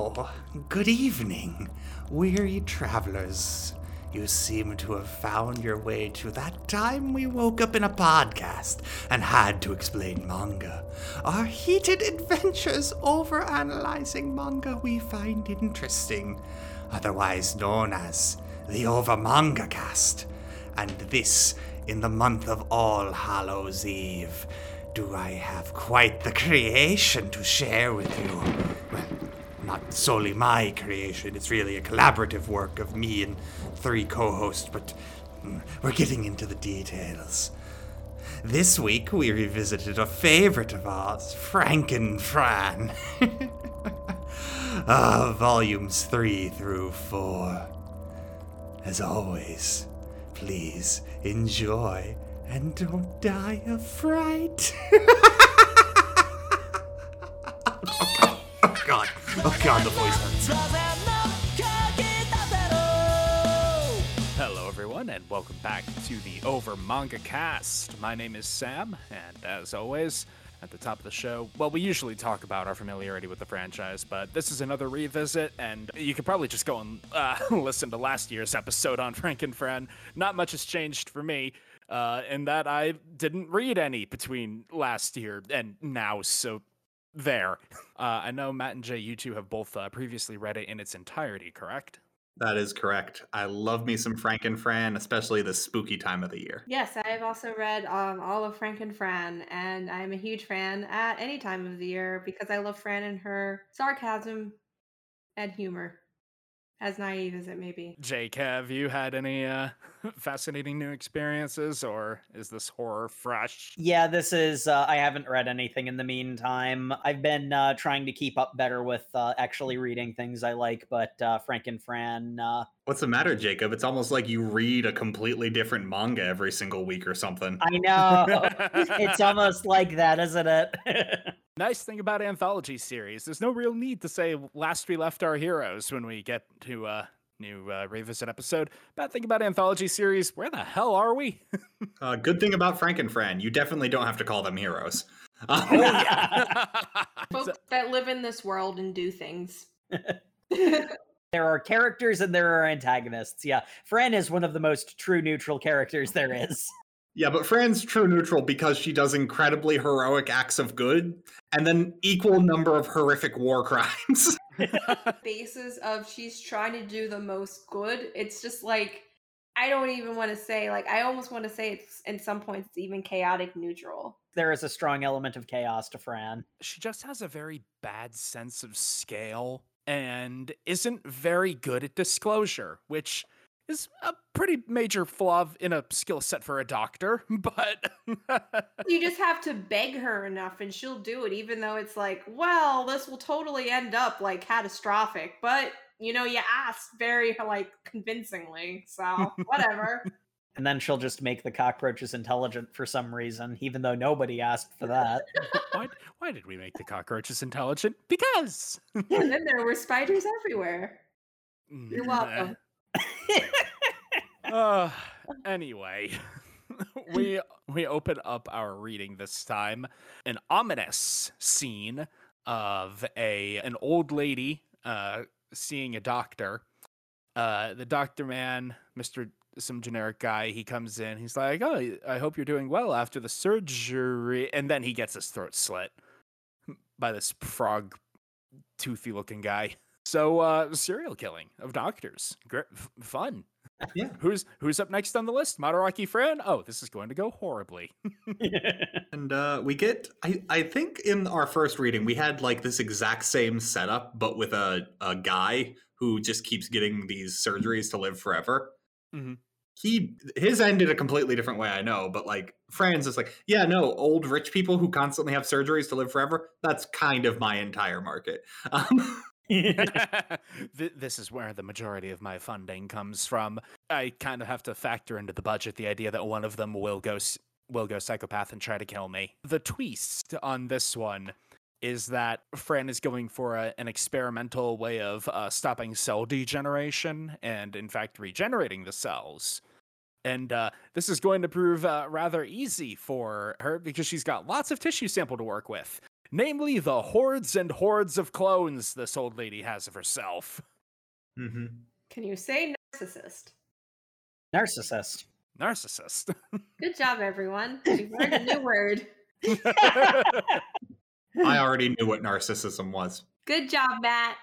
So, good evening, weary travelers. You seem to have found your way to that time we woke up in a podcast and had to explain manga. Our heated adventures over analyzing manga we find interesting, otherwise known as the Over Manga Cast. And this in the month of All Hallows Eve. Do I have quite the creation to share with you? Well, not solely my creation, it's really a collaborative work of me and three co hosts, but mm, we're getting into the details. This week we revisited a favorite of ours, Frankenfran. uh, volumes 3 through 4. As always, please enjoy and don't die of fright. oh god. Oh god, the voice hurts. Hello, everyone, and welcome back to the Over Manga Cast. My name is Sam, and as always, at the top of the show, well, we usually talk about our familiarity with the franchise, but this is another revisit, and you could probably just go and uh, listen to last year's episode on Frankenfran. Not much has changed for me, uh, in that I didn't read any between last year and now, so there. Uh, I know Matt and Jay, you two have both uh, previously read it in its entirety, correct? That is correct. I love me some Frank and Frankenfran, especially the spooky time of the year. Yes, I have also read um, all of Frank and Fran, and I'm a huge fan at any time of the year because I love Fran and her sarcasm and humor, as naive as it may be. Jake, have you had any uh, fascinating new experiences, or is this horror fresh? Yeah, this is. Uh, I haven't read anything in the meantime. I've been uh, trying to keep up better with uh, actually reading things I like, but uh, Frank and Fran. Uh, What's the matter, Jacob? It's almost like you read a completely different manga every single week or something. I know. it's almost like that, isn't it? Nice thing about anthology series, there's no real need to say "last we left our heroes" when we get to a new uh, revisit episode. Bad thing about anthology series, where the hell are we? Uh, good thing about Frankenfran, you definitely don't have to call them heroes. Oh yeah. Folk that live in this world and do things. there are characters and there are antagonists. Yeah, Fran is one of the most true neutral characters there is. Yeah, but Fran's true neutral because she does incredibly heroic acts of good and then equal number of horrific war crimes. Basis of she's trying to do the most good. It's just like I don't even want to say like I almost want to say it's in some points it's even chaotic neutral. There is a strong element of chaos to Fran. she just has a very bad sense of scale and isn't very good at disclosure, which is a pretty major flaw in a skill set for a doctor. But You just have to beg her enough and she'll do it, even though it's like, well, this will totally end up like catastrophic. But you know, you asked very like convincingly, so whatever. And then she'll just make the cockroaches intelligent for some reason, even though nobody asked for that. why, why did we make the cockroaches intelligent? Because. and then there were spiders everywhere. You're mm, welcome. Uh, anyway, we we open up our reading this time an ominous scene of a an old lady uh seeing a doctor. Uh the doctor man, Mr. some generic guy, he comes in, he's like, "Oh, I hope you're doing well after the surgery." And then he gets his throat slit by this frog toothy looking guy. So uh serial killing of doctors. Great f- fun. Yeah. Who's who's up next on the list? Madaraki Fran? Oh, this is going to go horribly. and uh, we get, I, I think in our first reading, we had like this exact same setup, but with a, a guy who just keeps getting these surgeries to live forever. Mhm. He his ended a completely different way, I know, but like Fran's is like, yeah, no, old rich people who constantly have surgeries to live forever. That's kind of my entire market. Um, this is where the majority of my funding comes from. I kind of have to factor into the budget the idea that one of them will go will go psychopath and try to kill me. The twist on this one is that Fran is going for a, an experimental way of uh, stopping cell degeneration and, in fact, regenerating the cells. And uh, this is going to prove uh, rather easy for her because she's got lots of tissue sample to work with. Namely the hordes and hordes of clones this old lady has of herself. hmm Can you say narcissist? Narcissist. Narcissist. Good job, everyone. We've learned a new word. I already knew what narcissism was. Good job, Matt.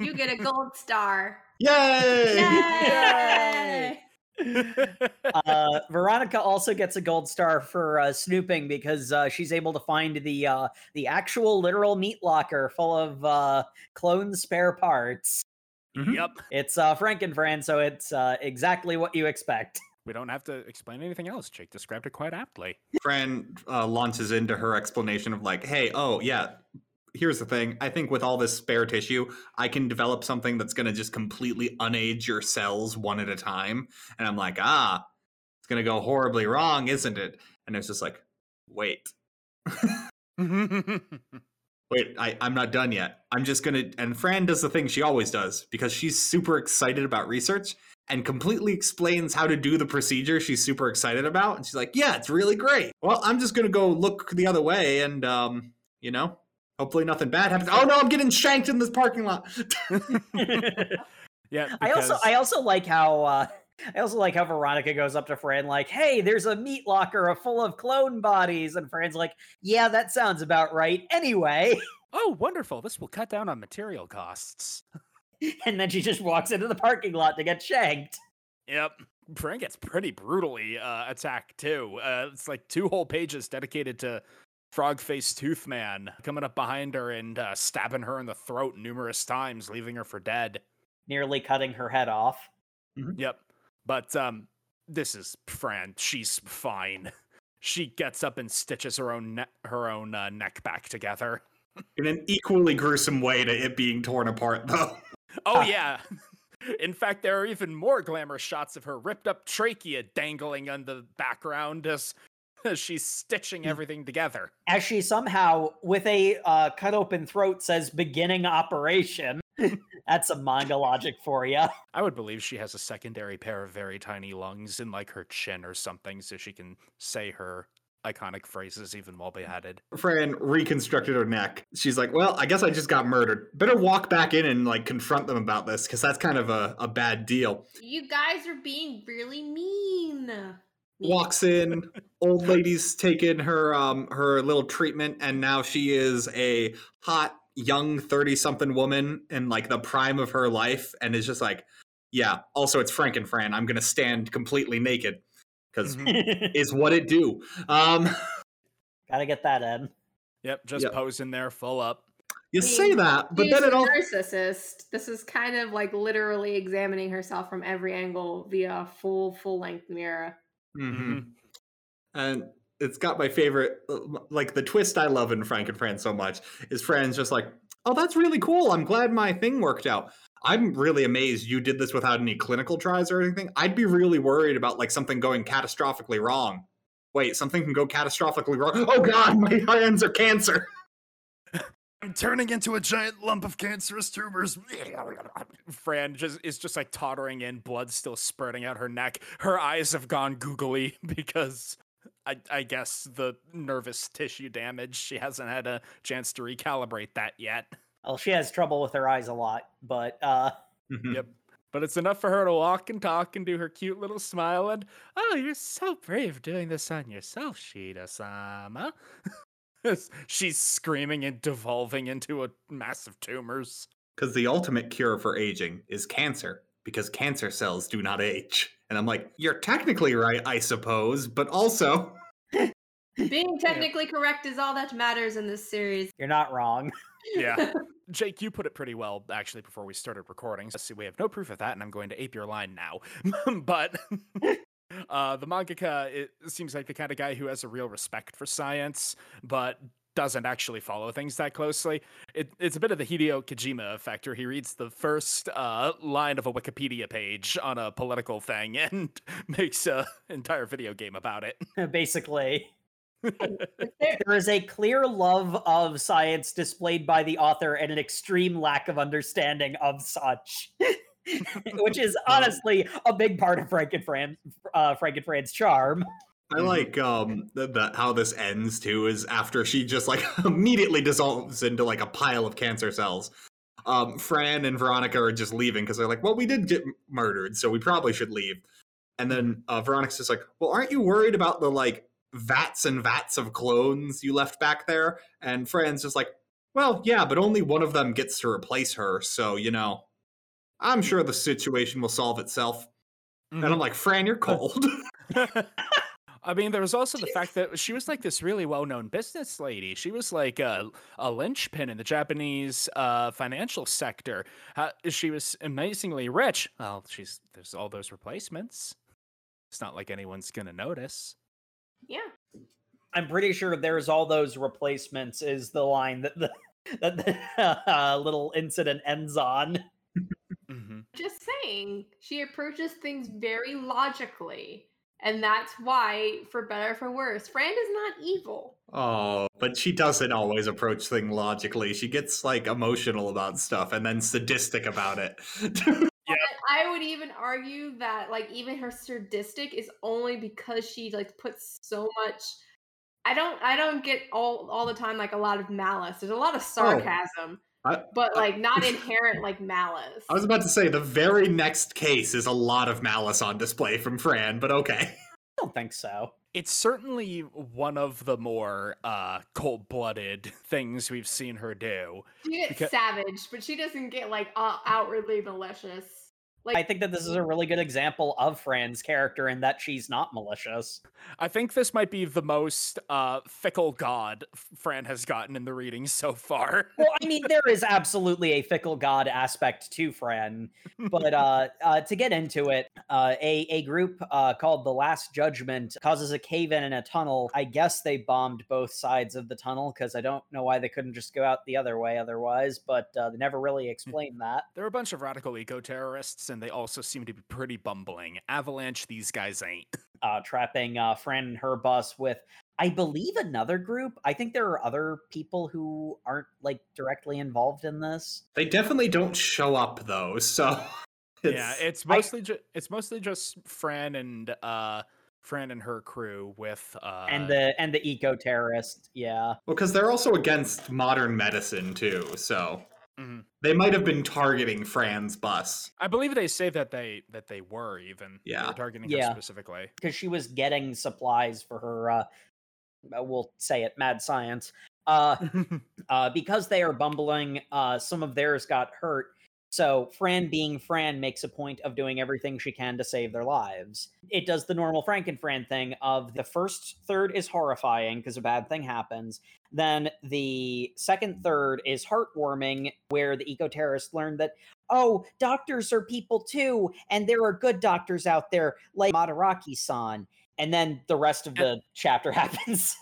You get a gold star. Yay! Yay! Yay! uh, Veronica also gets a gold star for uh, snooping because uh, she's able to find the uh, the actual literal meat locker full of uh, clone spare parts. Mhm. Yep. It's uh, Frankenfran, so it's uh, exactly what you expect. We don't have to explain anything else. Jake described it quite aptly. Fran uh, launches into her explanation of like, "Hey, oh yeah, here's the thing. I think with all this spare tissue, I can develop something that's going to just completely unage your cells one at a time." And I'm like, "Ah, it's going to go horribly wrong, isn't it?" And it's just like, "Wait, wait, I, I'm not done yet. I'm just gonna." And Fran does the thing she always does because she's super excited about research and completely explains how to do the procedure she's super excited about. And she's like, "Yeah, it's really great. Well, I'm just gonna go look the other way, and um, you know, hopefully nothing bad happens. Oh no, I'm getting shanked in this parking lot. yeah. I also I also like how uh, I also like how Veronica goes up to Fran like, "Hey, there's a meat locker full of clone bodies," and Fran's like, "Yeah, that sounds about right." Anyway, Oh, wonderful. This will cut down on material costs. and then she just walks into the parking lot to get shanked. Yep. Fran gets pretty brutally uh, attacked too. Uh, it's like two whole pages dedicated to Frog Face Tooth Man coming up behind her and uh, stabbing her in the throat numerous times, leaving her for dead. nearly cutting her head off. Yep. But um, this is Fran. She's fine. She gets up and stitches her own ne- her own uh, neck back together. in an equally gruesome way to it being torn apart, though. Oh Ah. yeah. In fact, there are even more glamorous shots of her ripped up trachea dangling on the background as, as she's stitching everything together. As she somehow, with a uh, cut open throat, says "beginning operation." That's some manga logic for you. I would believe she has a secondary pair of very tiny lungs in like her chin or something so she can say her iconic phrases even while beheaded. Fran reconstructed her neck. She's like, "Well, I guess I just got murdered. Better walk back in and like confront them about this because that's kind of a, a bad deal." You guys are being really mean. Walks in, old lady's taken her um her little treatment, and now she is a hot young thirty something woman in like the prime of her life, and is just like, "Yeah." Also, it's Frank and Fran. I'm gonna stand completely naked because Mhm. is what it do. Um, Gotta get that in. Yep, just Yep. posing there full up. you mean, say that, but then it all narcissist. This is kind of like literally examining herself from every angle via full full length mirror. Mhm. and it's got my favorite uh, like the twist i love in frank and fran so much is fran's just like oh that's really cool. I'm glad my thing worked out. I'm really amazed you did this without any clinical trials or anything. I'd be really worried about like something going catastrophically wrong. Wait something can go catastrophically wrong? Oh god my hands are cancer I'm turning into a giant lump of cancerous tumors. Fran just is just like tottering in, blood still spurting out her neck. Her eyes have gone googly because I, I guess the nervous tissue damage. She hasn't had a chance to recalibrate that yet. Well, she has trouble with her eyes a lot, but uh, Mhm. Yep. But it's enough for her to walk and talk and do her cute little smile and, oh, you're so brave doing this on yourself, Shida sama. She's screaming and devolving into a massive tumors. because the ultimate cure for aging is cancer because cancer cells do not age and i'm like you're technically right i suppose but also Being technically correct is all that matters in this series. you're not wrong. Yeah. Jake, you put it pretty well actually before we started recording. So we have no proof of that, and I'm going to ape your line now. but uh, the mangaka it seems like the kind of guy who has a real respect for science, but doesn't actually follow things that closely. It, it's a bit of the Hideo Kojima effect, where he reads the first uh, line of a Wikipedia page on a political thing and makes an entire video game about it. Basically, There- there is a clear love of science displayed by the author and an extreme lack of understanding of such. Which is honestly a big part of Frank and Fran, uh, Frank and Fran's charm. I like um the, the how this ends too is after she just like immediately dissolves into like a pile of cancer cells. Um, Fran and Veronica are just leaving because they're like, well, we did get murdered, so we probably should leave. And then uh, Veronica's just like, well, aren't you worried about the like vats and vats of clones you left back there? And Fran's just like, well, yeah, but only one of them gets to replace her, so you know, I'm sure the situation will solve itself. And I'm like, Fran, you're cold. I mean, there was also the fact that she was like this really well-known business lady. She was like a, a linchpin in the Japanese uh, financial sector. Uh, she was amazingly rich. Well, she's there's all those replacements. It's not like anyone's gonna notice. Yeah. I'm pretty sure there's all those replacements is the line that the that the uh, little incident ends on. Just saying, she approaches things very logically. And that's why, for better or for worse, Fran is not evil. Oh, but she doesn't always approach things logically. She gets like emotional about stuff and then sadistic about it. And I would even argue that like even her sadistic is only because she like puts so much I don't I don't get all all the time like a lot of malice. There's a lot of oh. sarcasm, I- but like not inherent like malice. I was about to say the very next case is a lot of malice on display from Fran, but okay. I don't think so. It's certainly one of the more uh, cold-blooded things we've seen her do. she gets because- savage, but she doesn't get like outwardly malicious. Like I think that this is a really good example of Fran's character in that she's not malicious. I think this might be the most uh, fickle god Fran has gotten in the reading so far. Well, I mean, there is absolutely a fickle god aspect to Fran, but uh, uh, to get into it, uh, a a group uh, called the Last Judgment causes a cave in in a tunnel. I guess they bombed both sides of the tunnel because I don't know why they couldn't just go out the other way otherwise, but uh, they never really explained that. There are a bunch of radical eco terrorists, and they also seem to be pretty bumbling. Avalanche, these guys ain't. Uh, trapping uh, Fran and her bus with. I believe another group. I think there are other people who aren't like directly involved in this. They definitely don't show up though, so yeah, it's I- mostly ju- it's mostly just Fran and uh, Fran and her crew with uh, and the and the eco terrorist, yeah. well, because they're also against modern medicine too, so Mhm. they might have been targeting Fran's bus. I believe they say that they that they were even they Yeah. were targeting Yeah. her specifically. because she was getting supplies for her uh uh, we'll say it mad science uh uh because they are bumbling uh some of theirs got hurt so fran being fran makes a point of doing everything she can to save their lives. It does the normal frankenfran thing of the first third is horrifying because a bad thing happens. Then the second third is heartwarming where the eco-terrorists learn that oh doctors are people too and there are good doctors out there like madaraki-san and then the rest of the chapter happens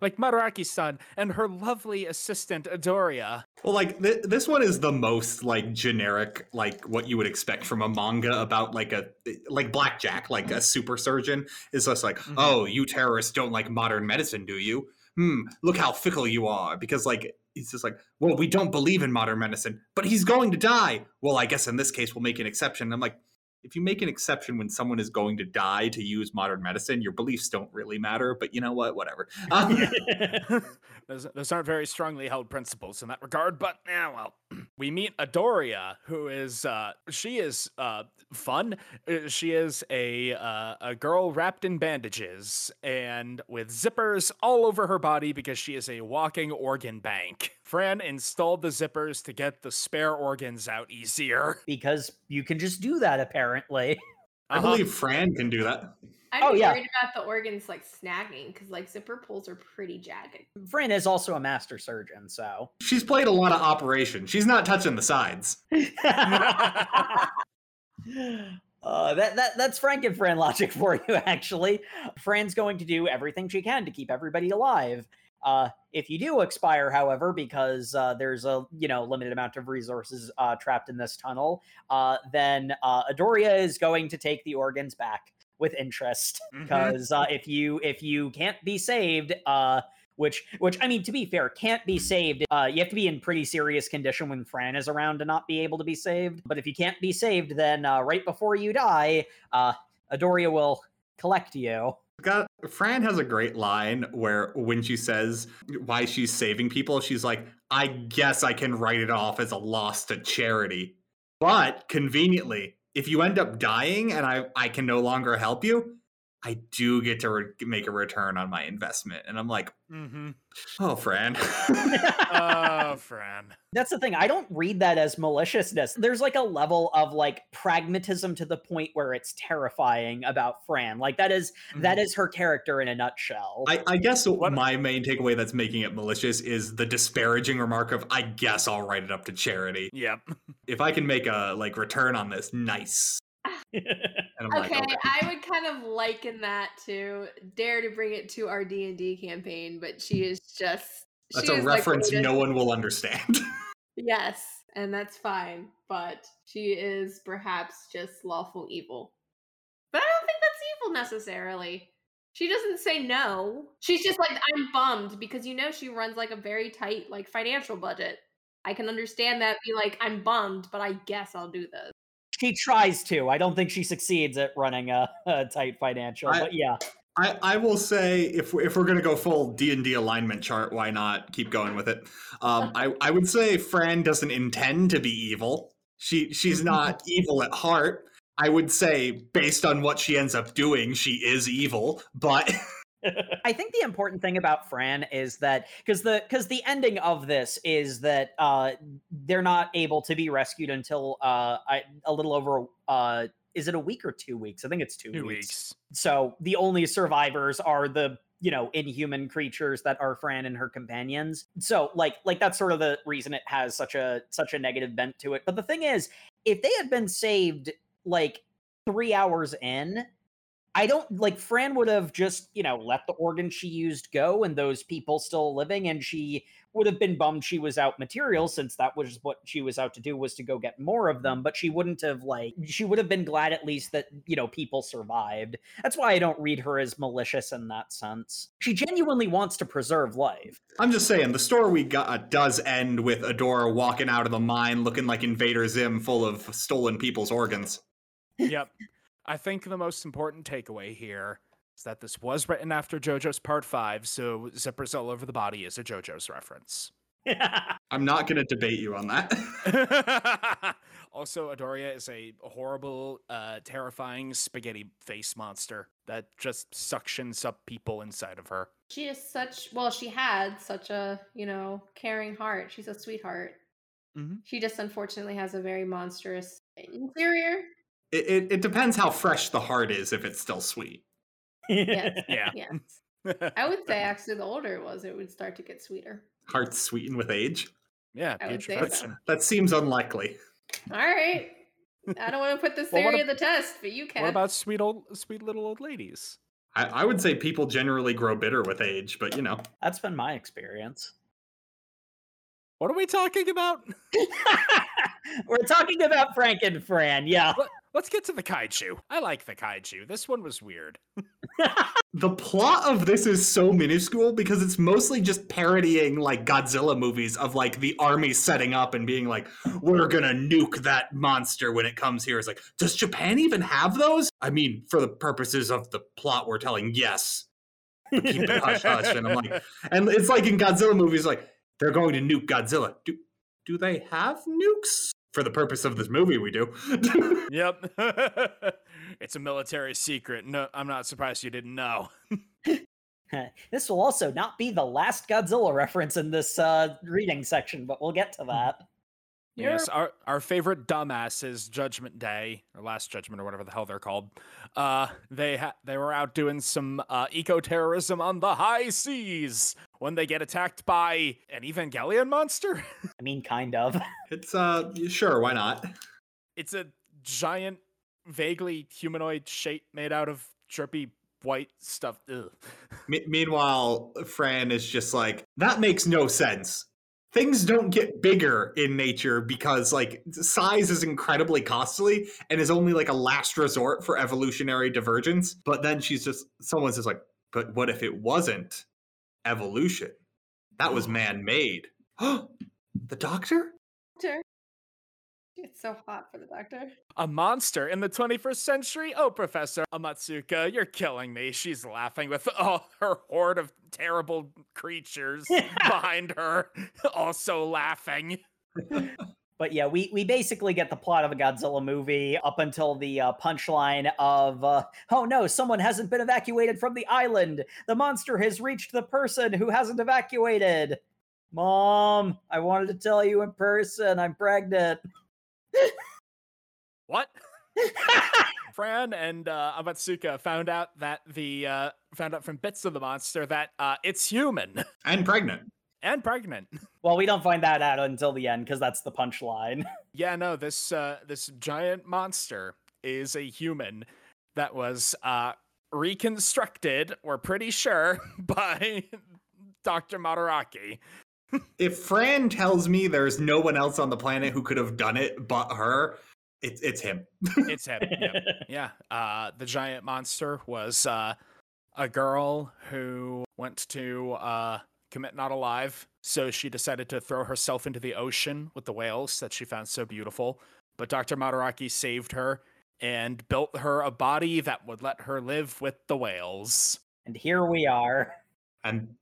like Madaraki-san and her lovely assistant Adoria. Well, like th- this one is the most like generic, like what you would expect from a manga about like a like Black Jack, like a super surgeon is just like, Mhm. oh, you terrorists don't like modern medicine, do you? Hmm, look how fickle you are. Because like he's just like, well, we don't believe in modern medicine, but he's going to die. Well, I guess in this case we'll make an exception. I'm like, if you make an exception when someone is going to die to use modern medicine, your beliefs don't really matter. But you know what? Whatever. Um, those, those aren't very strongly held principles in that regard, but yeah, well, we meet Adoria, who is uh, she is uh, fun. Uh, She is a uh, a girl wrapped in bandages and with zippers all over her body because she is a walking organ bank. Fran installed the zippers to get the spare organs out easier. because you can just do that apparently I Uh-huh. believe Fran can do that. I'm Oh, yeah. worried about the organs like snagging because like zipper pulls are pretty jagged. fran is also a master surgeon so She's played a lot of Operation. She's not touching the sides. Uh, that, that that's Frank and Fran logic for you, actually. Fran's going to do everything she can to keep everybody alive. Uh, if you do expire, however, because uh, there's a you know limited amount of resources uh, trapped in this tunnel, uh, then uh, Adoria is going to take the organs back with interest. Because uh, if you if you can't be saved, uh, which which I mean to be fair, can't be saved. Uh, you have to be in pretty serious condition when Fran is around to not be able to be saved. But if you can't be saved, then uh, right before you die, uh, Adoria will collect you. Got Fran has a great line where when she says why she's saving people, she's like, I guess I can write it off as a loss to charity. But conveniently, if you end up dying and I, I can no longer help you, I do get to re- make a return on my investment. And I'm like, Mm-hmm. oh, Fran. Oh, Fran. That's the thing. I don't read that as maliciousness. There's like a level of like pragmatism to the point where it's terrifying about Fran. Like that is- that is her character in a nutshell. I, I guess What- my main takeaway that's making it malicious is the disparaging remark of, I guess I'll write it up to charity. Yep. If I can make a like return on this, nice. Okay, okay. I would kind of liken that to dare to bring it to our D and D campaign, but she mm. is just That's a reference no one will understand. Yes, and that's fine, but she is perhaps just lawful evil. But I don't think that's evil necessarily. She doesn't say no. She's just like I'm bummed because you know she runs like a very tight like financial budget. I can understand that be like I'm bummed, but I guess I'll do this. She tries to. I don't think she succeeds at running a, a tight financial, I- but yeah. I, I will say if we're, if we're gonna go full D and D alignment chart, why not keep going with it? Um, I I would say Fran doesn't intend to be evil. She she's not evil at heart. I would say based on what she ends up doing, she is evil. But I think the important thing about Fran is that because the because the ending of this is that uh they're not able to be rescued until uh I, a little over uh is it a week or two weeks? I think it's two, Two weeks. weeks. So the only survivors are the you know inhuman creatures that are Fran and her companions. So like like that's sort of the reason it has such a such a negative bent to it. But the thing is, if they had been saved like three hours in, I don't like Fran would have just, you know, let the organ she used go and those people still living and she would have been bummed she was out material since that was what she was out to do was to go get more of them, but she wouldn't have like she would have been glad at least that, you know, people survived. That's why I don't read her as malicious in that sense. She genuinely wants to preserve life. I'm just saying the story we got uh, does end with Adoria walking out of the mine looking like Invader Zim, full of stolen people's organs. Yep. I think the most important takeaway here is that this was written after JoJo's Part 5, so zippers all over the body is a JoJo's reference. I'm not gonna debate you on that. also, Adoria is a horrible, uh, terrifying spaghetti face monster that just suctions up people inside of her. She is such well, she had such a, you know, caring heart. She's a sweetheart. Mhm. She just unfortunately has a very monstrous interior. It, it, it depends how fresh the heart is if it's still sweet. Yes. Yeah. Yes. I would say actually the older it was, it would start to get sweeter. Hearts sweeten with age. yeah, I would say putrefaction. That seems unlikely. All right. I don't want to put this Well, what theory ab- to the test, but you can. What about sweet old, sweet little old ladies? I, I would say people generally grow bitter with age, but you know. That's been my experience. What are we talking about? We're talking about Frank and Fran, yeah. Let's get to the kaiju. I like the kaiju. This one was weird. The plot of this is so minuscule because it's mostly just parodying like Godzilla movies of like the army setting up and being like, we're gonna nuke that monster when it comes here. It's like, does Japan even have those? I mean, for the purposes of the plot we're telling, yes. But keep it hush hush. And I'm like, and it's like in Godzilla movies, like, they're going to nuke Godzilla. Do do they have nukes? For the purpose of this movie, we do. Yep. it's a military secret. No, I'm not surprised you didn't know. this will also not be the last Godzilla reference in this uh, reading section, but we'll get to that. Yes, our our favorite dumbass is Judgment Day or Last Judgment or whatever the hell they're called. Uh, they ha- they were out doing some uh, eco terrorism on the high seas when they get attacked by an Evangelion monster. I mean, kind of. it's uh sure, why not? it's a giant, vaguely humanoid shape made out of drippy white stuff. Ugh. Me- meanwhile, Fran is just like, that makes no sense. Things don't get bigger in nature because, like, size is incredibly costly and is only like a last resort for evolutionary divergence. But then she's just, someone's just like, but what if it wasn't evolution? That was oh. man made. the doctor? Sure. It's so hot for the doctor. A monster in the 21st century? Oh, Professor Amatsuka, you're killing me. She's laughing with all her horde of terrible creatures behind her, also laughing. But yeah, we, we basically get the plot of a Godzilla movie up until the uh, punchline of, uh, oh no, someone hasn't been evacuated from the island. The monster has reached the person who hasn't evacuated. Mom, I wanted to tell you in person, I'm pregnant. What? Fran and uh, Amatsuka found out that the uh, found out from bits of the monster that uh, it's human And pregnant. and pregnant. well, we don't find that out until the end because that's the punchline. Yeah, no, this uh, this giant monster is a human that was uh, reconstructed. We're pretty sure by Doctor Madaraki. If Fran tells me there's no one else on the planet who could have done it but her, it's it's him. It's him. yeah. yeah. Uh, the giant monster was uh, a girl who went to uh, commit not alive, so she decided to throw herself into the ocean with the whales that she found so beautiful. But Dr. Madaraki saved her and built her a body that would let her live with the whales. and here we are. And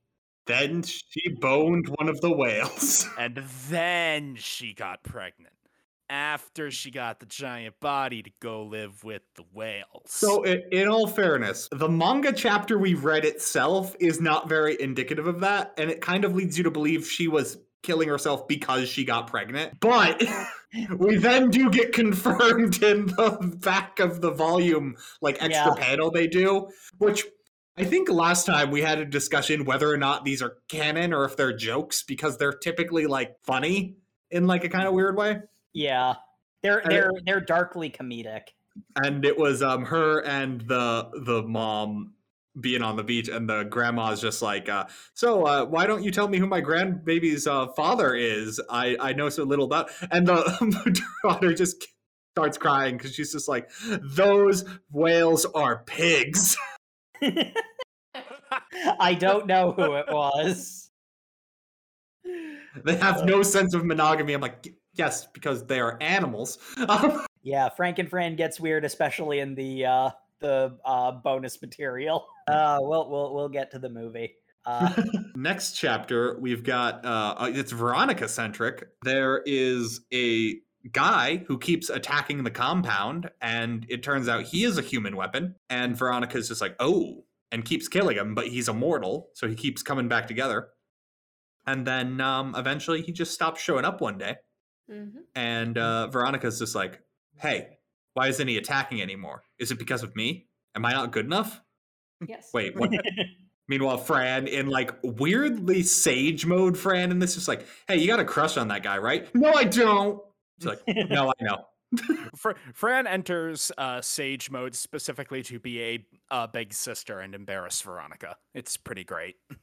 then she boned one of the whales. And then she got pregnant. After she got the giant body to go live with the whales. So, i- in all fairness, the manga chapter we read itself is not very indicative of that, and it kind of leads you to believe she was killing herself because she got pregnant. But we then do get confirmed in the back of the volume, like extra Yeah. panel they do, which I think last time we had a discussion whether or not these are canon or if they're jokes because they're typically like funny in like a kind of weird way. Yeah. They're And they're they're darkly comedic. and it was um her and the the mom being on the beach and the grandma's just like uh so uh why don't you tell me who my grandbaby's uh father is i i know so little about and the daughter just starts crying because she's just like those whales are pigs I don't know who it was. they have no sense of monogamy i'm like yes because they are animals Yeah, Frank and Fran gets weird, especially in the uh the uh bonus material. Uh we'll we'll we'll get to the movie. Uh Next chapter, we've got uh, uh, it's Veronica centric. There is a guy who keeps attacking the compound, and it turns out he is a human weapon. And Veronica's just like, oh, and keeps killing him, but he's immortal, so he keeps coming back together. And then um, eventually, he just stops showing up one day, Mm-hmm. and uh, Veronica's just like, hey, why isn't he attacking anymore? Is it because of me? Am I not good enough? Yes. Wait, what? Meanwhile, Fran in like weirdly sage mode, Fran, and this is like, hey, you got a crush on that guy, right? No, I don't. It's like, no, I know. Fr- Fran enters uh, Sage mode specifically to be a uh, big sister and embarrass Veronica. It's pretty great.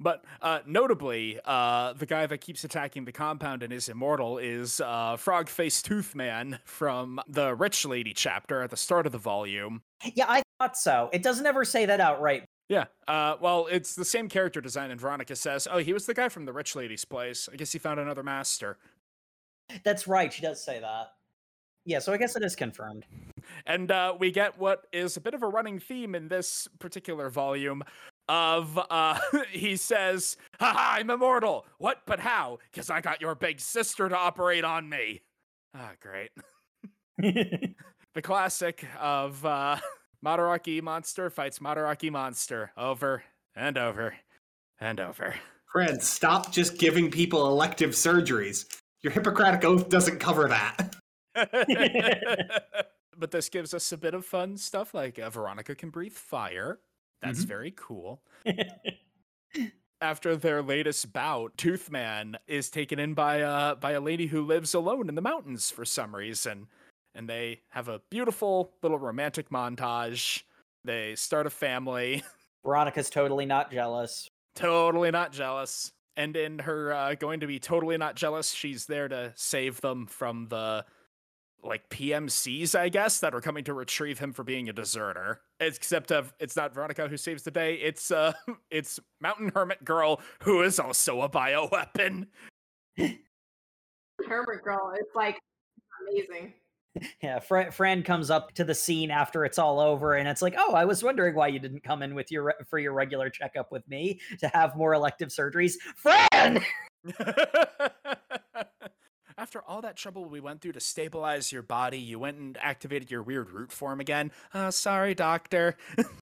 But uh, notably, uh, the guy that keeps attacking the compound and is immortal is uh, Frog Face Tooth Man from the Rich Lady chapter at the start of the volume. yeah, I thought so. It doesn't ever say that outright. Yeah, uh, well, it's the same character design, and Veronica says, "Oh, he was the guy from the Rich Lady's place. I guess he found another master." That's right, she does say that. Yeah, so I guess it is confirmed. And uh, we get what is a bit of a running theme in this particular volume of uh, he says, Haha, I'm immortal. What? But how? Because I got your big sister to operate on me. Ah, great. The classic of uh, Madaraki monster fights Madaraki monster over and over and over. Fran, stop just giving people elective surgeries. Your Hippocratic oath doesn't cover that. but this gives us a bit of fun stuff like uh, Veronica can breathe fire. That's Mhm. very cool. After their latest bout, Toothman is taken in by a by a lady who lives alone in the mountains for some reason, and they have a beautiful little romantic montage. They start a family, Veronica's totally not jealous. totally not jealous. And in her uh, going to be totally not jealous, she's there to save them from the like PMCs, I guess, that are coming to retrieve him for being a deserter. Except of it's not Veronica who saves the day. It's uh it's Mountain Hermit Girl who is also a bioweapon. Hermit girl it's like Amazing. Yeah, Fran, Fran comes up to the scene after it's all over, and it's like, "Oh, I was wondering why you didn't come in with your re- for your regular checkup with me to have more elective surgeries." Fran, After all that trouble we went through to stabilize your body, you went and activated your weird root form again. Uh, sorry, doctor.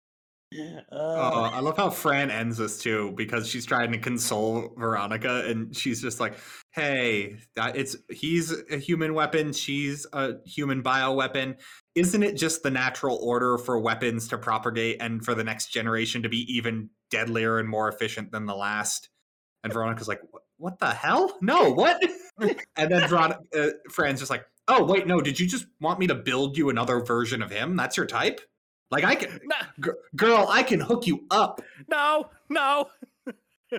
Oh, Uh, I love how Fran ends this too because she's trying to console Veronica and she's just like, "Hey, it's he's a human weapon, she's a human bioweapon. Isn't it just the natural order for weapons to propagate and for the next generation to be even deadlier and more efficient than the last?" And Veronica's like, "What, the hell? No, what?" and then Veronica, uh, Fran's just like, "Oh, wait, no, did you just want me to build you another version of him? That's your type?" Like I can, no, G- girl, I can hook you up. no, no.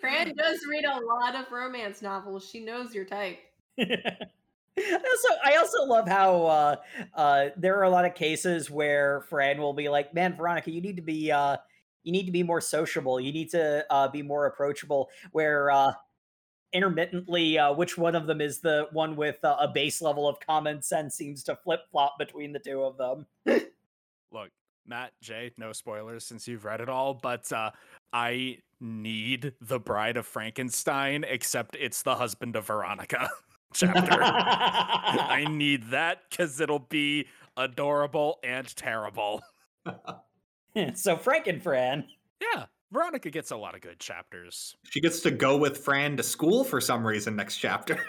Fran does read a lot of romance novels. She knows your type. also, I also love how uh, uh, there are a lot of cases where Fran will be like, "Man, Veronica, you need to be uh, you need to be more sociable. You need to uh, be more approachable." Where uh, intermittently, uh, which one of them is the one with uh, a base level of common sense seems to flip flop between the two of them. Look, Matt, Jay, no spoilers since you've read it all, but uh, I need the Bride of Frankenstein, except it's the husband of Veronica chapter. I need that because it'll be adorable and terrible. so Frank and Fran. Yeah, Veronica gets a lot of good chapters. She gets to go with Fran to school for some reason next chapter.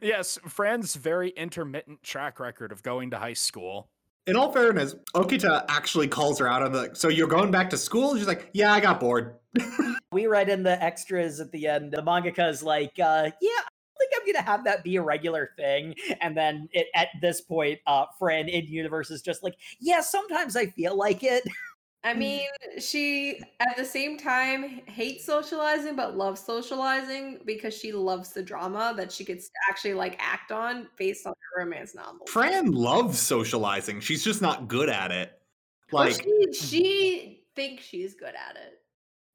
yes, Fran's very intermittent track record of going to high school. In all fairness, Okita actually calls her out on the. So you're going back to school? She's like, yeah, I got bored. We read in the extras at the end. The mangaka is like, uh, "Yeah, I think I'm gonna have that be a regular thing." And then it, at this point, uh, Fran in universe is just like, "Yeah, sometimes I feel like it." I mean, she at the same time hates socializing but loves socializing because she loves the drama that she gets actually like act on based on her romance novel. Fran loves socializing. She's just not good at it. Well, Like, she she thinks she's good at it.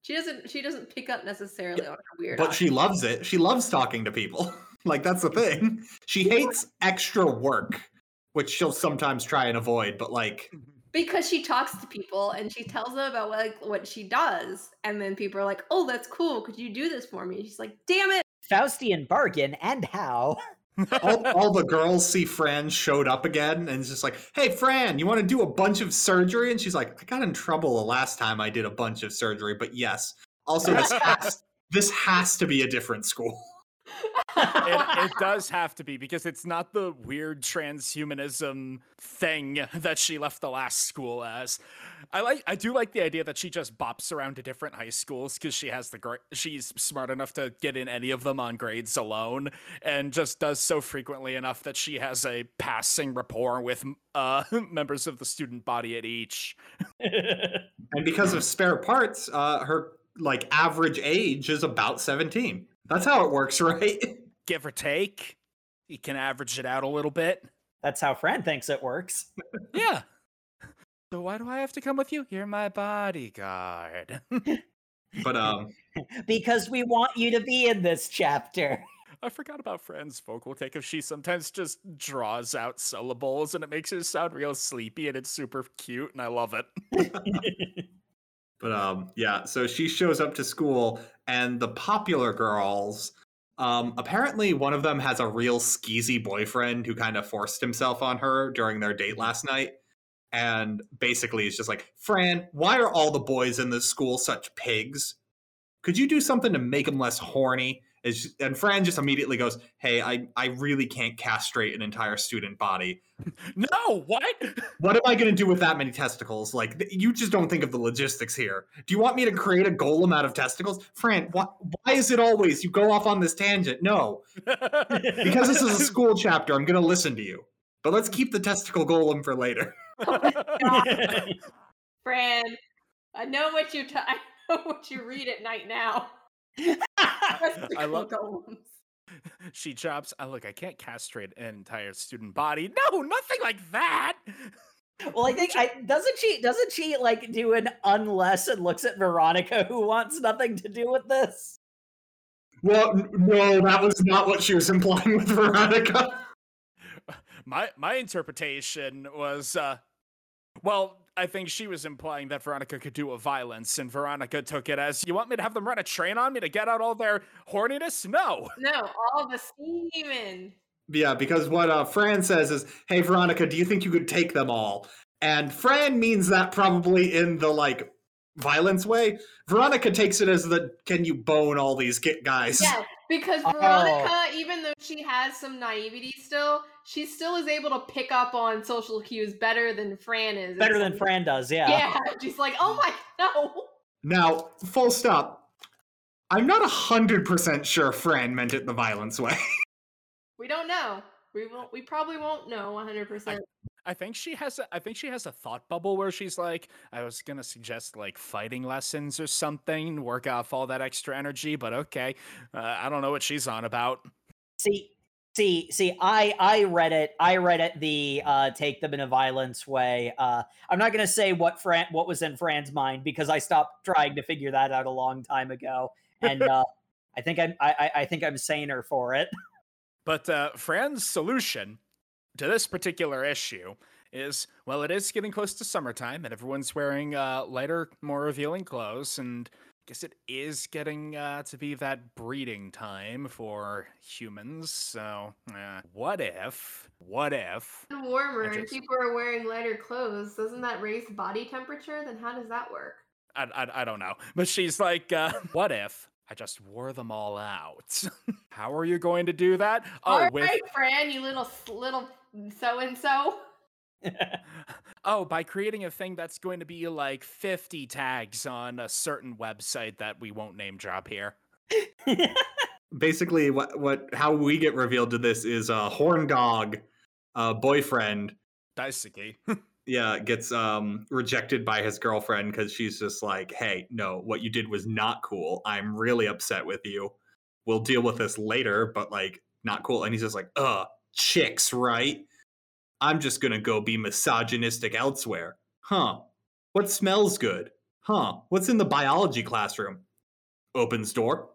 She doesn't she doesn't pick up necessarily on her weird. but she loves it. She loves talking to people. like, that's the thing. She hates extra work, which she'll sometimes try and avoid, but like, mm-hmm. Because she talks to people and she tells them about what, like what she does, and then people are like, "Oh, that's cool. Could you do this for me?" And she's like, "Damn it!" Faustian bargain and how? all, all the girls see Fran showed up again and it's just like, hey, Fran, you want to do a bunch of surgery? And she's like, I got in trouble the last time I did a bunch of surgery, but yes. Also, this has, this has to be a different school. It, it does have to be because it's not the weird transhumanism thing that she left the last school as. I like, I do like the idea that she just bops around to different high schools because she has the gra- she's smart enough to get in any of them on grades alone, and just does so frequently enough that she has a passing rapport with uh, members of the student body at each. And because of spare parts, uh, her like average age is about 17. That's how it works, right? Give or take, you can average it out a little bit. That's how Fran thinks it works. Yeah. So why do I have to come with you? You're my bodyguard. But um because we want you to be in this chapter. I forgot about Fran's vocal take if she sometimes just draws out syllables and it makes her sound real sleepy and it's super cute and I love it. But um, yeah, so she shows up to school, and the popular girls, um, apparently one of them has a real skeezy boyfriend who kind of forced himself on her during their date last night. And basically, it's just like, Fran, why are all the boys in this school such pigs? Could you do something to make them less horny? Is and Fran just immediately goes, "Hey, I I really can't castrate an entire student body. no, what? What am I going to do with that many testicles? Like, you just don't think of the logistics here. Do you want me to create a golem out of testicles? Fran, why, why is it always you go off on this tangent? No, because this is a school chapter, I'm going to listen to you. But let's keep the testicle golem for later. Oh Fran, I know what you t- I know what you read at night now. I love golems. she drops. Oh, look, I can't castrate an entire student body. No, nothing like that. well, I think I doesn't she doesn't she like do an unless and looks at Veronica who wants nothing to do with this? Well, no, that was not what she was implying with Veronica. my my interpretation was uh well, I think she was implying that Veronica could do a violence, and Veronica took it as, "You want me to have them run a train on me to get out all their horniness?" No. No, all the semen. Yeah, because what uh, Fran says is, "Hey Veronica, do you think you could take them all?" And Fran means that probably in the like violence way. Veronica takes it as the, "Can you bone all these ki- guys?" Yeah, because Oh. Veronica, even though she has some naivety still, she still is able to pick up on social cues better than Fran is. Better than Fran does, yeah. Yeah, she's like, oh my no. Now, full stop. I'm not a hundred percent sure Fran meant it the violence way. We don't know. We won't. We probably won't know 100. percent I think she has a, I think she has a thought bubble where she's like, I was gonna suggest like fighting lessons or something, work off all that extra energy, but okay, uh, I don't know what she's on about. See, see, see. I I read it. I read it the uh, take them in a violence way. Uh, I'm not gonna say what Fran what was in Fran's mind because I stopped trying to figure that out a long time ago, and uh, I think I'm I, I- I think I'm saner for it. But uh, Fran's solution to this particular issue is well, it is getting close to summertime, and everyone's wearing uh, lighter, more revealing clothes, and I guess it is getting uh, to be that breeding time for humans. So, uh, what if? What if? warmer and people are wearing lighter clothes. Doesn't that raise body temperature? Then how does that work? I, I, I don't know. But she's like, uh, what if I just wore them all out? How are you going to do that? Oh, All right, with Fran, you little little so and so. oh, by creating a thing that's going to be like 50 tags on a certain website that we won't name drop here. Basically, what what how we get revealed to this is a uh, horn dog, uh, boyfriend. Daisuke. yeah gets um rejected by his girlfriend because she's just like hey no what you did was not cool i'm really upset with you we'll deal with this later but like not cool and he's just like uh chicks right? I'm just gonna go be misogynistic elsewhere. Huh. What smells good? Huh. What's in the biology classroom? Opens door.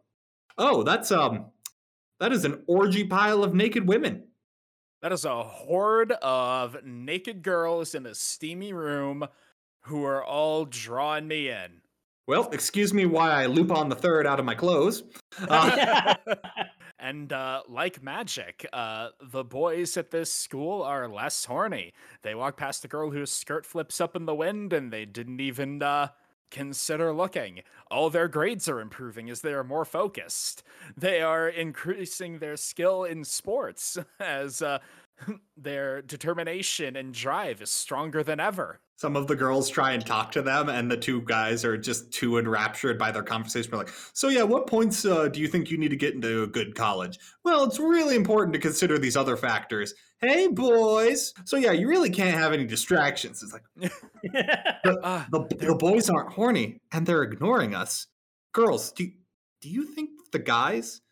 Oh that's um that is an orgy pile of naked women. That is a horde of naked girls in a steamy room who are all drawing me in. well excuse me why i loop on the third out of my clothes. Uh, and uh, like magic, uh, the boys at this school are less horny. They walk past a girl whose skirt flips up in the wind, and they didn't even uh, consider looking. All their grades are improving as they are more focused. They are increasing their skill in sports as uh, their determination and drive is stronger than ever. Some of the girls try and talk to them, and the two guys are just too enraptured by their conversation. They're like, "So yeah, what points uh, do you think you need to get into a good college?" Well, it's really important to consider these other factors. Hey, boys. So yeah, you really can't have any distractions. It's like Uh, the the boys aren't horny, and they're ignoring us. Girls, do do you think the guys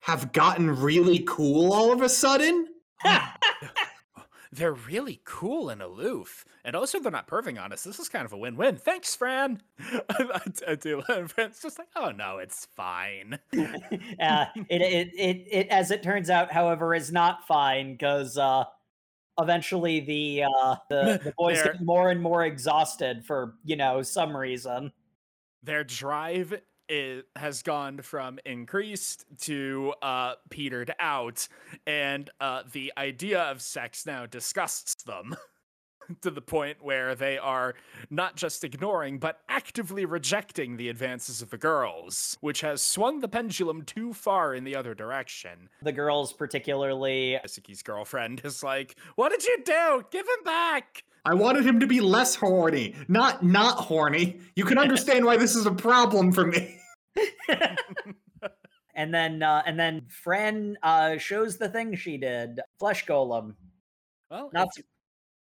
have gotten really cool all of a sudden? they're really cool and aloof. And also, they're not perving on us. This is kind of a win win. Thanks, Fran. I, I do. And Fran's just like, oh, no, it's fine. uh, it, it, it, it, as it turns out, however, is not fine because uh, eventually the uh, the, the boys They're- get more and more exhausted for you know some reason. Their drive i has gone from increased to uh, petered out. And uh, the idea of sex now disgusts them. To the point where they are not just ignoring, but actively rejecting the advances of the girls, which has swung the pendulum too far in the other direction. The girls, particularly, Isuki's girlfriend is like, What did you do? Give him back! I wanted him to be less horny, not not horny. You can understand why this is a problem for me. and then uh, and then Fran uh, shows the thing she did, flesh golem. Well, Not su-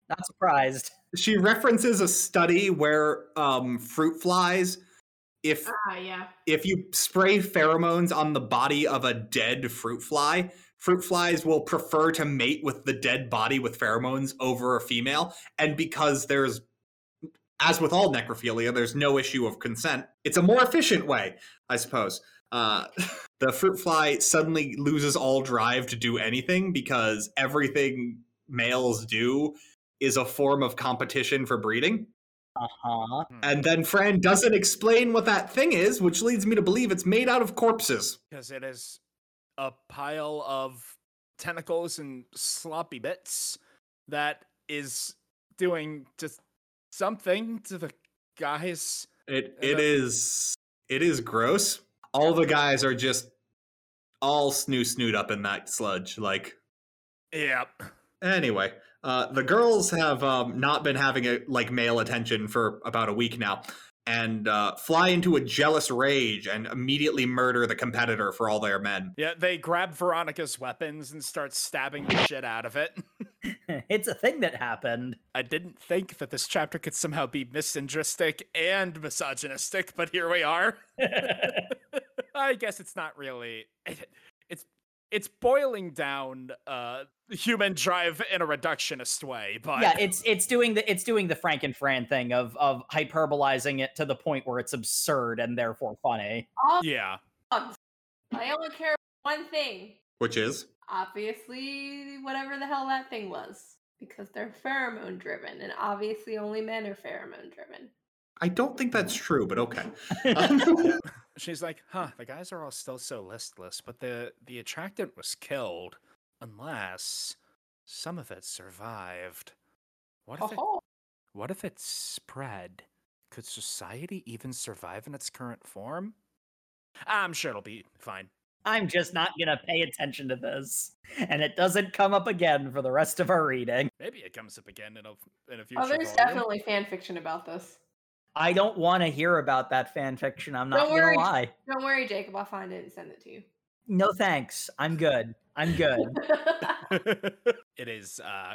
not surprised. She references a study where um, fruit flies, if Ah, yeah. if you spray pheromones on the body of a dead fruit fly, fruit flies will prefer to mate with the dead body with pheromones over a female. And because there's, as with all necrophilia, there's no issue of consent, it's a more efficient way, I suppose. Uh, the fruit fly suddenly loses all drive to do anything because everything males do is a form of competition for breeding. Uh-huh. And then Fran doesn't explain what that thing is, which leads me to believe it's made out of corpses. because it is a pile of tentacles and sloppy bits that is doing just something to the guys. It Uh, it is it is gross. All the guys are just all snoo snoot up in that sludge. Like Yep. anyway, uh, the girls have um, not been having a like male attention for about a week now, and uh, fly into a jealous rage and immediately murder the competitor for all their men. Yeah, they grab Veronica's weapons and start stabbing the shit out of it. it's a thing that happened. I didn't think that this chapter could somehow be misogynistic and misogynistic, but here we are. I guess it's not really. It's it's boiling down uh human drive in a reductionist way, but yeah, it's it's doing the it's doing the Franken Fran thing of of hyperbolizing it to the point where it's absurd and therefore funny. All yeah. dogs. I only care about one thing. Which is Obviously, whatever the hell that thing was. Because they're pheromone driven, and obviously only men are pheromone driven. I don't think that's mm. true, but okay. Um, She's like, huh, the guys are all still so listless, but the the attractant was killed. Unless some of it survived. What if it Oh, what if it spread? Could society even survive in its current form? I'm sure it'll be fine. I'm just not gonna pay attention to this, and it doesn't come up again for the rest of our reading. Maybe it comes up again in a in a oh, future. oh, there's volume. definitely fan fiction about this. I don't want to hear about that fan fiction. I'm not Don't gonna worry. lie. Don't worry, Jacob. I'll find it and send it to you. No thanks. I'm good. I'm good. it is uh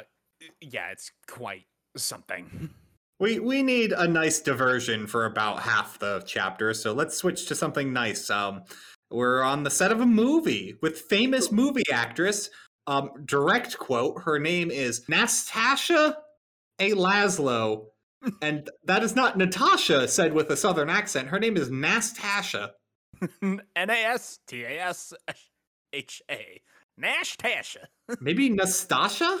yeah, it's quite something. We we need a nice diversion for about half the chapter, so let's switch to something nice. Um, we're on the set of a movie with famous movie actress. Um, direct quote: Her name is Nastasha A. Laszlo, and that is not Natasha said with a southern accent. Her name is Nastasha. N A S T A S H A. Nash Tasha. Maybe Nastasha,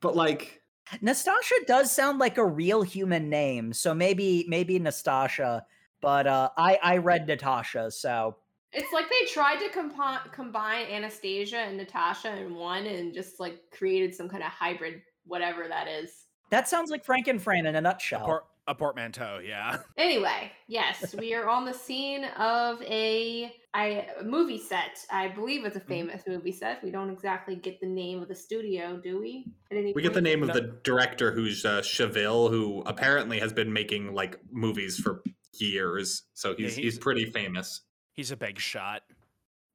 but like Nastasha does sound like a real human name, so maybe maybe Nastasha. But uh, I I read Natasha, so It's like they tried to compi- combine Anastasia and Natasha in one and just like created some kind of hybrid, whatever that is. That sounds like Franken Fran in a A, nutshell. por- a portmanteau, yeah. Anyway, yes, we are on the scene of a, I, a movie set. I believe it's a Mm-hmm. famous movie set. We don't exactly get the name of the studio, do we? At any we get the point? name of the director, who's uh, Cheville, who apparently has been making like movies for years. So he's he's, he's- pretty famous. He's a big shot.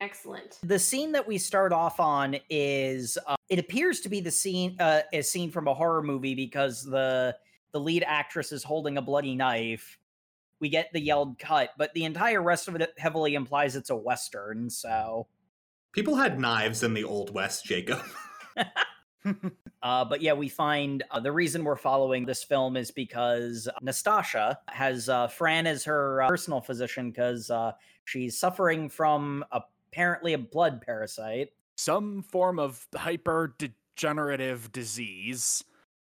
Excellent. The scene that we start off on is uh, it appears to be the scene uh, a scene from a horror movie because the the lead actress is holding a bloody knife. We get the yelled cut, but the entire rest of it heavily implies it's a western. So, People had knives in the old west, Jacob. uh, but yeah, we find uh, the reason we're following this film is because Nastasha has uh, Fran as her uh, personal physician because uh, she's suffering from apparently a blood parasite. Some form of hyper degenerative disease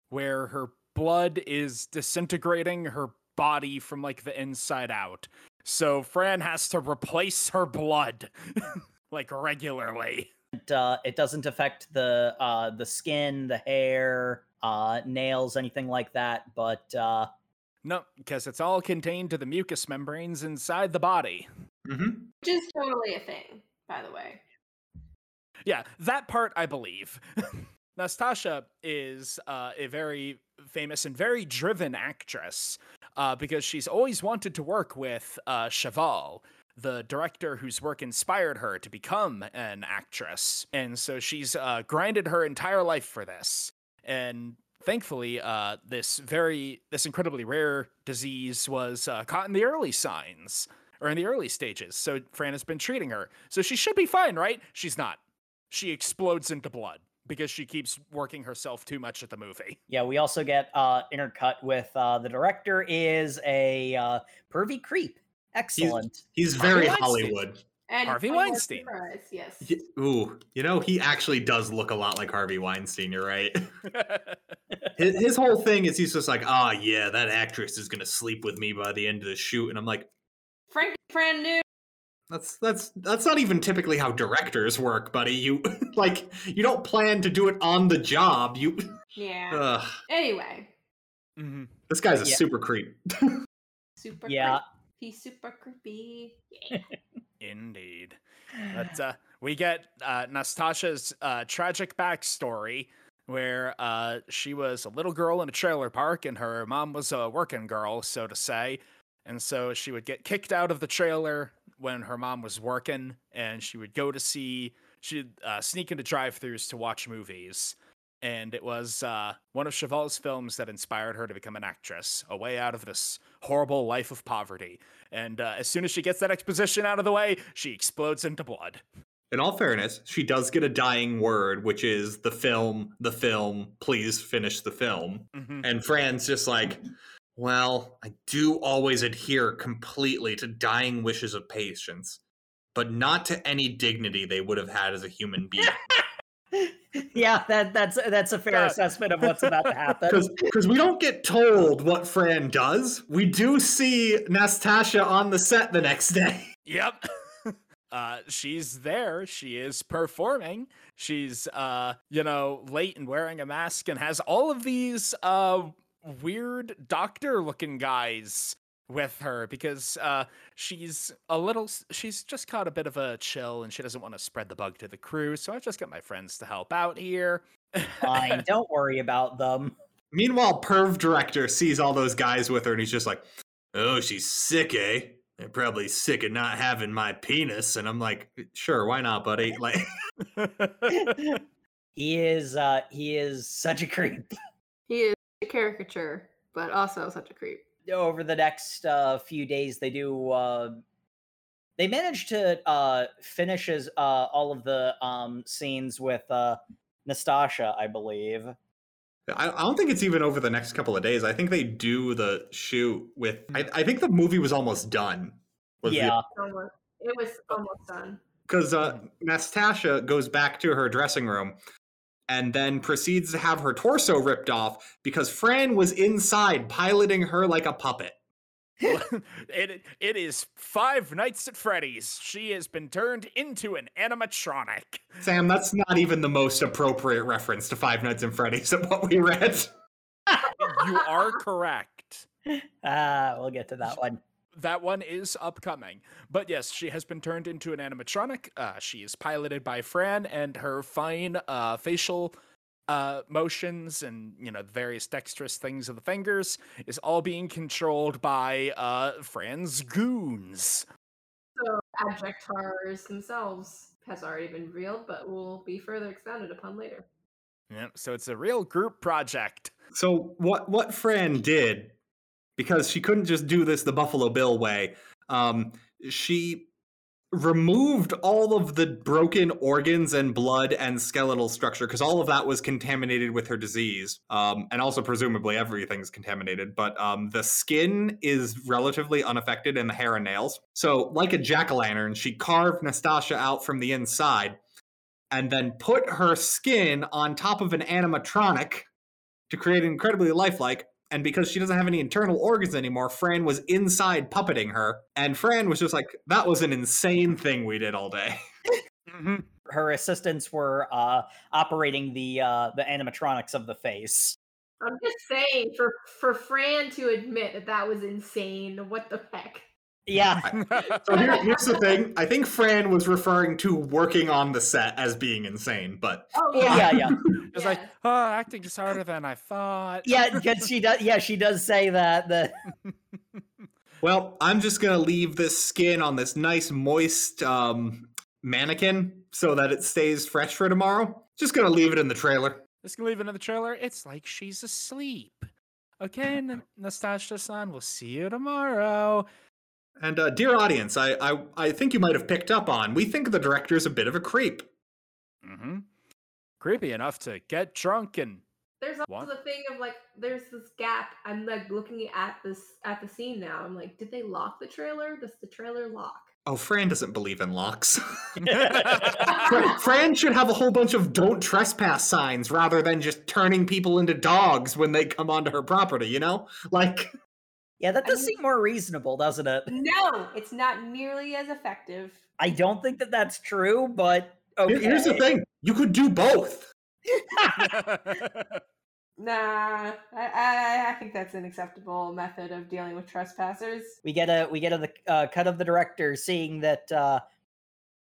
where her blood is disintegrating her body from like the inside out. So Fran has to replace her blood like regularly. it, uh, it doesn't affect the uh, the skin, the hair, uh, nails, anything like that. But uh, No, because it's all contained to the mucous membranes inside the body. hmm Which is totally a thing, by the way. Yeah, that part I believe. Nastasha is uh, a very famous and very driven actress uh, because she's always wanted to work with uh, Cheval, the director whose work inspired her to become an actress. And so she's uh, grinded her entire life for this. And thankfully, uh, this very, this incredibly rare disease was uh, caught in the early signs or in the early stages. So Fran has been treating her. So she should be fine, right? She's not she explodes into blood because she keeps working herself too much at the movie. yeah, we also get uh, intercut with uh, the director is a uh, pervy creep. Excellent. He's very likes it. Hollywood. And Harvey Weinstein. surprise, Yes. Y- Ooh, you know, he actually does look a lot like Harvey Weinstein. You're right. His, his whole thing is he's just like, ah, yeah, that actress is gonna sleep with me by the end of the shoot, and I'm like, Frank Fran knew. That's that's that's not even typically how directors work, buddy. You like you don't plan to do it on the job. You, Yeah. Ugh, anyway, Mhm. this guy's a Yeah. super creep. super. Yeah. creep- He's super creepy. Yeah. Indeed. But uh, we get uh, Nastasha's uh, tragic backstory where uh, she was a little girl in a trailer park and her mom was a working girl, so to say. And so she would get kicked out of the trailer when her mom was working, and she would go to see, she'd uh, sneak into drive throughs to watch movies. And it was uh, one of Cheval's films that inspired her to become an actress, a way out of this horrible life of poverty. And uh, as soon as she gets that exposition out of the way, she explodes into blood. In all fairness, she does get a dying word, which is the film, the film, please finish the film. Mhm. And Fran's just like, well, I do always adhere completely to dying wishes of patients, but not to any dignity they would have had as a human being. yeah, that that's that's a fair Yeah. assessment of what's about to happen. Because we don't get told what Fran does. We do see Nastasha on the set the next day. Yep. uh, she's there. She is performing. She's, uh, you know, late and wearing a mask and has all of these uh, weird doctor looking guys with her because uh, she's a little, she's just caught a bit of a chill and she doesn't want to spread the bug to the crew. So i've just got my friends to help out here. Fine, don't worry about them. Meanwhile, Perv director sees all those guys with her and he's just like, oh, she's sick, eh? They're probably sick of not having my penis. And I'm like, sure, why not, buddy? Like, He is uh he is such a creep. He is a caricature, but also such a creep. Over the next uh few days they do uh they manage to uh finish as uh all of the um scenes with uh Nastasha, I believe. I, I don't think it's even over the next couple of days. I think they do the shoot with, I, I think the movie was almost done. was Yeah. Almost, it was almost done. because uh, Nastasha goes back to her dressing room and then proceeds to have her torso ripped off because Fran was inside piloting her like a puppet. it it is Five Nights at Freddy's. She has been turned into an animatronic. Sam, that's not even the most appropriate reference to Five Nights at Freddy's of what we read. You are correct. Ah, we'll get to that one. That one is upcoming. But yes, she has been turned into an animatronic. Uh, she is piloted by Fran, and her fine uh, facial uh, motions and you know the various dexterous things of the fingers is all being controlled by uh, Fran's goons. So adjectars themselves has already been revealed, but will be further expounded upon later. Yeah, so it's a real group project. So what what Fran did, because she couldn't just do this the Buffalo Bill way, um, she removed all of the broken organs and blood and skeletal structure because all of that was contaminated with her disease um, and also presumably everything's contaminated but um, the skin is relatively unaffected and the hair and nails so like a jack-o'-lantern she carved nastasha out from the inside and then put her skin on top of an animatronic to create an incredibly lifelike. And because she doesn't have any internal organs anymore, Fran was inside puppeting her. And Fran was just like, that was an insane thing we did all day. Mhm. Her assistants were uh operating the uh the animatronics of the face. I'm just saying, for for Fran to admit that that was insane, what the heck? Yeah. So here, here's the thing I think Fran was referring to working on the set as being insane, but Oh Yeah, yeah. It's like, oh, acting is harder than I thought. Yeah, because she does yeah, she does say that the well, I'm just gonna leave this skin on this nice, moist um, mannequin so that it stays fresh for tomorrow. Just gonna leave it in the trailer. Just gonna leave it in the trailer. It's like she's asleep. Okay, N- Nastasha-san, we'll see you tomorrow. And uh, dear audience, I, I I think you might have picked up on we think the director's a bit of a creep. Mm-hmm. Creepy enough to get drunk and There's also What? the thing of like, there's this gap. I'm like looking at this at the scene now. I'm like, did they lock the trailer? Does the trailer lock? Oh, Fran doesn't believe in locks. Fran, Fran should have a whole bunch of don't trespass signs rather than just turning people into dogs when they come onto her property, you know? Like, yeah, that I does mean- seem more reasonable, doesn't it? no, it's not nearly as effective. I don't think that that's true, but okay. here's the thing you could do both. Nah, I, I I think that's an acceptable method of dealing with trespassers. we get a we get a uh, cut of the director seeing that uh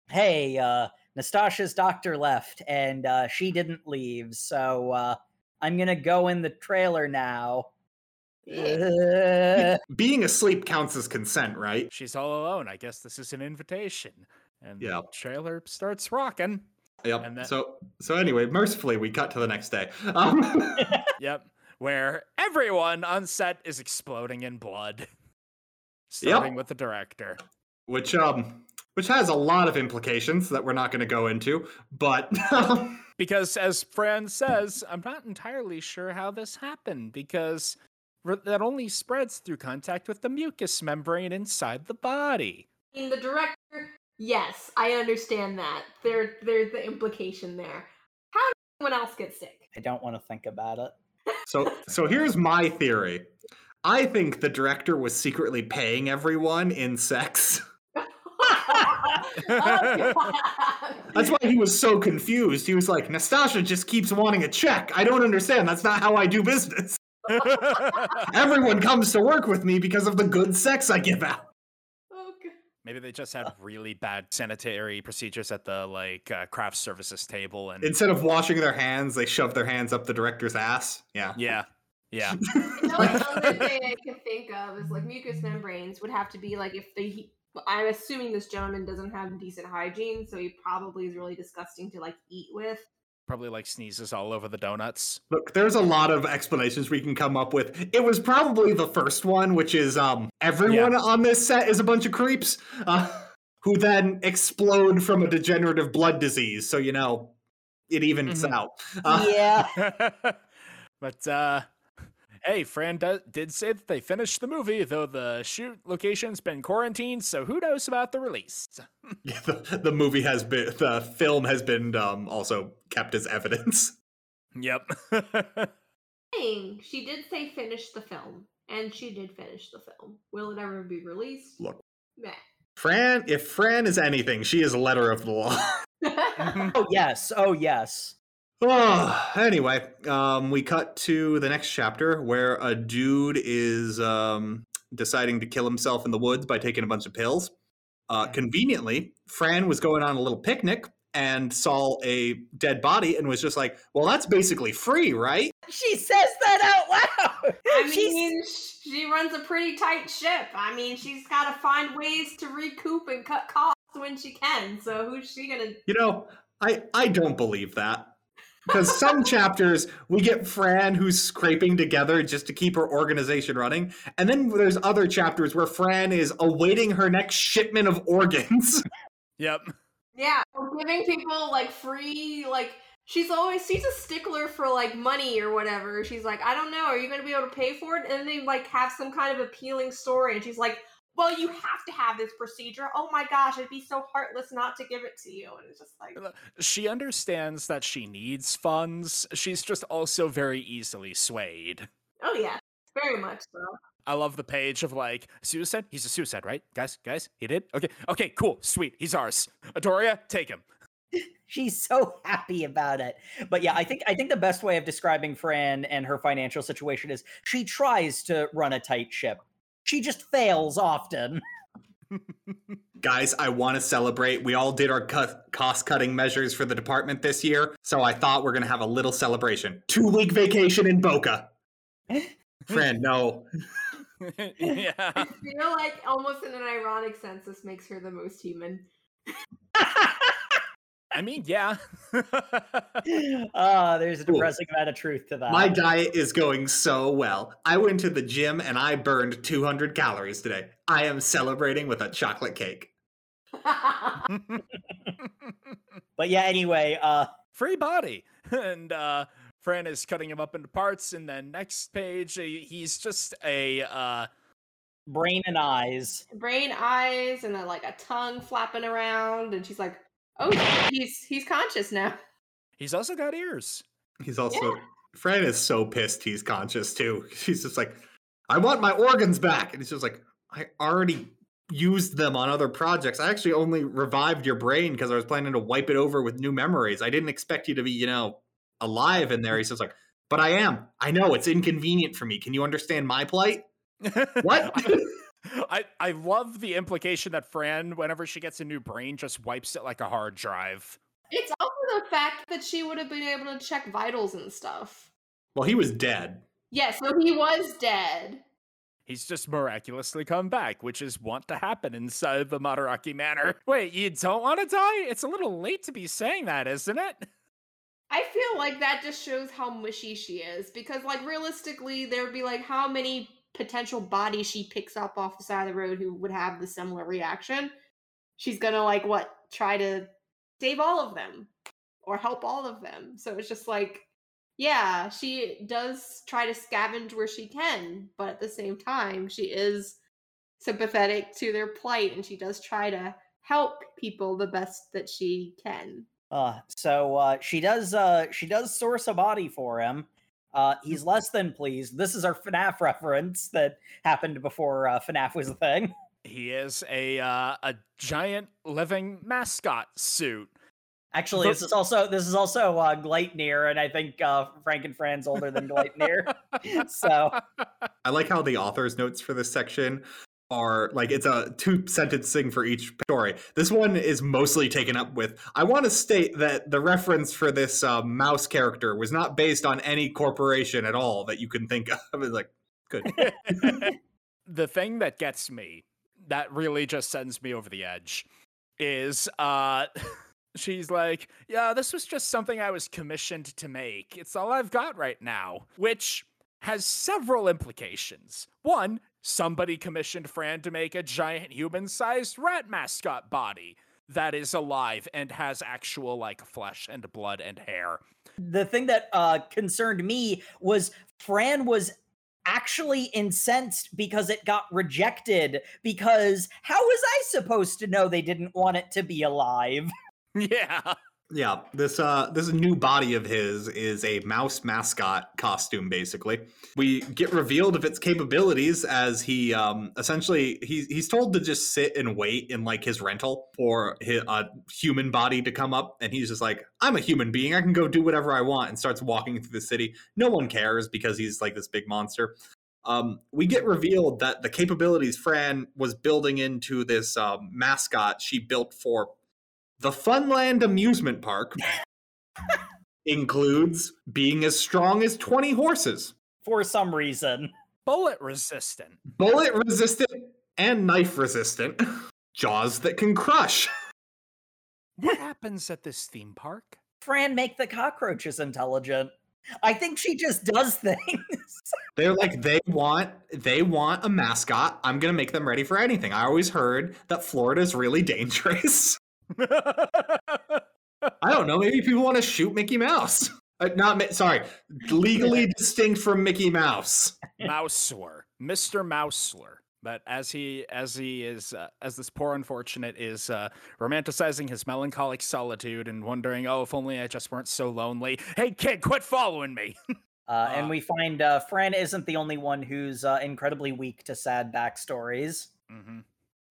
hey uh Nastasha's doctor left and uh she didn't leave so uh I'm gonna go in the trailer now. Being asleep counts as consent, right? She's all alone. I guess this is an invitation. And Yeah. the trailer starts rocking. Yep. And that- so, so anyway, mercifully, we cut to the next day. Um, Yep. Where everyone on set is exploding in blood. Starting with the director. which um, which has a lot of implications that we're not going to go into, but um, Because as Fran says, I'm not entirely sure how this happened because r- that only spreads through contact with the mucous membrane inside the body. In the director, yes, I understand that. There, there's the implication there. How did anyone else get sick? I don't want to think about it. so so here's my theory. I think the director was secretly paying everyone in sex. Oh, That's why he was so confused. He was like, Nastasha just keeps wanting a check. I don't understand. That's not how I do business. Everyone comes to work with me because of the good sex I give out. Oh, Maybe they just had really bad sanitary procedures at the like uh, craft services table and Instead of washing their hands, they shove their hands up the director's ass. Yeah. yeah. Yeah. You know, like other thing I can think of is like mucous membranes would have to be like if they. I'm assuming this gentleman doesn't have decent hygiene, so he probably is really disgusting to like eat with. Probably like sneezes all over the donuts. Look, there's a lot of explanations we can come up with. It was probably the first one, which is um everyone on this set is a bunch of creeps, uh, who then explode from a degenerative blood disease. So you know, it evens Mhm. out. Uh, yeah. but uh hey, Fran do- did say that they finished the movie, though the shoot location's been quarantined, so who knows about the release? yeah, the, the movie has been, the film has been um also kept as evidence. Yep. Saying she did say finish the film, and she did finish the film. Will it ever be released? Look. Meh. Fran, if Fran is anything, she is a letter of the law. Oh yes. Oh yes. Oh, anyway, um, we cut to the next chapter where a dude is um, deciding to kill himself in the woods by taking a bunch of pills. Uh, conveniently, Fran was going on a little picnic and saw a dead body and was just like, "Well, that's basically free, right?" She says that out loud. I She's- mean, sh- she runs a pretty tight ship. I mean, she's got to find ways to recoup and cut costs when she can. So who's she gonna? You know, I I don't believe that. Because some chapters we get Fran who's scraping together just to keep her organization running, and then there's other chapters where Fran is awaiting her next shipment of organs. yep. Yeah, or giving people like free like. She's always she's a stickler for like money or whatever. She's like, I don't know, are you gonna be able to pay for it? And then they like have some kind of appealing story, and she's like, Well, you have to have this procedure. Oh my gosh, it'd be so heartless not to give it to you. And it's just like, She understands that she needs funds. She's just also very easily swayed. oh yeah, very much so. I love the page of like suicide. He's a suicide, right? Guys, guys, he did. Okay, okay, cool, sweet. He's ours. Adoria, take him. She's so happy about it. But yeah, I think I think the best way of describing Fran and her financial situation is she tries to run a tight ship. She just fails often. Guys, I want to celebrate. We all did our cut, cost cutting measures for the department this year, so I thought we're going to have a little celebration. Two week vacation in Boca. Fran, no. yeah. I feel like almost in an ironic sense, this makes her the most human. I mean, yeah. Ah, there's a Cool. depressing amount of truth to that. My diet is going so well. I went to the gym and I burned 200 calories today. I am celebrating with a chocolate cake. but yeah, anyway, uh Free body. And uh Fran is cutting him up into parts, and then next page, he's just a uh brain and eyes. brain, eyes, and then like a tongue flapping around, and she's like, "Oh, he's he's conscious now." He's also got ears. He's also Fran is so pissed he's conscious too. She's just like, I want my organs back. And he's just like, I already used them on other projects. I actually only revived your brain because I was planning to wipe it over with new memories. I didn't expect you to be, you know, alive in there. He's just like, but I am. I know it's inconvenient for me. Can you understand my plight? What? I, I love the implication that Fran, whenever she gets a new brain, just wipes it like a hard drive. It's also the fact that she would have been able to check vitals and stuff. well, he was dead. Yeah, so he was dead. He's just miraculously come back, which is wont to happen inside the Madaraki Manor. Wait, you don't want to die? It's a little late to be saying that, isn't it? I feel like that just shows how mushy she is because, like, realistically, there would be like how many potential body she picks up off the side of the road who would have the similar reaction. She's gonna like what try to save all of them or help all of them. So it's just like, yeah, she does try to scavenge where she can, but at the same time, she is sympathetic to their plight and she does try to help people the best that she can. Uh, so uh, she does uh, she does source a body for him. Uh, he's less than pleased. This is our FNAF reference that happened before uh, FNAF was a thing. He is a uh, a giant living mascot suit. Actually, this is also this is also uh, Gleipnir, and I think uh, Franken Fran's older than Gleipnir. so I like how the author's notes for this section are like it's a two sentence thing for each story. This one is mostly taken up with. I want to state that the reference for this uh, mouse character was not based on any corporation at all that you can think of. It's like good. the thing that gets me, that really just sends me over the edge, is uh she's like, "Yeah, this was just something I was commissioned to make. It's all I've got right now." Which has several implications. One, somebody commissioned Fran to make a giant human-sized rat mascot body that is alive and has actual like flesh and blood and hair. the thing that uh, concerned me was Fran was actually incensed because it got rejected. Because how was I supposed to know they didn't want it to be alive? yeah. Yeah, this uh this new body of his is a mouse mascot costume basically. We get revealed of its capabilities as he um essentially he's he's told to just sit and wait in like his rental for his, a human body to come up and he's just like I'm a human being, I can go do whatever I want and starts walking through the city. No one cares because he's like this big monster. Um, we get revealed that the capabilities Fran was building into this um, mascot she built for the Funland amusement park includes being as strong as 20 horses, For some reason, Bullet resistant. bullet resistant and knife resistant, jaws that can crush. What happens at this theme park? Fran make the cockroaches intelligent. I think she just does things. They're like they want they want a mascot. I'm going to make them ready for anything. I always heard that Florida is really dangerous. I don't know, maybe people want to shoot Mickey Mouse. Uh, not Mi- sorry, legally distinct from Mickey Mouse. Mousler, Mr. Mousler. But as he as he is uh, as this poor unfortunate is uh, romanticizing his melancholic solitude and wondering, oh, if only I just weren't so lonely. Hey, kid, quit following me. Uh, and Ah. we find uh, Fran isn't the only one who's uh, incredibly weak to sad backstories. hmm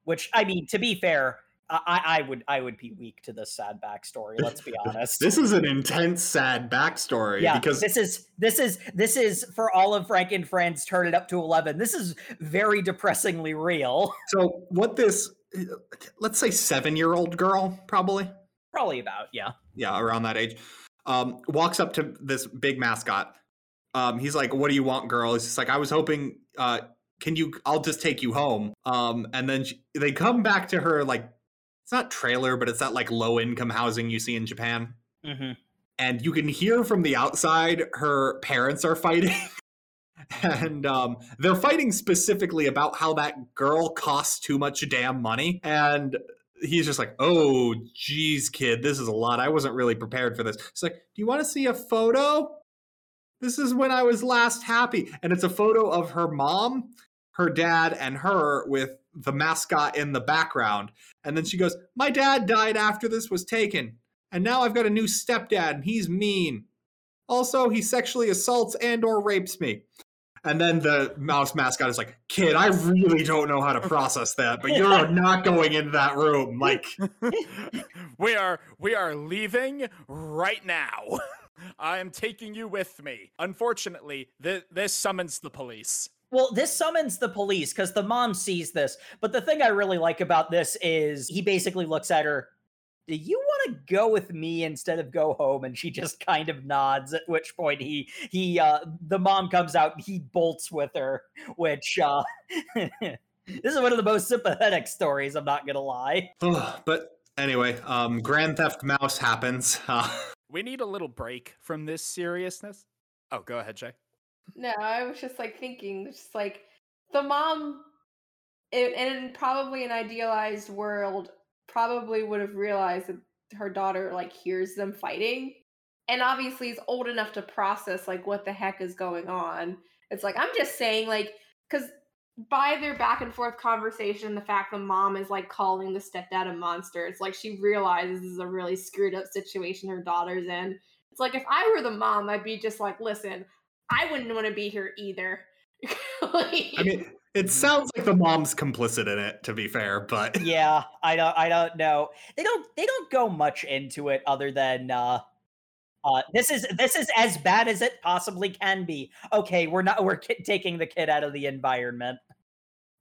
Which I mean, to be fair, I, I would I would be weak to this sad backstory. Let's be honest. This is an intense, sad backstory yeah, because this is this is this is for all of Frank and Friends turn it up to eleven. This is very depressingly real. so what this let's say seven year old girl probably Probably about yeah. yeah around that age um walks up to this big mascot um he's like what do you want girl he's just like i was hoping uh can you i'll just take you home um and then she, they come back to her like it's not trailer but it's that like low income housing you see in japan. Hmm and you can hear from the outside her parents are fighting. And um, they're fighting specifically about how that girl costs too much damn money. And he's just like oh geez kid this is a lot. I wasn't really prepared for this. It's like do you want to see a photo? This is when i was last happy. And it's a photo of her mom her dad and her with the mascot in the background. And then she goes, My dad died after this was taken. And now I've got a new stepdad and he's mean. Also, he sexually assaults and or rapes me. And then the mouse mascot is like, "Kid, I really don't know how to process that, but you're not going into that room." Like, we are we are leaving right now. I am taking you with me. Unfortunately, th- this summons the police. Well, this summons the police because the mom sees this. But the thing I really like about this is he basically looks at her. Do you want to go with me instead of go home? And she just kind of nods. At which point he he uh the mom comes out. He bolts with her, which uh this is one of the most sympathetic stories. I'm not gonna lie. but anyway, um, Grand Theft Mouse happens. Uh, We need a little break from this seriousness. Oh, go ahead, Jay. No, I was just like thinking, just like the mom, in, in probably an idealized world, probably would have realized that her daughter like hears them fighting, and obviously is old enough to process like what the heck is going on. It's like I'm just saying, like, because by their back and forth conversation, the fact the mom is like calling the stepdad a monster, it's like she realizes this is a really screwed up situation her daughter's in. It's like if I were the mom, I'd be just like, listen, I wouldn't want to be here either. Like- I mean, it sounds like the mom's complicit in it. To be fair, but yeah, I don't I don't know. They don't they don't go much into it other than uh uh, this is this is as bad as it possibly can be. Okay, we're not we're ki- taking the kid out of the environment.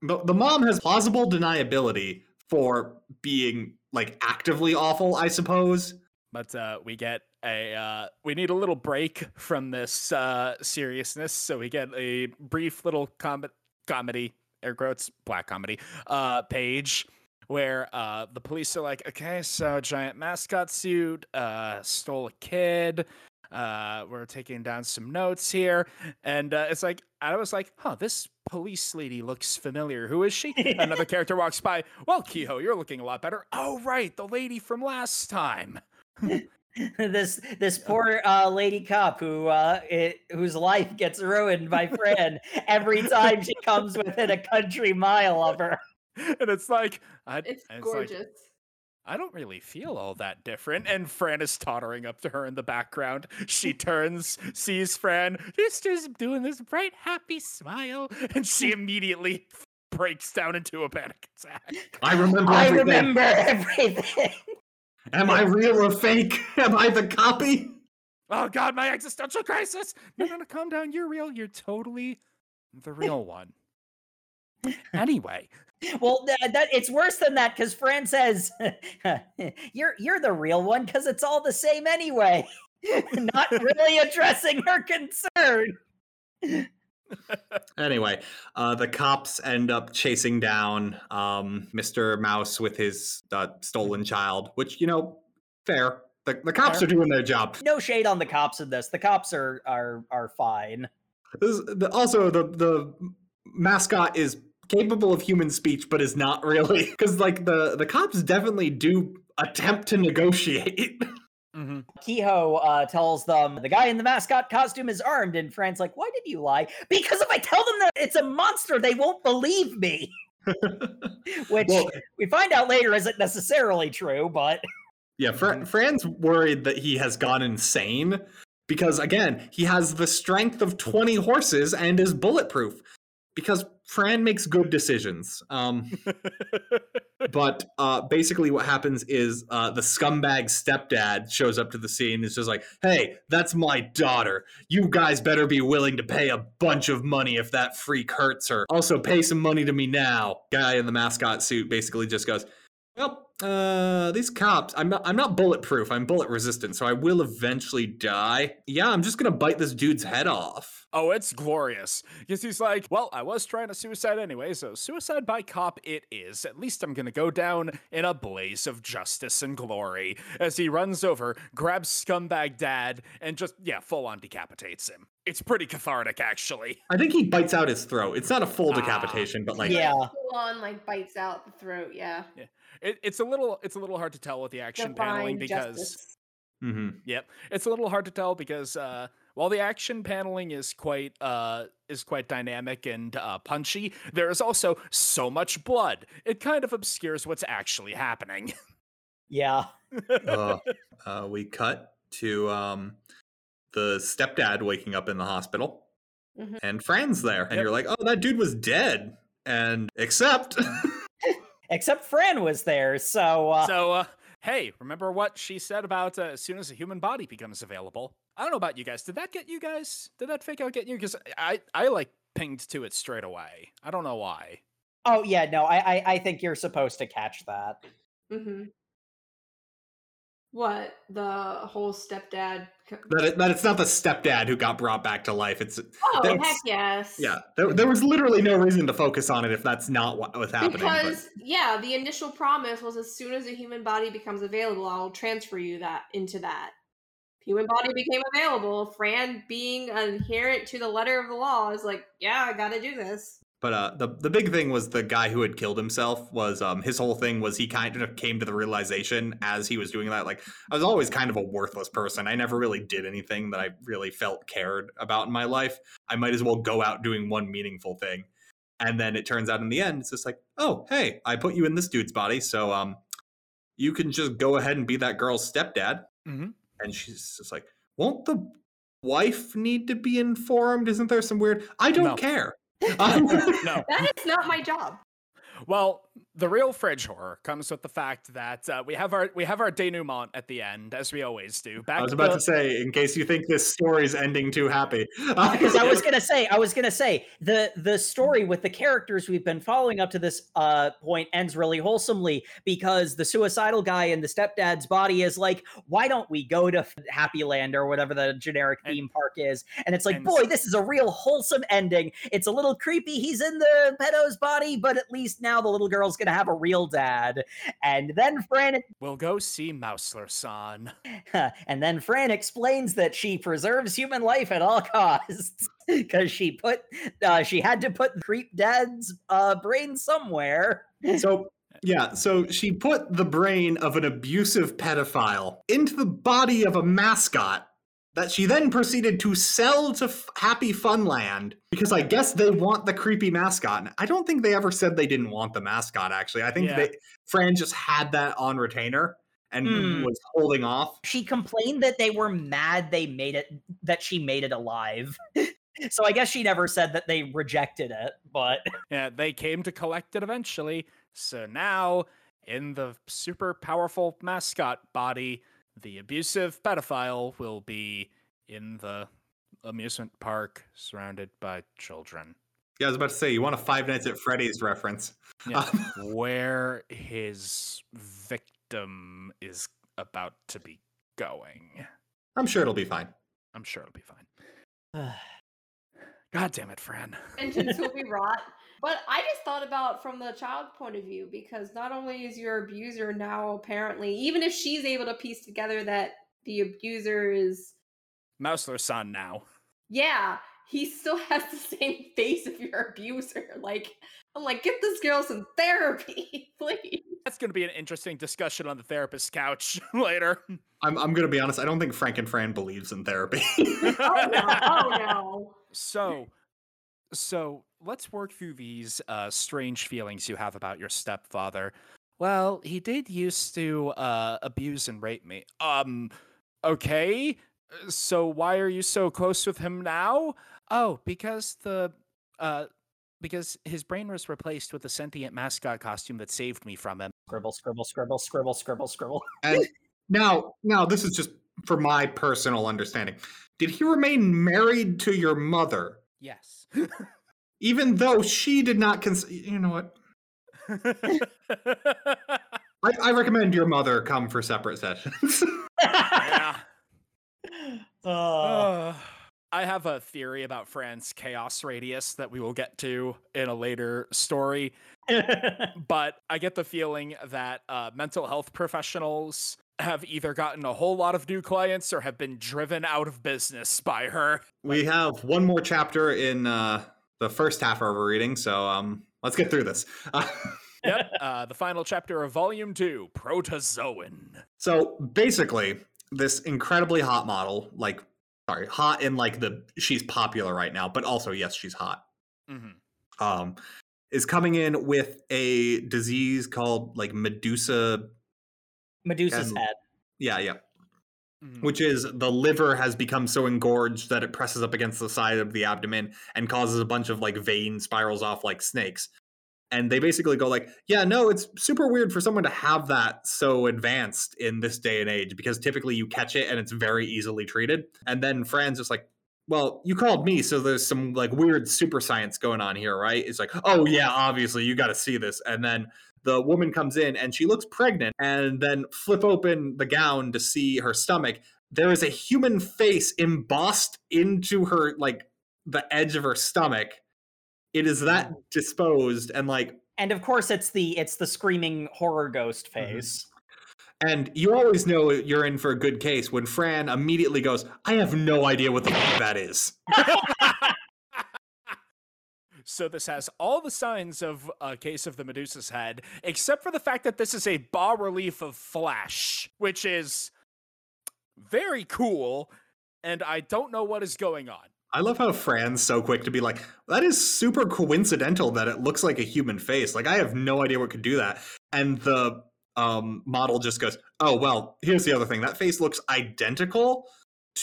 the, the mom has plausible deniability for being like actively awful, I suppose. But uh, we get a uh, we need a little break from this uh, seriousness, so we get a brief little com- comedy, air quotes, black comedy uh, page where uh, the police are like, okay, so giant mascot suit, uh, stole a kid. Uh, we're taking down some notes here, and uh, it's like I was like, "Huh, this police lady looks familiar. Who is she?" Another character walks by. Well, Kehoe, you're looking a lot better. Oh, right, the lady from last time. this this poor uh, lady cop who uh, it, whose life gets ruined by Fran every time she comes within a country mile of her. and it's like I, it's and like, gorgeous. I don't really feel all that different. And Fran is tottering up to her in the background. She turns, sees Fran, just just doing this bright, happy smile, and she immediately breaks down into a panic attack. I remember. I everything. remember everything. Am I real or fake? Am I the copy? Oh God, my existential crisis! No, no, no, calm down. You're real. You're totally the real one. Anyway, Well, th- that it's worse than that because Fran says, "You're you're the real one because it's all the same anyway." Not really addressing her concern. Anyway, uh, the cops end up chasing down um, Mr. Mouse with his uh, stolen child, which you know, fair. The, the cops Fair. are doing their job. No shade on the cops in this. The cops are are are fine. This, the, also, the the mascot is capable of human speech, but is not really because like the the cops definitely do attempt to negotiate. mhm. Kehoe uh, tells them the guy in the mascot costume is armed, and Fran's like, "Why did you lie?" Because if I tell them that it's a monster, they won't believe me. Which well, we find out later isn't necessarily true, but Yeah, Fra- Fran's worried that he has gone insane because, again, he has the strength of 20 horses and is bulletproof because Fran makes good decisions. Um, but uh, basically, what happens is uh, the scumbag stepdad shows up to the scene and is just like, hey, that's my daughter. You guys better be willing to pay a bunch of money if that freak hurts her. Also, pay some money to me now. Guy in the mascot suit basically just goes, well, uh, these cops, I'm not, I'm not bulletproof. I'm bullet resistant, so I will eventually die. Yeah, I'm just gonna bite this dude's head off. Oh, it's glorious. Because he's like, well, I was trying to suicide anyway, so suicide by cop it is. At least I'm gonna go down in a blaze of justice and glory. As he runs over, grabs scumbag dad, and just, yeah, full on decapitates him. It's pretty cathartic, actually. I think he bites out his throat. It's not a full Ah. decapitation, but like, Yeah. Full on like bites out the throat. Yeah. It, it's a little it's a little hard to tell with the action paneling because justice. mhm. Yep. It's a little hard to tell because uh while the action paneling is quite uh is quite dynamic and uh, punchy, there is also so much blood. It kind of obscures what's actually happening. yeah. uh, uh, we cut to um, the stepdad waking up in the hospital, Mhm. and Fran's there, and Yep. you're like, "Oh, that dude was dead." And except, Except Fran was there, so uh, so uh hey, remember what she said about uh, as soon as a human body becomes available? I don't know about you guys. Did that get you guys? Did that fake out get you? Because I I like pinged to it straight away. I don't know why. oh yeah, no, I, I I think you're supposed to catch that. Mm-hmm. What the whole stepdad? that, it, that it's not the stepdad who got brought back to life. It's Oh heck yes! yeah, there, there was literally no reason to focus on it if that's not what was happening. but- Because yeah, the initial promise was as soon as a human body becomes available, I'll transfer you that into that. Human body became available. Fran, being adherent to the letter of the law, is like, yeah, I got to do this. But uh, the the big thing was the guy who had killed himself was um his whole thing was he kind of came to the realization as he was doing that like I was always kind of a worthless person. I never really did anything that I really felt cared about in my life. I might as well go out doing one meaningful thing. And then it turns out in the end it's just like, "Oh, hey, I put you in this dude's body, so um you can just go ahead and be that girl's stepdad." Mhm. And she's just like, "Won't the wife need to be informed? Isn't there some weird I don't No. care." Um, No. That is not my job. Well, the real fridge horror comes with the fact that uh, we have our we have our denouement at the end, as we always do. Back I was about the- to say, in case you think this story's ending too happy, because I was gonna say, I was gonna say the the story with the characters we've been following up to this uh point ends really wholesomely because the suicidal guy in the stepdad's body is like, why don't we go to Happy Land or whatever the generic And- theme park is? And it's like, and- boy, this is a real wholesome ending. It's a little creepy. He's in the pedo's body, but at least now the little girl's gonna have a real dad. And then Fran We'll go see Mousler-san. and then Fran explains that she preserves human life at all costs because she put uh, she had to put creep dad's uh, brain somewhere. so yeah, so she put the brain of an abusive pedophile into the body of a mascot that she then proceeded to sell to F- Happy Funland because I guess they want the creepy mascot. And I don't think they ever said they didn't want the mascot. Actually, I think Yeah. they Fran just had that on retainer and Hmm. was holding off. She complained that they were mad they made it that she made it alive. so I guess she never said that they rejected it, but Yeah, they came to collect it eventually. So now, in the super powerful mascot body, the abusive pedophile will be in the amusement park surrounded by children. Yeah, I was about to say you want a Five Nights at Freddy's reference. Yeah. Where his victim is about to be going. I'm sure it'll be fine. I'm sure it'll be fine. God damn it, Fran. Vengeance will be wrought. But I just thought about from the child point of view because not only is your abuser now apparently, even if she's able to piece together that the abuser is, Mousler-san now. yeah, he still has the same face of your abuser. Like, I'm like, get this girl some therapy, please. That's going to be an interesting discussion on the therapist's couch later. I'm, I'm going to be honest. I don't think Franken Fran believes in therapy. Oh no! Oh no! So, so let's work through these uh, strange feelings you have about your stepfather. Well, he did used to uh, abuse and rape me. Um, okay. uh, So why are you so close with him now? Oh, because the uh, because his brain was replaced with a sentient mascot costume that saved me from him. scribble, scribble, scribble, scribble, scribble, scribble. and now, now this is just for my personal understanding. Did he remain married to your mother, Yes. even though she did not cons- You know what? I, I recommend your mother come for separate sessions. yeah. Uh, Uh, I have a theory about Fran's chaos radius that we will get to in a later story, but I get the feeling that uh, mental health professionals have either gotten a whole lot of new clients or have been driven out of business by her. we have one more chapter in uh, the first half of our reading, so um, let's get through this. Yep, uh, the final chapter of Volume 2 Protozoan. So basically, this incredibly hot model, like sorry, hot in like the she's popular right now, but also yes, she's hot. Mhm. Um, is coming in with a disease called like Medusa. Medusa's And- head. Yeah, yeah. Mhm. which is the liver has become so engorged that it presses up against the side of the abdomen and causes a bunch of like vein spirals off like snakes. And they basically go like, "Yeah, no, it's super weird for someone to have that so advanced in this day and age because typically you catch it and it's very easily treated." And then Fran's just like, "Well, you called me, so there's some like weird super science going on here, right?" It's like, "Oh yeah, obviously you got to see this." And then the woman comes in and she looks pregnant and then flip open the gown to see her stomach there is a human face embossed into her like the edge of her stomach it is that disposed and like And of course it's the it's the screaming horror ghost Mm-hmm. face. and you always know you're in for a good case when fran immediately goes i have no idea what the fuck that is So this has all the signs of a case of the Medusa's head, except for the fact that this is a bas relief of flesh, which is very cool, and I don't know what is going on. I love how Fran's so quick to be like, that is super coincidental that it looks like a human face. Like, I have no idea what could do that. And the um, model just goes, oh, well, here's the other thing. That face looks identical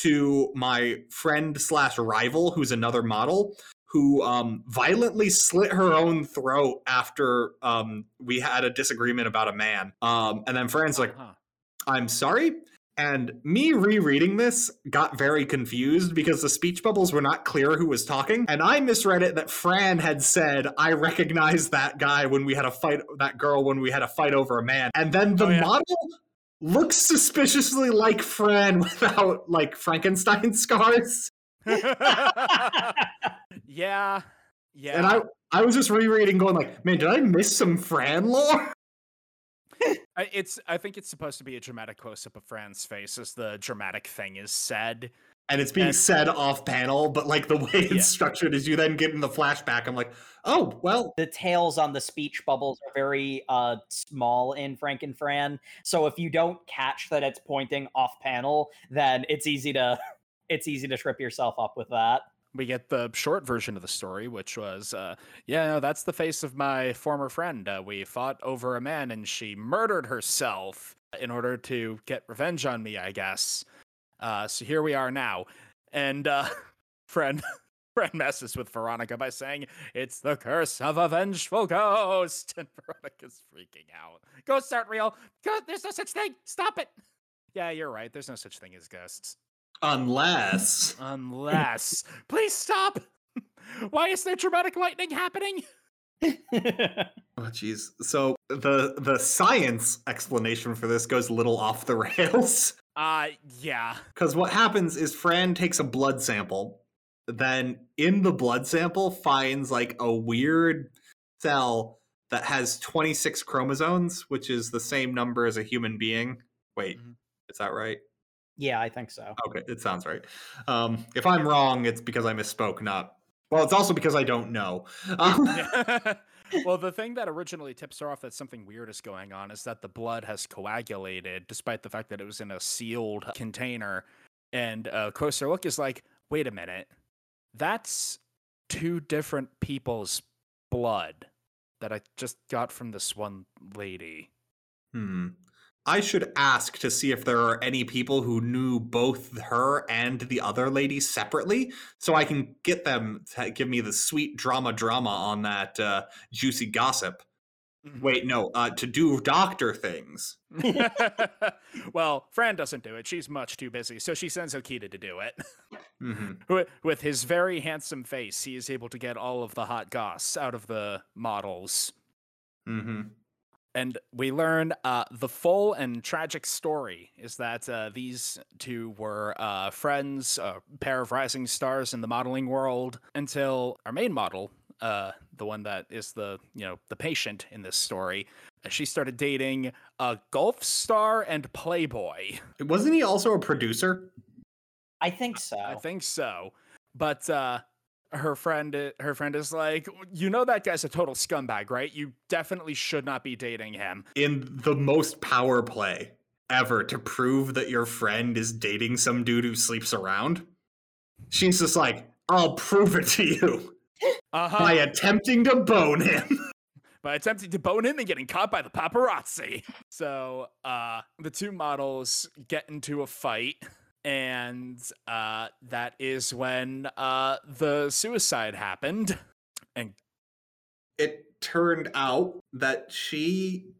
to my friend slash rival, who's another model, who um, violently slit her own throat after um, we had a disagreement about a man. Um, and then Fran's like, Huh. I'm sorry. And me rereading this got very confused because the speech bubbles were not clear who was talking. And I misread it that Fran had said, I recognize that guy when we had a fight, that girl when we had a fight over a man. And then the Oh, yeah. model looks suspiciously like Fran without like Frankenstein scars. yeah, yeah. And I, I was just rereading going like, man, did I miss some Fran lore? It's. I think it's supposed to be a dramatic close-up of Fran's face as the dramatic thing is said. And it's being And- said off panel, but like the way it's Yeah. structured is you then get in the flashback. I'm like, oh, well, the tails on the speech bubbles are very uh small in Franken Fran. So if you don't catch that it's pointing off panel, then it's easy to it's easy to trip yourself up with that. We get the short version of the story, which was, uh, yeah, no, that's the face of my former friend. Uh, we fought over a man, and she murdered herself in order to get revenge on me, I guess. Uh, so here we are now, and uh, friend. Friend messes with Veronica by saying, It's the curse of a vengeful ghost. And Veronica's freaking out. Ghosts aren't real. God, there's no such thing. Stop it. Yeah, you're right. There's no such thing as ghosts. Unless. Unless. Please stop! Why is there dramatic lightning happening? Oh jeez. So the the science explanation for this goes a little off the rails. Uh, yeah. Because what happens is Fran takes a blood sample, then in the blood sample finds like a weird cell that has 26 chromosomes, which is the same number as a human being. Wait, Mhm. is that right? Yeah, I think so. Okay, it sounds right. Um, if I'm wrong, it's because I misspoke, not. Well, it's also because I don't know. Um, well, the thing that originally tips her off that something weird is going on is that the blood has coagulated, despite the fact that it was in a sealed container. And a closer look is like, wait a minute, that's two different people's blood that I just got from this one lady. Hmm. I should ask to see if there are any people who knew both her and the other lady separately, so I can get them to give me the sweet drama drama on that uh, juicy gossip. Wait, no, uh, to do doctor things. well, Fran doesn't do it. She's much too busy, so she sends Okita to do it. hmm With- With his very handsome face, he is able to get all of the hot goss out of the models. hmm And we learn uh, the full and tragic story is that uh, these two were uh, friends, a pair of rising stars in the modeling world, until our main model, uh, the one that is the you know the patient in this story, uh, she started dating a golf star and playboy. Wasn't he also a producer? I think so. I think so. But uh her friend her friend is like, "You know that guy's a total scumbag, right? You definitely should not be dating him." In the most power play ever to prove that your friend is dating some dude who sleeps around? she's just like, I'll prove it to you Uh-huh. by attempting to bone him. by attempting to bone him and getting caught by the paparazzi. So uh, the two models get into a fight, and uh, that is when uh, the suicide happened. And it turned out that she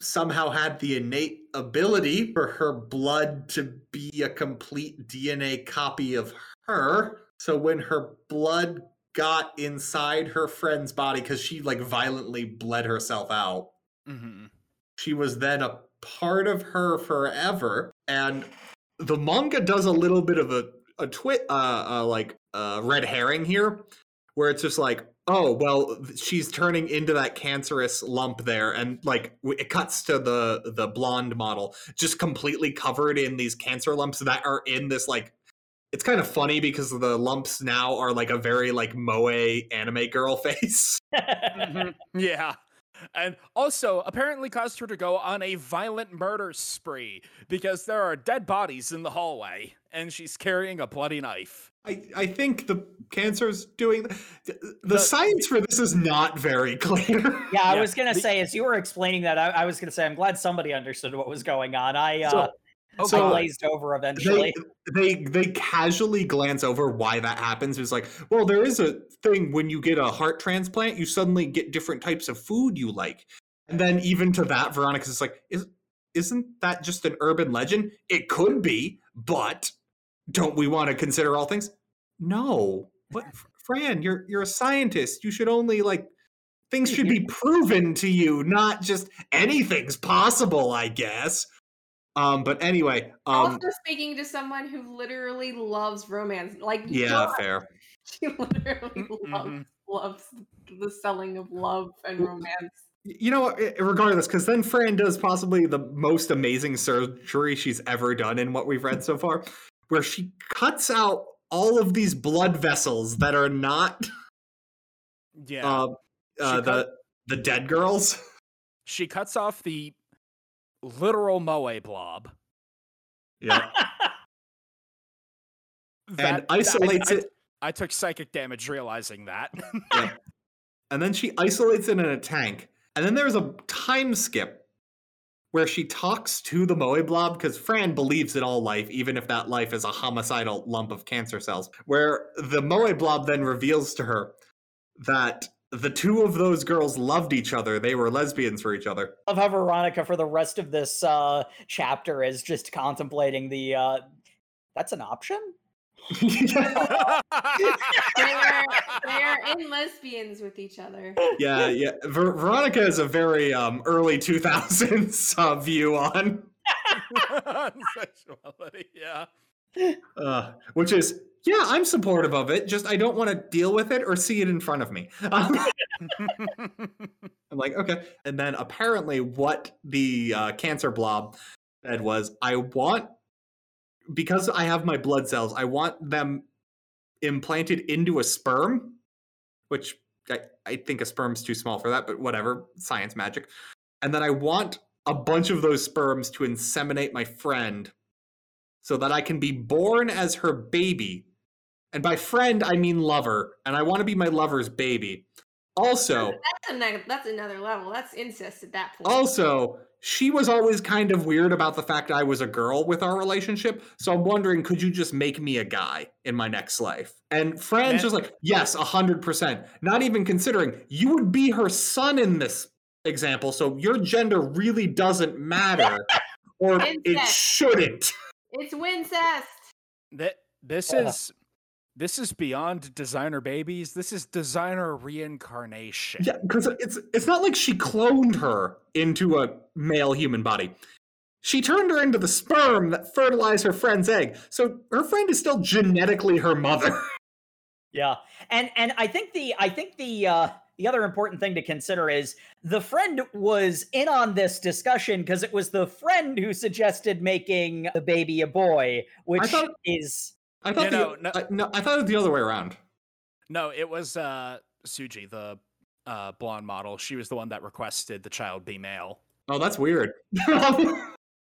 somehow had the innate ability for her blood to be a complete DNA copy of her. So when her blood got inside her friend's body, because she like violently bled herself out, mhm. she was then a part of her forever. And the manga does a little bit of a a twit, uh, uh, like uh, red herring here, where it's just like, oh well, she's turning into that cancerous lump there, and like it cuts to the the blonde model, just completely covered in these cancer lumps that are in this like. It's kind of funny because the lumps now are like a very like moe anime girl face. Mhm. yeah. And also, apparently caused her to go on a violent murder spree because there are dead bodies in the hallway and she's carrying a bloody knife. I, I think the cancer's doing the, the, The- science for this is not very clear. Yeah, I Yeah, was gonna the- say as you were explaining that, I, I was gonna say I'm glad somebody understood what was going on. I uh, So- So glazed over they, eventually. they they casually glance over why that happens. It's like, well, there is a thing when you get a heart transplant, you suddenly get different types of food you like. And then even to that, Veronica's like, is isn't that just an urban legend? It could be, but don't we want to consider all things? No. Fran, you're you're a scientist. You should only like things should be proven to you, not just anything's possible, I guess. Um, but anyway, um also speaking to someone who literally loves romance. Like yeah, God, fair. she literally loves Mhm. loves the selling of love and romance. You know Regardless, because then Fran does possibly the most amazing surgery she's ever done in what we've read so far, where she cuts out all of these blood vessels that are not Yeah. uh, uh, She the cut- the dead girls. she cuts off the literal moe blob. Yeah, That- and that- I- isolates I, it, I took psychic damage realizing that. and then she isolates it in a tank. And then there's a time skip where she talks to the Moe blob because Fran believes in all life, even if that life is a homicidal lump of cancer cells. Where the Moe blob then reveals to her that the two of those girls loved each other. They were lesbians for each other. love how Veronica for the rest of this uh, chapter is just contemplating the. Uh, that's an option. They are they are in lesbians with each other. yeah. yeah. Ver- Veronica is a very um, early 2000s uh, view on, Sexuality, yeah. uh, which is, yeah, I'm supportive of it. Just I don't want to deal with it or see it in front of me. I'm like, okay. And then apparently, what the uh, cancer blob said was, I want, because I have my blood cells, I want them implanted into a sperm, which I, I think a sperm's too small for that, but whatever, science magic. And then I want a bunch of those sperms to inseminate my friend so that I can be born as her baby. And by friend, I mean lover, and I want to be my lover's baby. Also, That's another that's another level. That's incest at that point. also, she was always kind of weird about the fact I was a girl with our relationship. So I'm wondering, could you just make me a guy in my next life? And Fran's Man- just like, yes, a hundred percent. Not even considering you would be her son in this example, so your gender really doesn't matter, or it shouldn't. It's Wincest. That this Uh. is this is beyond designer babies. This is designer reincarnation. Yeah, because it's it's not like she cloned her into a male human body. She turned her into the sperm that fertilized her friend's egg. So her friend is still genetically her mother. Yeah, and and I think the I think the uh, the other important thing to consider is the friend was in on this discussion because it was the friend who suggested making the baby a boy, which thought- is I thought You the, know, no- I, no, I thought it was the other way around. No, it was uh Suji, the uh blonde model. She was the one that requested the child be male. Oh, that's weird.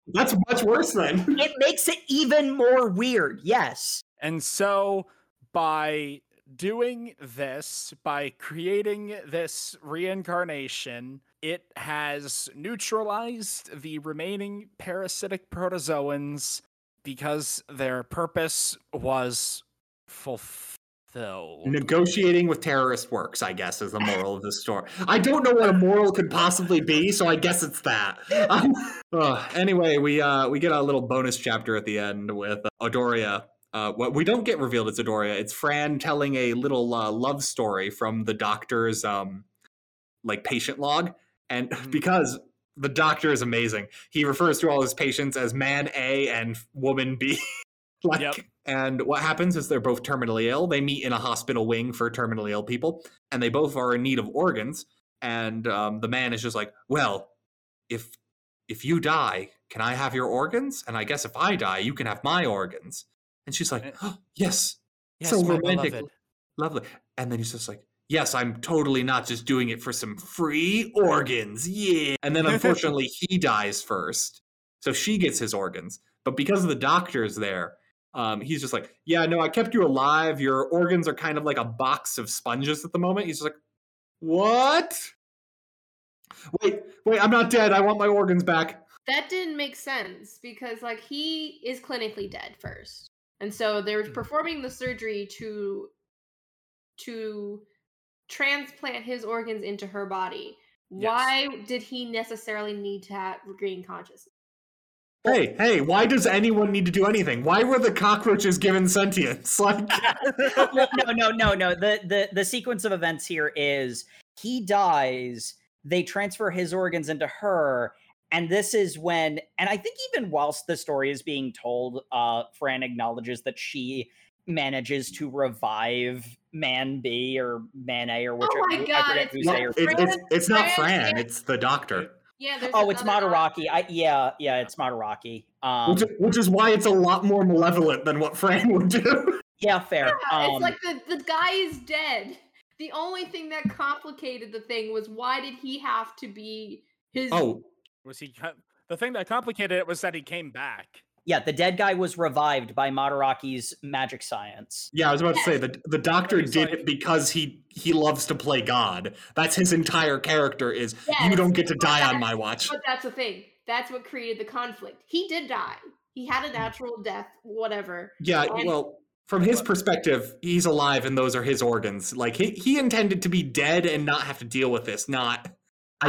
that's much worse then. it makes it even more weird. Yes. And so by doing this, by creating this reincarnation, it has neutralized the remaining parasitic protozoans because their purpose was fulfilled. Negotiating with terrorist works, I guess, is the moral of this story. I don't know what a moral could possibly be, so I guess it's that. Um, uh, anyway, we uh, we get a little bonus chapter at the end with uh, Adoria. Uh, what we don't get revealed it's Adoria. It's Fran telling a little uh, love story from the doctor's um, like patient log, and Mhm. because the doctor is amazing, he refers to all his patients as man A and woman B. like, Yep. and what happens is they're both terminally ill. They meet in a hospital wing for terminally ill people, and they both are in need of organs. And um, the man is just like, "Well, if if you die, can I have your organs? And I guess if I die, you can have my organs." And she's like, oh, "Yes, Yes, so romantic, beloved. lovely." And then he's just like, "Yes, I'm totally not just doing it for some free organs, yeah." And then unfortunately, he dies first, so she gets his organs. But because of the doctors there, um, he's just like, "Yeah, no, I kept you alive. Your organs are kind of like a box of sponges at the moment." He's just like, "What?" Wait, wait, I'm not dead. I want my organs back. That didn't make sense because like he is clinically dead first. And so they're Mhm. performing the surgery to to transplant his organs into her body. Yes. Why did he necessarily need to have regain consciousness? Hey, hey, why does anyone need to do anything? Why were the cockroaches given sentience? Like, no, no, no, no, no. The, the the sequence of events here is he dies, they transfer his organs into her, and this is when and I think even whilst the story is being told, uh Fran acknowledges that she manages to revive man B or man A or whichever Oh my God, it's who's no, or it- it's, Fran- it's not Fran Fran, it's the doctor. Yeah, Oh, it's another Madaraki. I yeah, yeah, it's Madaraki. Um Which, which is why it's a lot more malevolent than what Fran would do. yeah, fair. Yeah, Um, it's like the, the guy is dead. The only thing that complicated the thing was why did he have to be his Oh, Was he? The thing that complicated it was that he came back. Yeah, the dead guy was revived by Madaraki's magic science. yeah, I was about to say the the doctor he's did like- it because he he loves to play God. That's his entire character is you don't get to die on my watch. But that's the thing. That's what created the conflict. He did die. He had a mm. natural death, whatever. Yeah, and- well, from his perspective, he's alive and those are his organs. Like he he intended to be dead and not have to deal with this, not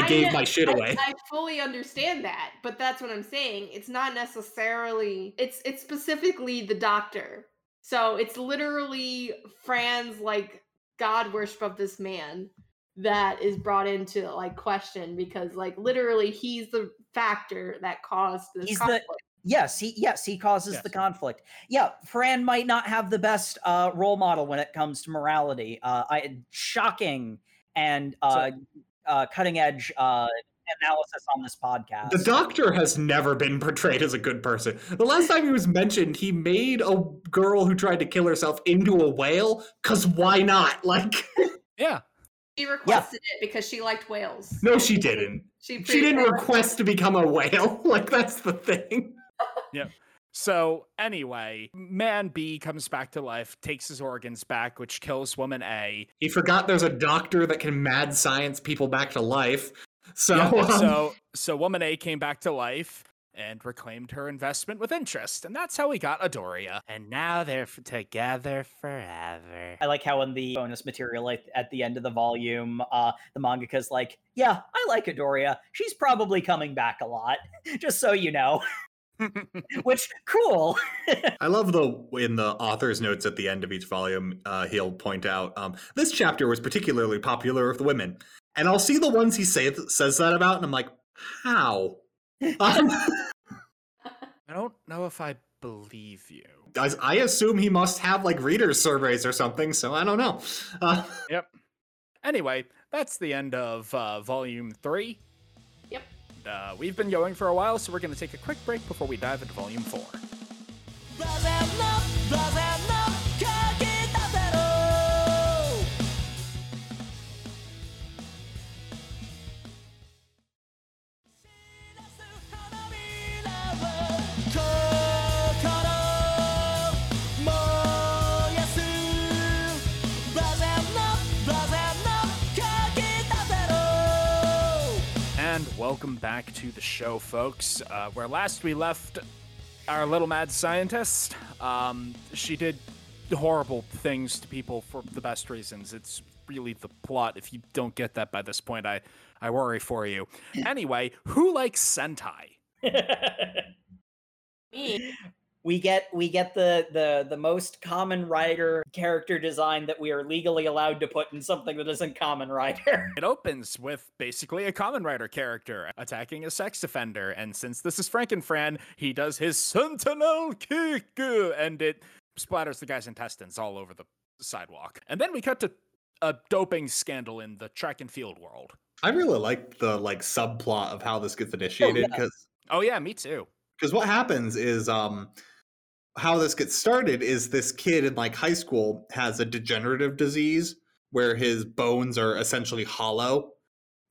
I, gave know- my shit away. I, fully understand that, but that's what I'm saying. It's not necessarily. It's it's specifically the doctor. So it's literally Fran's like god worship of this man that is brought into like question because like literally he's the factor that caused this He's the- conflict. Yes, he yes he causes Yes. the conflict. Yeah, Fran might not have the best uh, role model when it comes to morality. Uh, I shocking and uh, uh, cutting edge uh, analysis on this podcast. The doctor has never been portrayed as a good person. The last time he was mentioned, he made a girl who tried to kill herself into a whale. Cause why not? Like, Yeah. She requested it because she liked whales. no, she didn't. She, She didn't request to become a whale. Like, that's the thing. So anyway, man B comes back to life, takes his organs back, which kills woman A. He forgot there's a doctor that can mad science people back to life. So, Yeah, um, so so woman A came back to life and reclaimed her investment with interest, and that's how we got Adoria. And now they're f- together forever. I like how in the bonus material at, at the end of the volume, uh, the mangaka's like, "Yeah, I like Adoria. She's probably coming back a lot, just so you know." Which cool. I love the in the author's notes at the end of each volume, uh, he'll point out um, this chapter was particularly popular with women, and I'll see the ones he say, says that about, and I'm like, how? Um, I don't know if I believe you. I, I assume he must have like readers surveys or something, so I don't know. Uh, Yep. Anyway, that's the end of uh, volume three uh, we've been going for a while, so we're going to take a quick break before we dive into Volume 4. Welcome back to the show, folks. Uh, where last we left our little mad scientist, um, she did horrible things to people for the best reasons. It's really the plot. If you don't get that by this point, I, I worry for you. Anyway, who likes Sentai? Me. We get we get the the the most Kamen Rider character design that we are legally allowed to put in something that isn't Kamen Rider. It opens with basically a Kamen Rider character attacking a sex offender, and since this is Franken Fran, he does his sentinel kick, and it splatters the guy's intestines all over the sidewalk. And then we cut to a doping scandal in the track and field world. I really like the like subplot of how this gets initiated yeah. because Oh yeah, me too. because what happens is um how this gets started is this kid in like high school has a degenerative disease where his bones are essentially hollow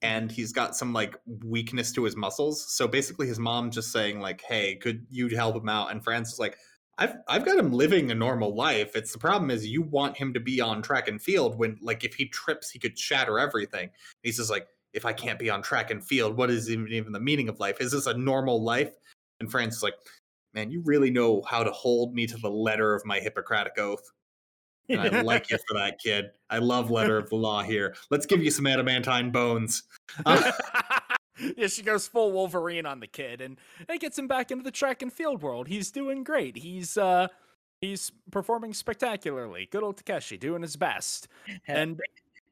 and he's got some like weakness to his muscles so basically his mom just saying like hey could you help him out and francis is like I've I've got him living a normal life. It's the problem is you want him to be on track and field when like if he trips he could shatter everything. He's just like if I can't be on track and field, what is even even the meaning of life? Is this a normal life? And Francis is like, man, you really know how to hold me to the letter of my Hippocratic oath. And I like you for that, kid. I love letter of the law here. Let's give you some adamantine bones. Uh, yeah, she goes full Wolverine on the kid, and it gets him back into the track and field world. He's doing great. He's uh, he's performing spectacularly. Good old Takeshi doing his best. And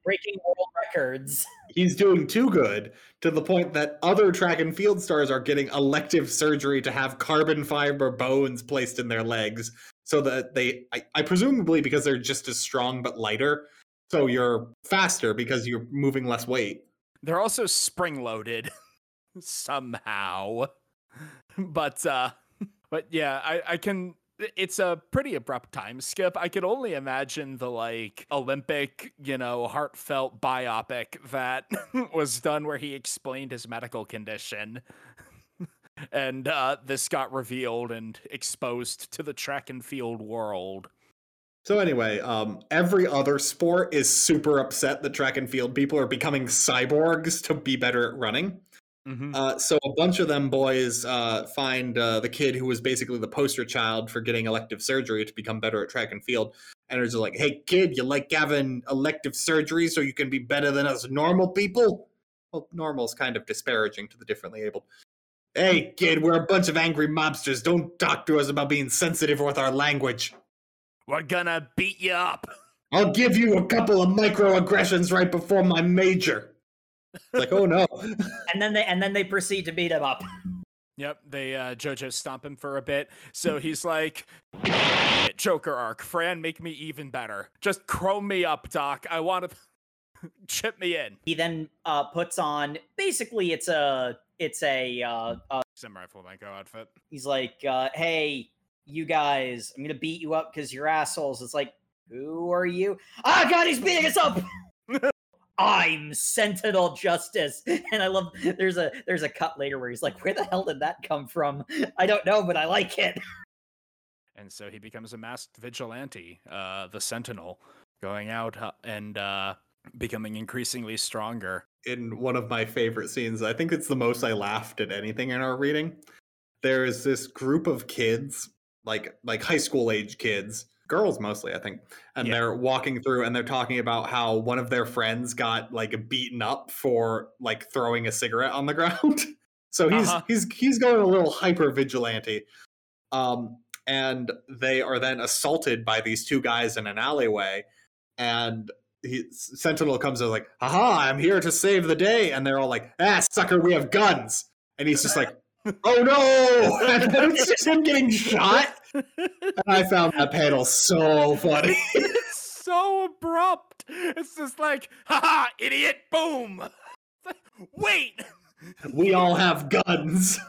breaking world records. he's doing too good to the point that other track and field stars are getting elective surgery to have carbon fiber bones placed in their legs so that they I, I presumably because they're just as strong but lighter so you're faster because you're moving less weight they're also spring loaded somehow. But uh, but yeah, I I can. It's a pretty abrupt time skip. I could only imagine the like Olympic, you know, heartfelt biopic that was done where he explained his medical condition. and uh, this got revealed and exposed to the track and field world. so anyway um every other sport is super upset that track and field people are becoming cyborgs to be better at running Mhm. Uh, so a bunch of them boys uh, find uh, the kid who was basically the poster child for getting elective surgery to become better at track and field, and it's just like, "Hey kid, you like having elective surgery so you can be better than us normal people?" Well, normal's kind of disparaging to the differently abled. Hey kid, we're a bunch of angry mobsters. Don't talk to us about being sensitive with our language. We're gonna beat you up. I'll give you a couple of microaggressions right before my major. It's like, oh no. And then they and then they proceed to beat him up. Yep, they uh Jojo stomp him for a bit. So he's like Joker arc, Fran, make me even better. Just chrome me up, Doc. I want to chip me in. He then uh, puts on basically it's a it's a uh, uh, Samurai flamenco outfit. he's like, uh, hey, you guys, I'm gonna beat you up because you're assholes. It's like, who are you? Ah, God, he's beating us up. I'm Sentinel Justice, and I love. There's a there's a cut later where he's like, where the hell did that come from? I don't know, but I like it. And so he becomes a masked vigilante, uh the Sentinel, going out uh, and uh becoming increasingly stronger. in one of my favorite scenes. I think it's the most I laughed at anything in our reading. There is this group of kids, like like high school age kids, girls mostly, I think, and Yeah. they're walking through and they're talking about how one of their friends got like beaten up for like throwing a cigarette on the ground. so he's Uh-huh. he's he's going a little hyper vigilante. Um and they are then assaulted by these two guys in an alleyway and he, Sentinel comes and is like, "Haha, I'm here to save the day," and they're all like, "Ah, sucker, we have guns," and he's just like, "Oh no!" it's just him getting shot. And I found that panel so funny. it's so abrupt. It's just like, haha, idiot, boom. Like, Wait, we all have guns.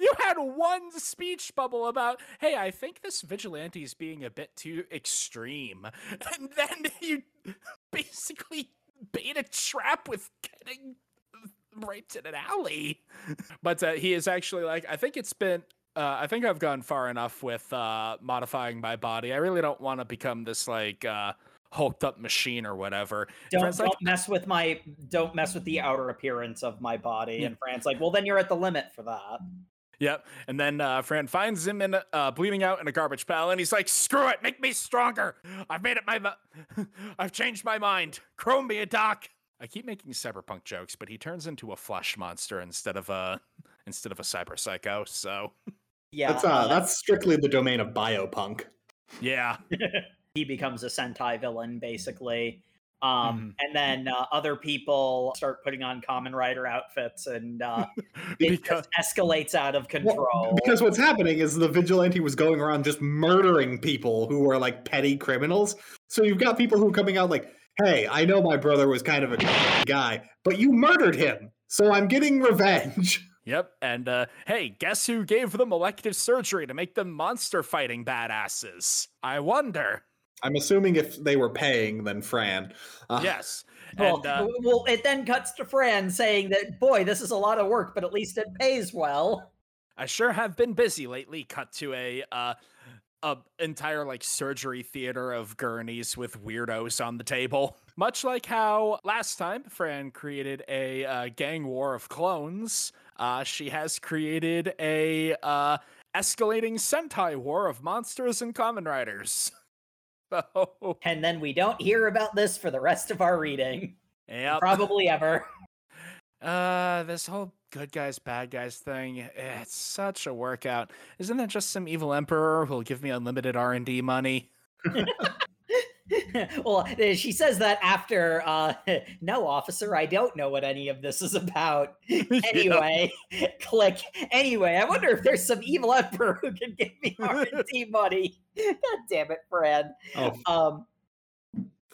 you had one speech bubble about, hey, I think this vigilante is being a bit too extreme. And then you basically bait a trap with getting raped in an alley. But uh, he is actually like, I think it's been. Uh, I think I've gone far enough with uh, modifying my body. I really don't want to become this like uh, hulked up machine or whatever. Don't, don't mess with my don't mess with the outer appearance of my body. Yeah. And Fran's like, well, then you're at the limit for that. Yep. And then uh, Fran finds him in a, uh, bleeding out in a garbage pile, and he's like, "Screw it, make me stronger. I've made it my, mi- I've changed my mind. Chrome me a doc." I keep making cyberpunk jokes, but he turns into a flesh monster instead of a instead of a cyber psycho. So Yeah, That's uh, uh, that's strictly the domain of biopunk. yeah, he becomes a Sentai villain basically. Um, and then uh, other people start putting on Kamen Rider outfits, and uh, it because just escalates out of Well, control. because what's happening is the vigilante was going around just murdering people who were like petty criminals. So you've got people who are coming out like, "Hey, I know my brother was kind of a guy, but you murdered him, so I'm getting revenge." Yep. And uh, hey, guess who gave them elective surgery to make them monster fighting badasses? I wonder. I'm assuming if they were paying, then Fran. Uh, Yes. well, And uh, well, it then cuts to Fran saying that, "Boy, this is a lot of work, but at least it pays well." I sure have been busy lately. Cut to a uh, a entire like surgery theater of gurneys with weirdos on the table. Much like how last time Fran created a uh, gang war of clones, uh, she has created a uh, escalating Sentai war of monsters and Kamen Riders. So, And then we don't hear about this for the rest of our reading, yep. probably ever. Uh, this whole good guys, bad guys thing, it's such a workout. Isn't that just some evil emperor who'll give me unlimited R&D money? well, uh, she says that after, uh, no, officer, I don't know what any of this is about. Anyway, click. Anyway, I wonder if there's some evil emperor who can give me R&D money. God damn it, Fred. Oh, Um,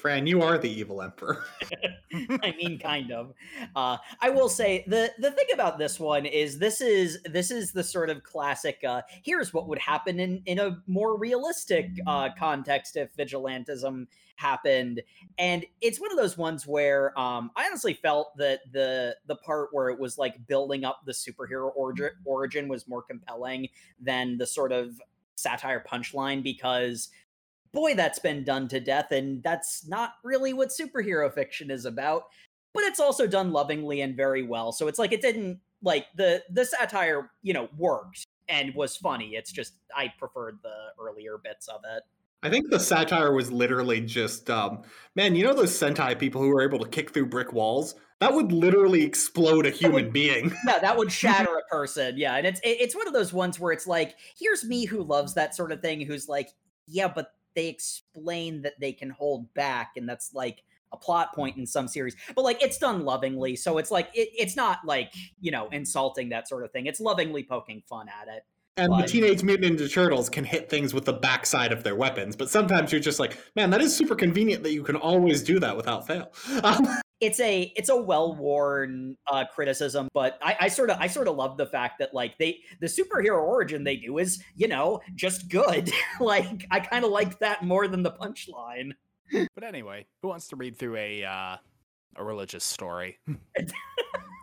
Fran, you are the evil emperor. I mean, kind of. Uh, I will say the the thing about this one is this is this is the sort of classic. Uh, here's what would happen in in a more realistic uh, context if vigilantism happened, and it's one of those ones where um, I honestly felt that the the part where it was like building up the superhero origin origin was more compelling than the sort of satire punchline because boy, that's been done to death, and that's not really what superhero fiction is about. But it's also done lovingly and very well. So it's like it didn't like the the satire, you know, worked and was funny. It's just I preferred the earlier bits of it. I think the satire was literally just, um, man, you know those Sentai people who are able to kick through brick walls? That would literally explode a human being. Yeah, that would shatter a person. Yeah, and it's it's one of those ones where it's like, here's me who loves that sort of thing, who's like, yeah, but they explain that they can hold back, and that's like a plot point in some series. But like, it's done lovingly, so it's like it, it's not like you know insulting that sort of thing. It's lovingly poking fun at it. And the Teenage Mutant Ninja Turtles can hit things with the backside of their weapons, but sometimes you're just like, man, that is super convenient that you can always do that without fail. Um, it's a it's a well worn uh, criticism, but I, I sort of I sort of love the fact that like they the superhero origin they do is you know just good. like I kind of like that more than the punchline. But anyway, who wants to read through a uh, a religious story?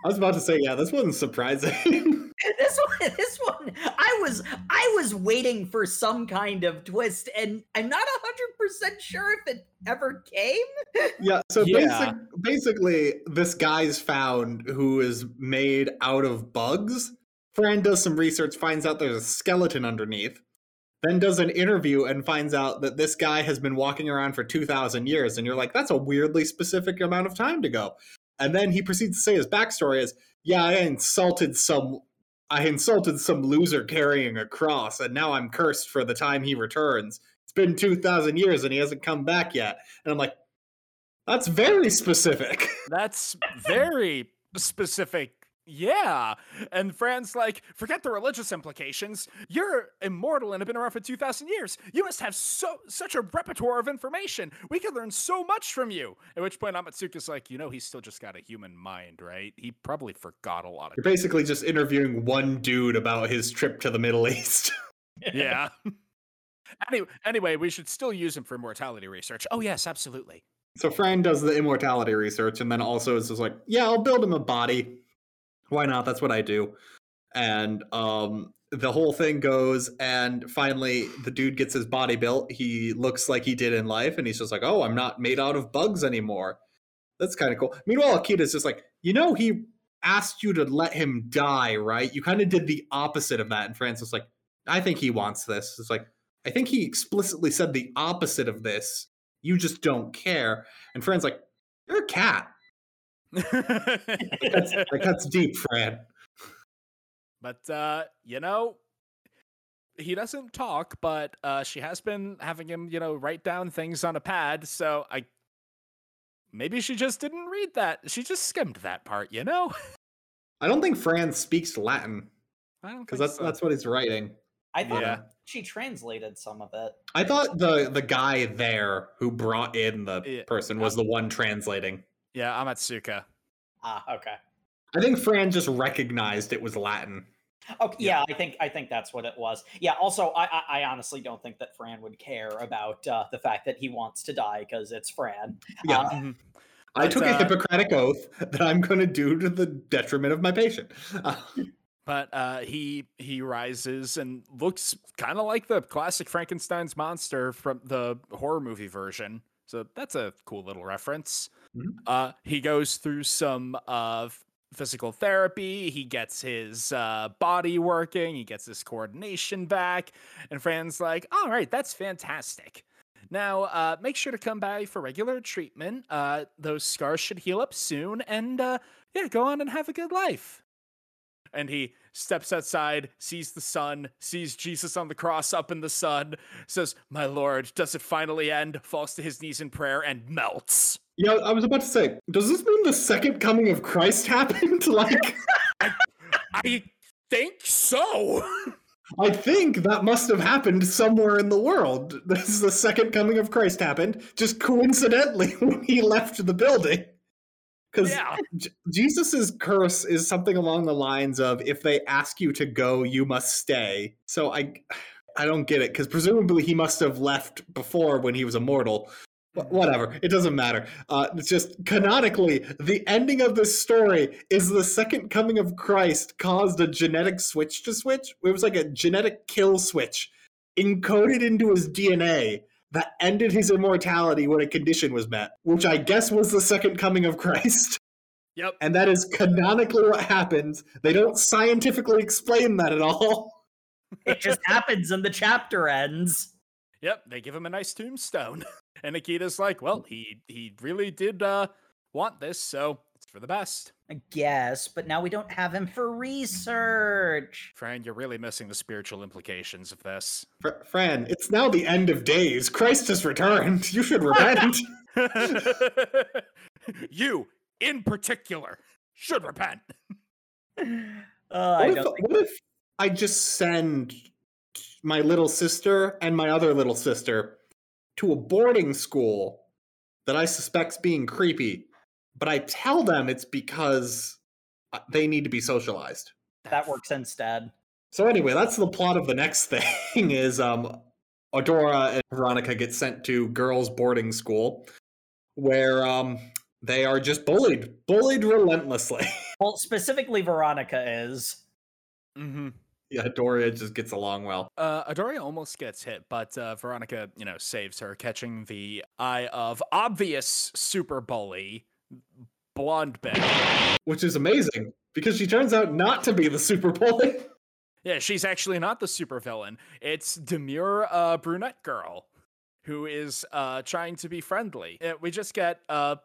I was about to say, yeah, this wasn't surprising. this one this one I was I was waiting for some kind of twist, and I'm not hundred percent sure if it ever came. yeah, so Yeah. Basic, basically, this guy's found who is made out of bugs. Fran does some research, finds out there's a skeleton underneath, then does an interview and finds out that this guy has been walking around for 2,000 years. And you're like, that's a weirdly specific amount of time to go. And then he proceeds to say his backstory is, yeah, I insulted some. I insulted some loser carrying a cross, and now I'm cursed for the time he returns. It's been 2,000 years and he hasn't come back yet. And I'm like, that's very specific. That's very specific. Yeah. And Fran's like, forget the religious implications. You're immortal and have been around for 2,000 years. You must have so such a repertoire of information. We could learn so much from you. At which point Amatsuka's like, you know, he's still just got a human mind, right? He probably forgot a lot of You're basically just interviewing one dude about his trip to the Middle East. Yeah. anyway, anyway, we should still use him for mortality research. Oh, yes, absolutely. So Fran does the immortality research and then also is just like, yeah, I'll build him a body. Why not? That's what I do. And um the whole thing goes, and finally the dude gets his body built. He looks like he did in life, and he's just like, "Oh, I'm not made out of bugs anymore." That's kind of cool. Meanwhile, Okita's just like, you know, he asked you to let him die, right? You kind of did the opposite of that. And Francis like, I think he wants this. It's like, I think he explicitly said the opposite of this. You just don't care. And Fran's like, you're a cat. That's, like, that's deep, Fran. but uh, you know, he doesn't talk, but uh, she has been having him, you know, write down things on a pad. So I maybe she just didn't read that. She just skimmed that part, you know. I don't think Fran speaks Latin I don't because that's so. that's what he's writing. I thought Yeah. she translated some of it. I thought the the guy there who brought in the Yeah, person was the one translating. Yeah, I'm at Suka. Ah, okay. I think Fran just recognized it was Latin. Okay, yeah, I think I think that's what it was. Yeah. Also, I I, I honestly don't think that Fran would care about uh, the fact that he wants to die because it's Fran. Yeah. Uh, Mhm. I But, took a uh, Hippocratic oath that I'm going to do to the detriment of my patient. But uh, he he rises and looks kind of like the classic Frankenstein's monster from the horror movie version. So that's a cool little reference. Mhm. Uh, he goes through some uh, physical therapy. He gets his uh, body working. He gets his coordination back. And Fran's like, "All right, that's fantastic." Now, uh, make sure to come by for regular treatment. Uh, those scars should heal up soon, and uh, yeah, go on and have a good life and he steps outside, sees the sun, sees Jesus on the cross up in the sun, says, My Lord, does it finally end? Falls to his knees in prayer and melts. Yeah, I was about to say, does this mean the second coming of Christ happened? like, I think so. I think that must have happened somewhere in the world. This is the second coming of Christ happened, just coincidentally when he left the building. Because yeah. J- Jesus's curse is something along the lines of if they ask you to go, you must stay. So I I don't get it because presumably he must have left before when he was immortal. Wh- Whatever, it doesn't matter. Uh, it's just canonically, the ending of this story is the second coming of Christ caused a genetic switch to switch. It was like a genetic kill switch encoded into his DNA that ended his immortality when a condition was met, which I guess was the second coming of Christ. Yep. And that is canonically what happens. They don't scientifically explain that at all. it just happens and the chapter ends. Yep. They give him a nice tombstone. And Okita's like, Well, he he really did uh want this, so it's for the best. I guess, but now we don't have him for research. Fran, you're really missing the spiritual implications of this. Fr- Fran, it's now the end of days. Christ has returned. You should repent. you, in particular, should repent. Uh, what, if, don't think what if I just send my little sister and my other little sister to a boarding school that I suspect's being creepy, but I tell them it's because uh, they need to be socialized. that works instead. So anyway, that's the plot of the next thing is um Adoria and Veronica get sent to girls boarding school where um they are just bullied, bullied relentlessly. Well, specifically, Veronica is. Mm-hmm. Yeah, Doria just gets along well. Uh, Adoria almost gets hit, but uh, Veronica, you know, saves her, catching the eye of obvious super bully, Blonde Bear. Which is amazing because she turns out not to be the super bully. Yeah, she's actually not the super villain. It's demure uh, brunette girl who is uh, trying to be friendly. We just get a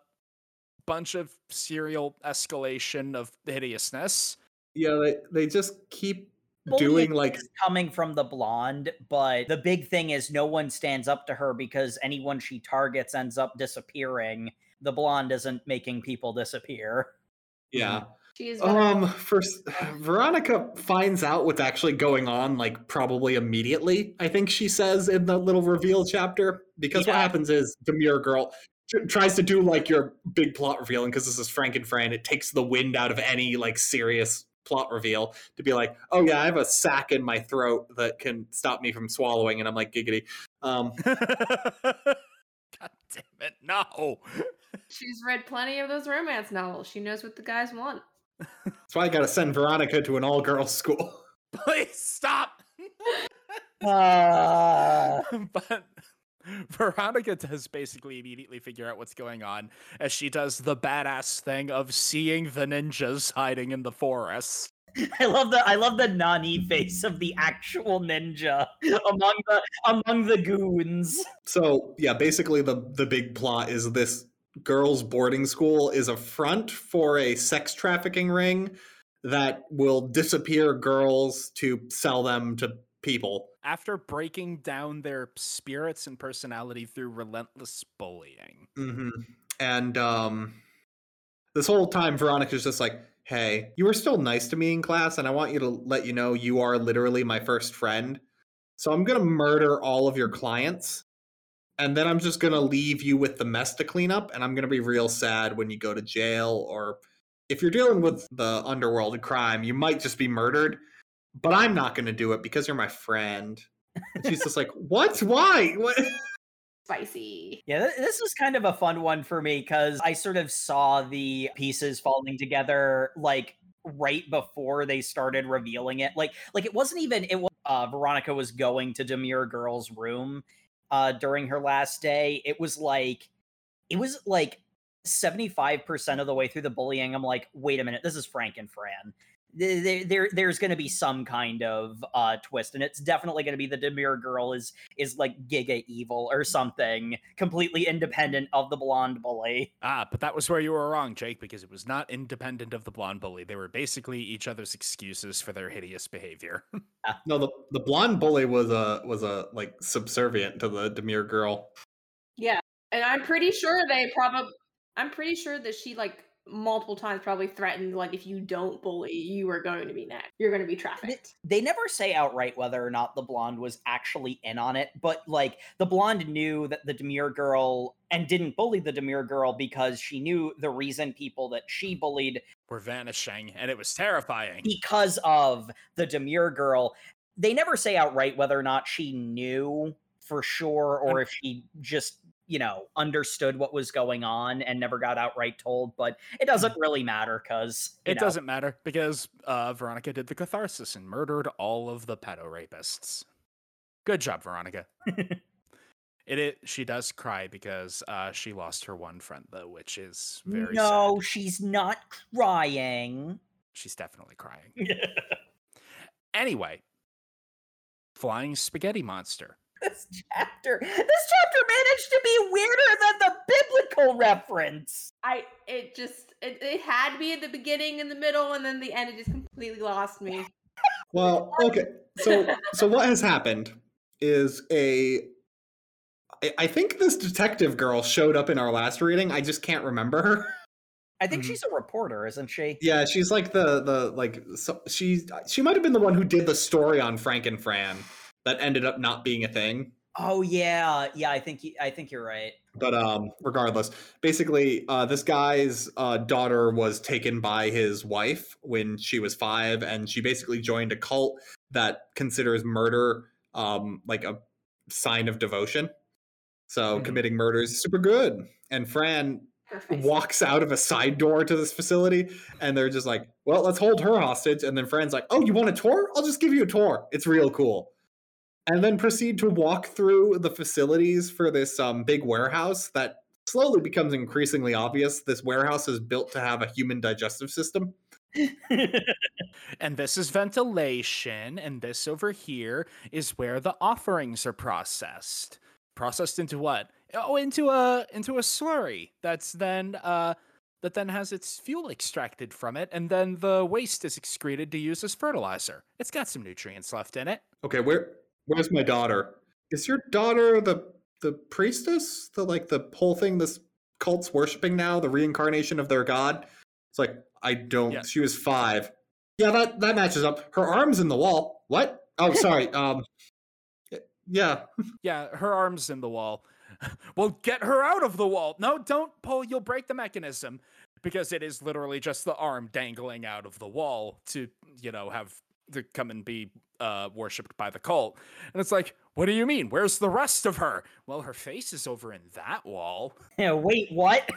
bunch of serial escalation of hideousness. Yeah, they, they just keep doing like coming from the blonde, but the big thing is no one stands up to her because anyone she targets ends up disappearing. The blonde isn't making people disappear. yeah. She is Um, first, Veronica finds out what's actually going on, like probably immediately. I think she says in the little reveal chapter, because what happens is the mirror girl tries to do like your big plot revealing because this is Franken Fran, it takes the wind out of any like serious plot reveal to be like, oh yeah, I have a sack in my throat that can stop me from swallowing, and I'm like giggity. Um, God damn it, no. She's read plenty of those romance novels. She knows what the guys want. that's why I gotta send Veronica to an all-girls school. Please stop. Uh, but Veronica does basically immediately figure out what's going on as she does the badass thing of seeing the ninjas hiding in the forest. I love the I love the Nani face of the actual ninja among the among the goons. So yeah, basically the the big plot is this girls' boarding school is a front for a sex trafficking ring that will disappear girls to sell them to people. After breaking down their spirits and personality through relentless bullying. hmm And um, this whole time, Veronica's just like, "Hey, you were still nice to me in class, and I want you to let you know you are literally my first friend. So I'm gonna murder all of your clients, and then I'm just gonna leave you with the mess to clean up, and I'm gonna be real sad when you go to jail or." If you're dealing with the underworld crime, you might just be murdered, but I'm not going to do it because you're my friend. And she's just like, "What? Why? What?" Spicy. Yeah, th- this was kind of a fun one for me because I sort of saw the pieces falling together like right before they started revealing it. Like, like it wasn't even it. Was, uh, Veronica was going to Demure Girl's room uh, during her last day. It was like, it was like seventy five percent of the way through the bullying. I'm like, wait a minute, this is Franken Fran. Th- There, there, there's going to be some kind of uh, twist, and it's definitely going to be the Demure Girl is is like Giga evil or something, completely independent of the blonde bully. Ah, but that was where you were wrong, Jake, because it was not independent of the blonde bully. They were basically each other's excuses for their hideous behavior. No, the the blonde bully was a was a like subservient to the demure girl. Yeah, and I'm pretty sure they probably. I'm pretty sure that she like multiple times probably threatened like if you don't bully, you are going to be next. You're going to be trafficked. They never say outright whether or not the blonde was actually in on it, but like the blonde knew that the Demure girl and didn't bully the Demure girl because she knew the reason people that she bullied were vanishing, and it was terrifying. because of the Demure girl. They never say outright whether or not she knew for sure or if she just, you know, understood what was going on and never got outright told, but it doesn't really matter because It doesn't matter because uh, Veronica did the catharsis and murdered all of the pedo rapists. Good job, Veronica. it, it she does cry because uh, she lost her one friend though, which is very No, sad. she's not crying. She's definitely crying. Anyway, flying spaghetti monster. This chapter this chapter managed to be weirder than the biblical reference I it just it, it had me at the beginning, in the middle, and then the end. It just completely lost me. Well, okay. So so what has happened is a I think this detective girl showed up in our last reading. I just can't remember her. i think Mhm. she's a reporter isn't she Yeah, she's like the the like so, she she might have been the one who did the story on Franken Fran that ended up not being a thing. oh yeah yeah i think y- i think you're right But um regardless, basically uh this guy's uh daughter was taken by his wife when she was 5 and she basically joined a cult that considers murder um like a sign of devotion. So Mhm. committing murder is super good. And Fran Her walks out of a side door to this facility and they're just like, well, let's hold her hostage. And then Fran's like, oh, you want a tour? I'll just give you a tour. It's real cool. And then proceed to walk through the facilities for this um, big warehouse that slowly becomes increasingly obvious. This warehouse is built to have a human digestive system. And this is ventilation, and this over here is where the offerings are processed. Processed into what? Oh, into a into a slurry that's then uh that then has its fuel extracted from it, and then the waste is excreted to use as fertilizer. It's got some nutrients left in it. Okay, where where's my daughter? Is your daughter the the priestess? The like the whole thing this cult's worshiping now, the reincarnation of their god? It's like I don't Yes. she was five. Yeah, that that matches up. Her arm's in the wall. What? Oh sorry. um yeah. Yeah, her arm's in the wall. well, get her out of the wall. No, don't pull. You'll break the mechanism because it is literally just the arm dangling out of the wall to, you know, have to come and be uh, worshipped by the cult. And it's like, what do you mean? Where's the rest of her? Well, her face is over in that wall. Yeah, wait, what?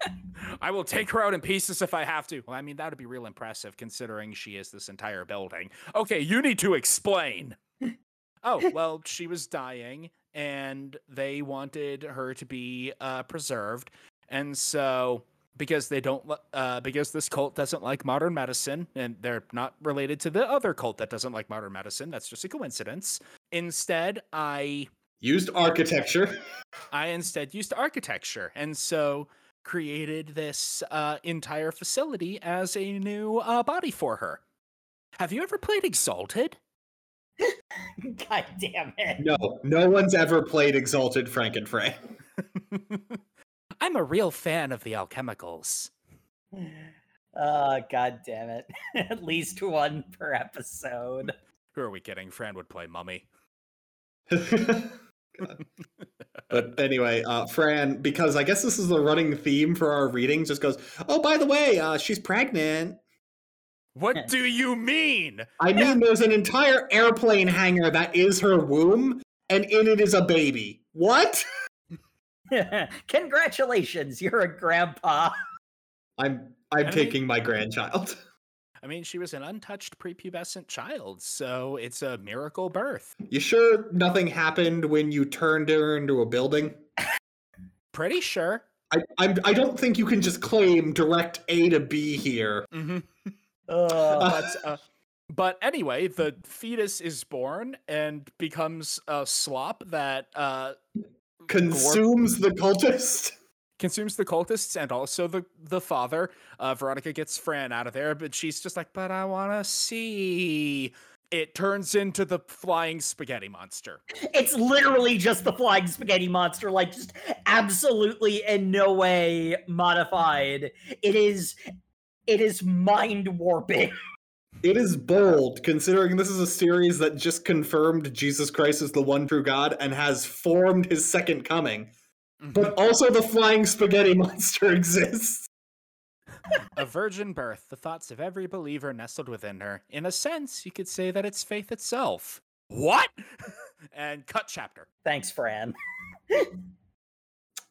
I will take her out in pieces if I have to. Well, I mean, that would be real impressive considering she is this entire building. Okay, you need to explain. oh, well, she was dying and they wanted her to be uh, preserved. And so because they don't uh, because this cult doesn't like modern medicine and they're not related to the other cult that doesn't like modern medicine that's just a coincidence instead i Used architecture. I instead used architecture and so created this uh, entire facility as a new uh, body for her. Have you ever played Exalted? God damn it. No, no one's ever played Exalted Franken Fran. I'm a real fan of the alchemicals. Oh, god damn it. At least one per episode. Who are we kidding? Fran would play Mummy. But anyway, uh, Fran, because I guess this is the running theme for our readings, just goes, "Oh, by the way, uh, she's pregnant." What do you mean? I mean, there's an entire airplane hangar that is her womb, and in it is a baby. What? Congratulations, you're a grandpa. I'm I'm I taking my grandchild. I mean, she was an untouched prepubescent child, so it's a miracle birth. You sure nothing happened when you turned her into a building? Pretty sure. I I'm, I don't think you can just claim direct A to B here. Mm-hmm. Ugh. but uh, but anyway, the fetus is born and becomes a slop that uh, Consumes the cultist. consumes the cultists and also the the father. Uh, Veronica gets Fran out of there, but she's just like, "But I want to see." It turns into the flying spaghetti monster. it's literally just the flying spaghetti monster, like just absolutely in no way modified. It is it is mind warping. It is bold, considering this is a series that just confirmed Jesus Christ is the one true God and has formed his second coming. But also, the flying spaghetti monster exists. a virgin birth, the thoughts of every believer nestled within her. In a sense, you could say that it's faith itself. What? and cut chapter. Thanks, Fran.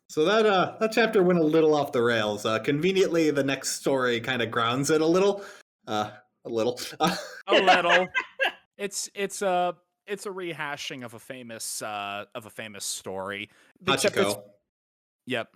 So that uh, that chapter went a little off the rails. Uh, conveniently, the next story kind of grounds it a little. Uh, a little. A little. it's it's a it's a rehashing of a famous uh of a famous story. Except it's- Hachiko. Yep.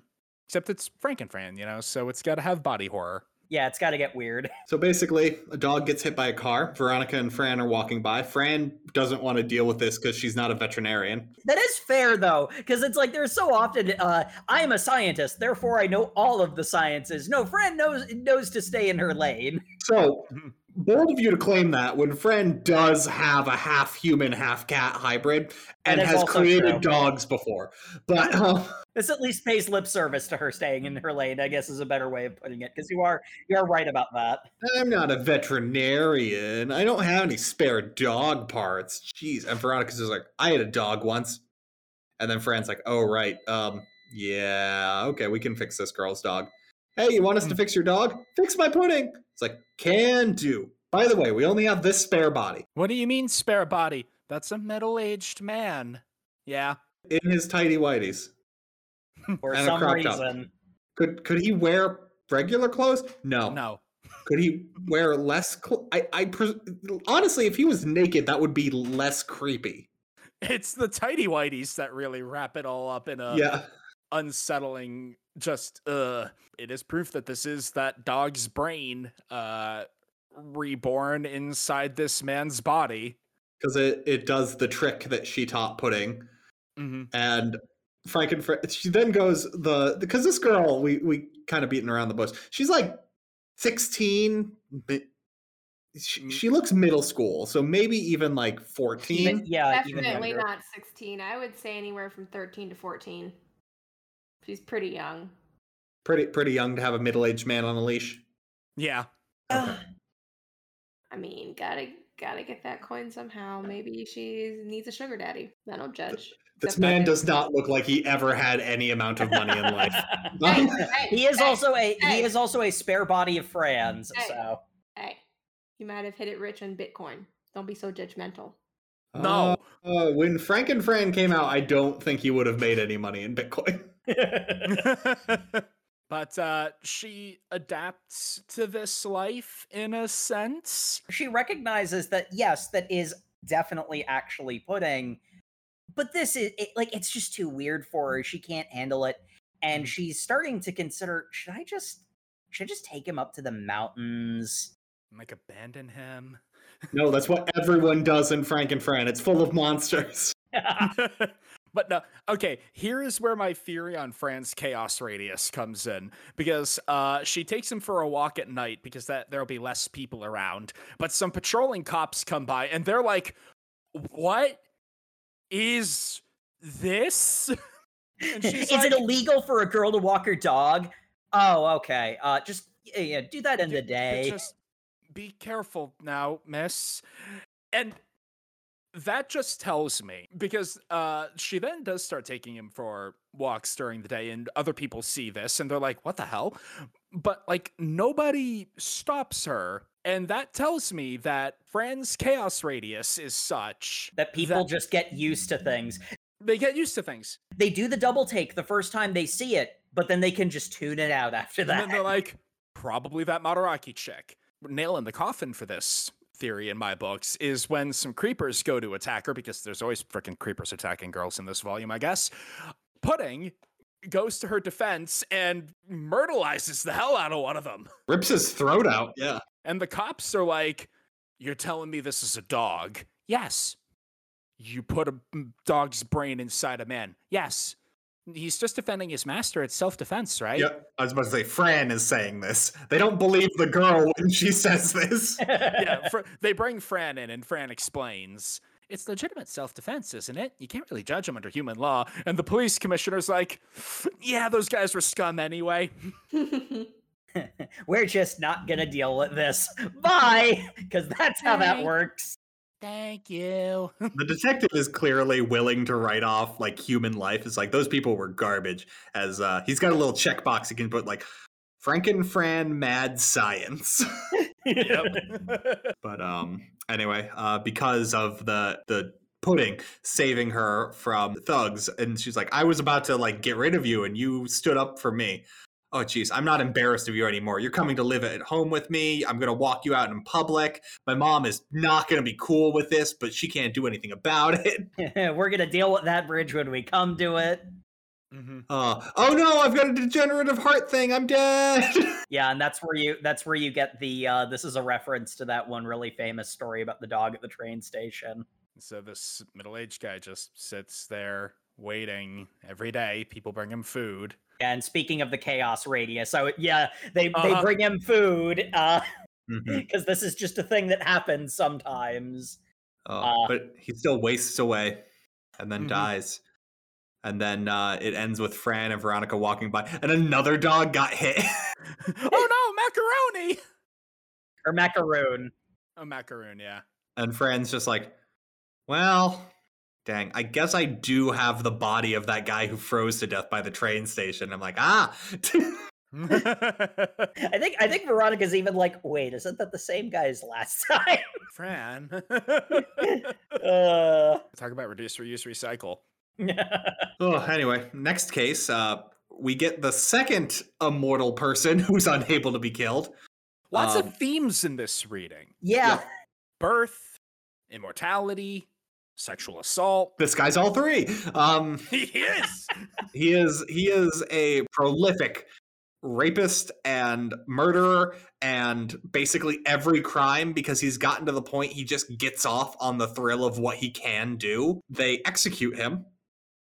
Except it's Franken Fran, you know, so it's got to have body horror. Yeah, it's got to get weird. So basically, a dog gets hit by a car. Veronica and Fran are walking by. Fran doesn't want to deal with this because she's not a veterinarian. That is fair though, because it's like there's so often uh, I am a scientist, therefore I know all of the sciences. No, Fran knows knows to stay in her lane. So bold of you to claim that when Fran does have a half human, half cat hybrid and has created true. dogs before. But um, This at least pays lip service to her staying in her lane. I guess is a better way of putting it, because you are you are right about that. I'm not a veterinarian. I don't have any spare dog parts. Jeez. And Veronica's just like, I had a dog once. And then Fran's like, oh, right. Um, yeah, okay, we can fix this girl's dog. Hey, you want us to fix your dog? Fix my pudding. It's like, can do. By the way, we only have this spare body What do you mean spare body? That's a middle-aged man. Yeah. in his tidy whities. For And a some crop top. reason. Could could he wear regular clothes? No. No. Could he wear less clothes? I, I pres- honestly, if he was naked, that would be less creepy. It's the tidy whities that really wrap it all up in a yeah. unsettling just uh it is proof that this is that dog's brain uh reborn inside this man's body. because it, it does the trick that she taught pudding hmm and Franken Fran she then goes the because this girl we we kind of beating around the bush she's like 16 but she, Mm. she looks middle school so maybe even like 14 Even, yeah, Definitely younger. not 16. I would say anywhere from 13 to 14. She's pretty young. pretty pretty young to have a middle-aged man on a leash Yeah. Okay. I mean, gotta gotta get that coin somehow. Maybe she needs a sugar daddy. I don't judge. this Except man does not look like he ever had any amount of money in life Hey, hey, he is hey, also a he is also a spare body of Fran's. Hey. So Hey, He might have hit it rich on Bitcoin. Don't be so judgmental. No. Uh, when Franken Fran came out, I don't think he would have made any money in Bitcoin. but uh, she adapts to this life in a sense. she recognizes that yes, that is definitely actually pudding, but this is it, like it's just too weird for her. She can't handle it, and she's starting to consider: should I just should I just take him up to the mountains? Like abandon him. No, that's what everyone does in Franken Fran. It's full of monsters. but no, okay, here is where my theory on Fran's chaos radius comes in because uh, she takes him for a walk at night because that there'll be less people around. But some patrolling cops come by and they're like, "What is this?" Is like, it illegal for a girl to walk her dog? Oh, okay. Uh, just yeah, do that in "J- the day. Just be careful now, miss. And that just tells me because uh she then does start taking him for walks during the day and other people see this and they're like what the hell but like nobody stops her and that tells me that Fran's chaos radius is such that people that- just get used to things. they get used to things They do the double take the first time they see it, but then they can just tune it out after and that. then they're like probably that Madaraki chick nail in the coffin for this theory in my books is when some creepers go to attack her because there's always freaking creepers attacking girls in this volume, I guess. Pudding goes to her defense and myrtleizes the hell out of one of them. Rips his throat out. Yeah. And the cops are like, You're telling me this is a dog? Yes. You put a dog's brain inside a man? Yes. He's just defending his master. It's self defense, right? Yep. I was about to say, Fran is saying this. They don't believe the girl when she says this. yeah, Fr- they bring Fran in, and Fran explains it's legitimate self defense, isn't it? You can't really judge him under human law. And the police commissioner's like, yeah, those guys were scum anyway. We're just not gonna deal with this. Bye, because that's how that works. Thank you. the detective is clearly willing to write off like human life. It's like those people were garbage. As uh, he's got a little checkbox he can put like Franken Fran mad science. yep. but um anyway, uh because of the the pudding saving her from thugs and she's like I was about to like get rid of you and you stood up for me. Oh geez, I'm not embarrassed of you anymore. You're coming to live at home with me. I'm gonna walk you out in public. My mom is not gonna be cool with this, but she can't do anything about it. We're gonna deal with that bridge when we come to it. Mhm. Uh, oh no, I've got a degenerative heart thing. I'm dead. Yeah, and that's where you that's where you get the uh this is a reference to that one really famous story about the dog at the train station. So this middle aged guy just sits there waiting every day. People bring him food. And speaking of the chaos radius, so yeah, they they Uh-huh. bring him food uh Mhm. because this is just a thing that happens sometimes. Uh, Uh, but he still wastes away and then Mhm. dies. And then uh, it ends with Fran and Veronica walking by, and another dog got hit. oh no, macaroni! Or macaroon. A macaroon, yeah. and Fran's just like, well, dang, I guess I do have the body of that guy who froze to death by the train station. I'm like, ah. I think I think Veronica's even like, wait, isn't that the same guy as last time? Fran. uh, Talk about reduce, reuse, recycle. oh, anyway, next case, uh, we get the second immortal person who's unable to be killed. Lots Um, of themes in this reading yeah. birth, immortality, sexual assault. This guy's all three. Um, He is. he is he is a prolific rapist and murderer and basically every crime because he's gotten to the point he just gets off on the thrill of what he can do. They execute him.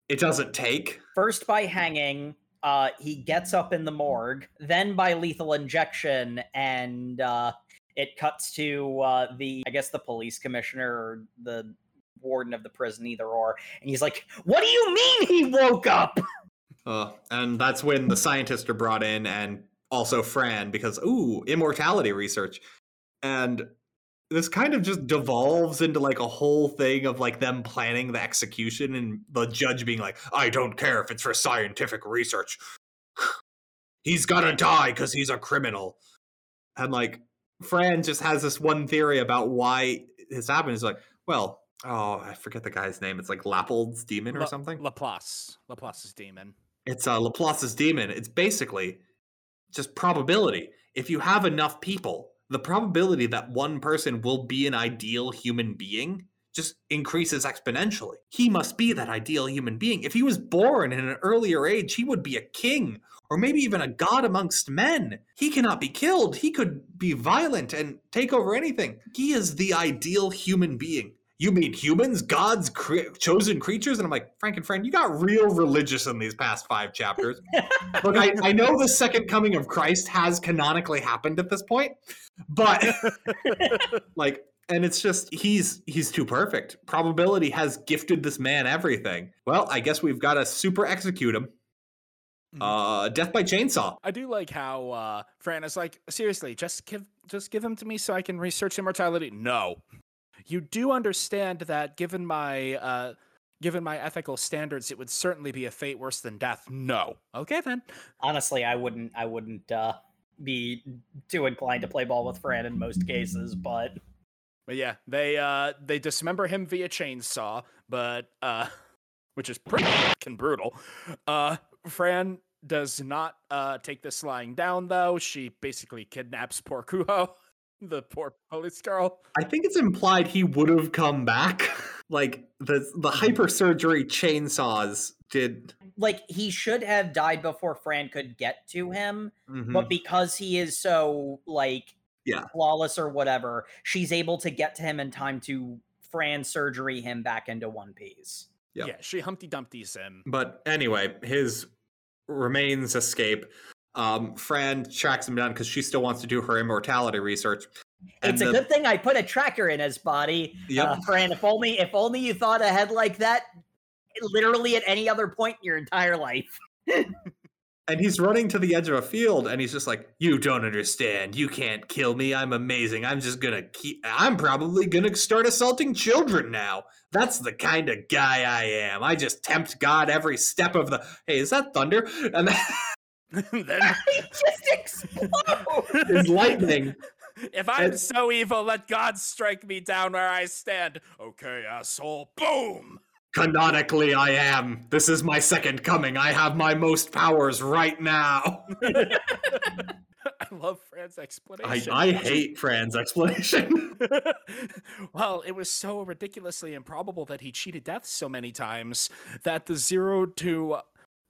It doesn't take. First by hanging, uh, he gets up in the morgue, then by lethal injection, and uh, it cuts to uh, the, I guess, the police commissioner or the warden of the prison, either or, and he's like, "What do you mean he woke up?" Uh, and that's when the scientists are brought in and also Fran because ooh, immortality research. And this kind of just devolves into like a whole thing of like them planning the execution and the judge being like, I don't care if it's for scientific research. he's gonna die because he's a criminal. And like Fran just has this one theory about why this happened. He's like, well, oh, I forget the guy's name. It's like Lappold's demon or La- something. Laplace. Laplace's demon. it's uh, Laplace's demon. It's basically just probability. If you have enough people, the probability that one person will be an ideal human being just increases exponentially. He must be that ideal human being. If he was born in an earlier age, he would be a king or maybe even a god amongst men. He cannot be killed. He could be violent and take over anything. He is the ideal human being. You mean humans, gods, cre- chosen creatures? And I'm like, Franken Fran, you got real religious in these past five chapters. Look, I, I know the second coming of Christ has canonically happened at this point, but like, and it's just he's he's too perfect. Probability has gifted this man everything. Well, I guess we've got to super execute him. Mhm. Uh, death by chainsaw. I do like how uh, Fran is like, seriously, just give just give him to me so I can research immortality. No, you do understand that given my uh, given my ethical standards, it would certainly be a fate worse than death. No, okay then. Honestly, I wouldn't. I wouldn't uh, be too inclined to play ball with Fran in most cases, but But yeah, they uh, they dismember him via chainsaw, but uh, which is pretty fucking brutal. Uh, Fran does not uh, take this lying down though. She basically kidnaps poor Kuho, the poor police girl. I think it's implied he would have come back. like the the hypersurgery chainsaws did. like he should have died before Fran could get to him. Mhm. But because he is so like Yeah. flawless or whatever, she's able to get to him in time to Fran surgery him back into One Piece. Yep. Yeah, she Humpty Dumpty's him. But anyway, his remains escape. Um, Fran tracks him down because she still wants to do her immortality research. And it's a the- good thing I put a tracker in his body. Yep. Uh, Fran, if only if only you thought ahead like that literally at any other point in your entire life. and he's running to the edge of a field and he's just like, You don't understand. You can't kill me. I'm amazing. I'm just gonna keep I'm probably gonna start assaulting children now. That's the kind of guy I am. I just tempt God every step of the Hey, is that thunder? And then, he just explodes. is lightning. if I'm And- so evil, let God strike me down where I stand. Okay, asshole. Boom. Canonically, I am. This is my second coming. I have my most powers right now. I love Fran's I, explanation. I hate Fran's explanation. well, it was so ridiculously improbable that he cheated death so many times that the zero to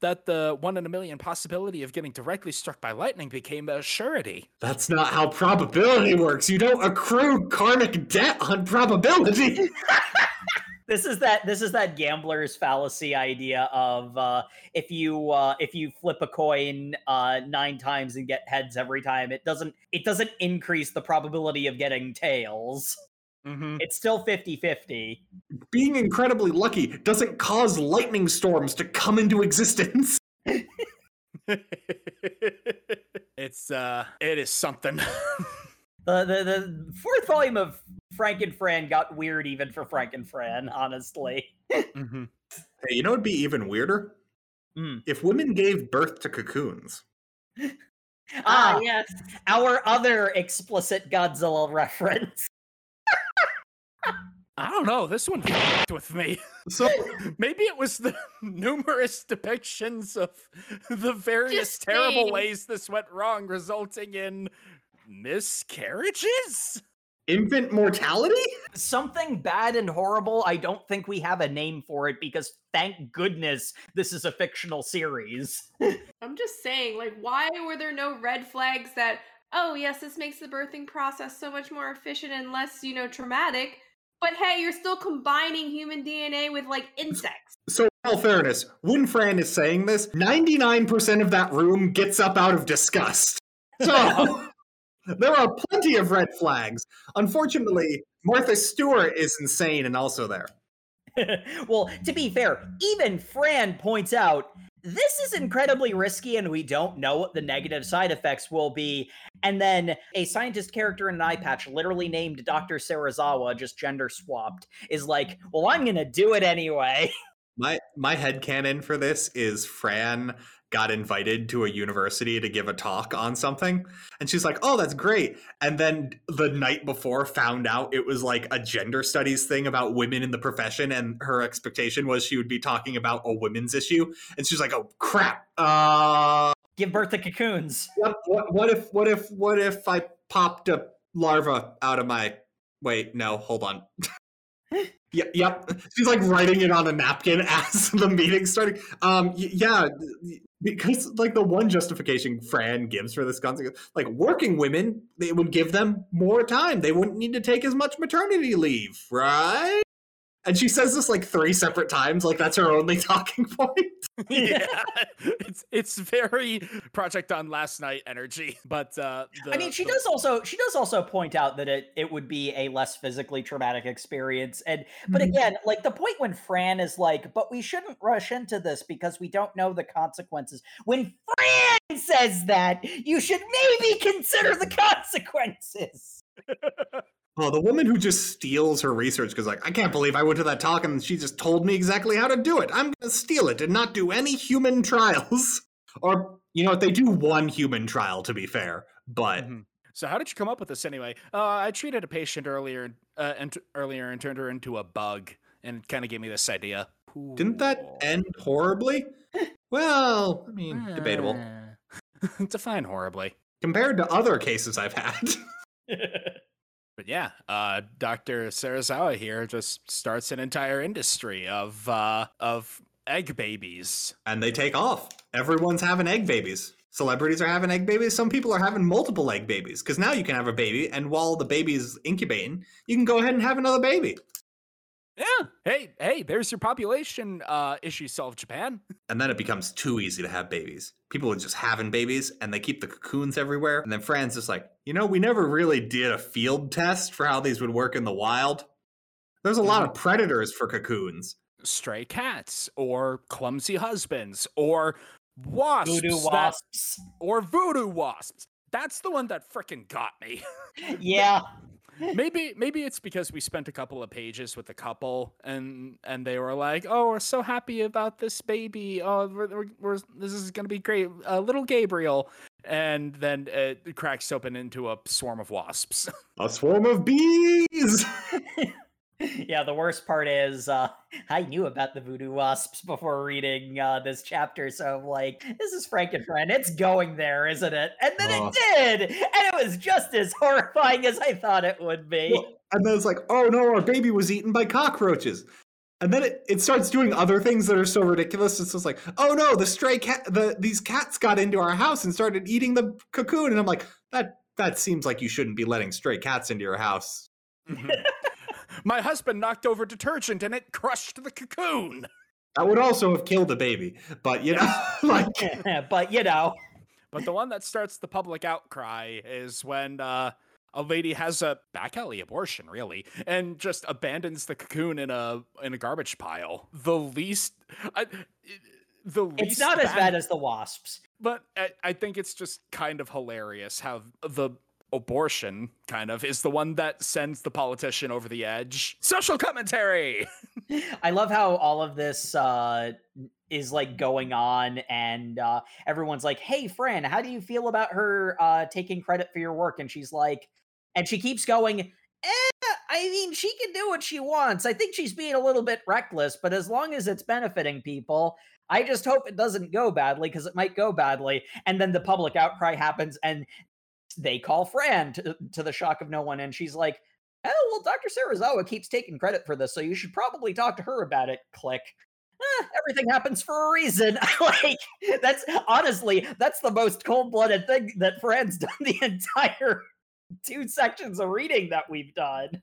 that the one in a million possibility of getting directly struck by lightning became a surety. That's not how probability works. You don't accrue karmic debt on probability. this is that this is that gambler's fallacy idea of uh, if you uh, if you flip a coin uh, nine times and get heads every time, it doesn't it doesn't increase the probability of getting tails. Mm-hmm. It's still 50-50. Being incredibly lucky doesn't cause lightning storms to come into existence. it's uh, it is something. The, the the fourth volume of Franken Fran got weird even for Franken Fran, honestly. mm-hmm. Hey, you know it'd be even weirder? Hmm. If women gave birth to cocoons. Ah, Ah, yes. our other explicit Godzilla reference. I don't know. This one fucked with me. So Maybe it was the numerous depictions of the various Just terrible saying. ways this went wrong, resulting in miscarriages. infant mortality? Something bad and horrible. I don't think we have a name for it because thank goodness this is a fictional series. I'm just saying, like, why were there no red flags that, oh, yes, this makes the birthing process so much more efficient and less, you know, traumatic? But hey, you're still combining human DNA with, like, insects. So, in all fairness, when Fran is saying this, 99% of that room gets up out of disgust. So, there are plenty of red flags. Unfortunately, Martha Stewart is insane and also there. well, to be fair, even Fran points out this is mm-hmm. incredibly risky and we don't know what the negative side effects will be. And then a scientist character in an eye patch, literally named Dr. Sarazawa, just gender swapped, is like, well, I'm going to do it anyway. My my headcanon for this is Fran got invited to a university to give a talk on something and she's like, "Oh, that's great." And then the night before found out it was like a gender studies thing about women in the profession and her expectation was she would be talking about a women's issue and she's like, "Oh, crap. Uh Give birth to cocoons. what, what, what if what if what if I popped a larva out of my wait no hold on yep yep she's like writing it on a napkin as the meeting's starting um yeah because like the one justification fran gives for this concept like working women they would give them more time. They wouldn't need to take as much maternity leave right and she says this like three separate times like that's her only talking point yeah, it's it's very Project on last night energy, but uh, I mean, she the- does also she does also point out that it it would be a less physically traumatic experience. And but Mhm. again, like the point when Fran is like, "But we shouldn't rush into this because we don't know the consequences." When Fran says that, you should maybe consider the consequences. Oh, the woman who just steals her research because, like, I can't believe I went to that talk and she just told me exactly how to do it. I'm gonna steal it and not do any human trials. or, you know, they do one human trial to be fair, but Mhm. So how did you come up with this anyway? Uh, I treated a patient earlier, uh, and earlier, and turned her into a bug, and kind of gave me this idea. didn't that end horribly? well, I mean, debatable. Uh, Define horribly. Compared to other cases I've had. But yeah, uh, Dr. Sarazawa here just starts an entire industry of uh, of egg babies. and they take off. Everyone's having egg babies. Celebrities are having egg babies. Some people are having multiple egg babies because now you can have a baby, and while the baby's incubating, you can go ahead and have another baby. Yeah. Hey, hey, there's your population uh, issue solved, Japan. And then it becomes too easy to have babies. People are just having babies and they keep the cocoons everywhere. And then Fran's just like, you know, we never really did a field test for how these would work in the wild. There's a lot of predators for cocoons. Stray cats, or clumsy husbands, or wasps, Voodoo that- or voodoo wasps. That's the one that frickin' got me. Yeah. maybe maybe it's because we spent a couple of pages with the couple and and they were like oh we're so happy about this baby. Oh we're, we're, this is gonna be great uh, little gabriel. And then it cracks open into a swarm of wasps. A swarm of bees! yeah, the worst part is uh, I knew about the voodoo wasps before reading uh, this chapter, so I'm like, this is Franken Fran. It's going there, isn't it? And then Oh. it did, and it was just as horrifying as I thought it would be. Well, and then it's like, oh no, our baby was eaten by cockroaches. And then it, it starts doing other things that are so ridiculous. It's just like, oh no, the stray cat, the these cats got into our house and started eating the cocoon. And I'm like, that that seems like you shouldn't be letting stray cats into your house. My husband knocked over detergent and it crushed the cocoon That would also have killed the baby. But you know, like, but you know, but the one that starts the public outcry is when uh a lady has a back alley abortion, really, and just abandons the cocoon in a in a garbage pile. The least, I, the least. it's not as bad as the wasps. but I, I think it's just kind of hilarious how the abortion kind of is the one that sends the politician over the edge. Social commentary. I love how all of this uh, is like going on, and uh, everyone's like, "Hey, Fran, how do you feel about her uh, taking credit for your work?" And she's like, and she keeps going. Eh, I mean, she can do what she wants. I think she's being a little bit reckless, but as long as it's benefiting people, I just hope it doesn't go badly because it might go badly. And then the public outcry happens, and they call Fran to, to the shock of no one, and she's like, "Oh, well, Dr. Sarazawa keeps taking credit for this, so you should probably talk to her about it." Click. Eh, everything happens for a reason. like that's honestly that's the most cold-blooded thing that Fran's done the entire two sections of reading that we've done.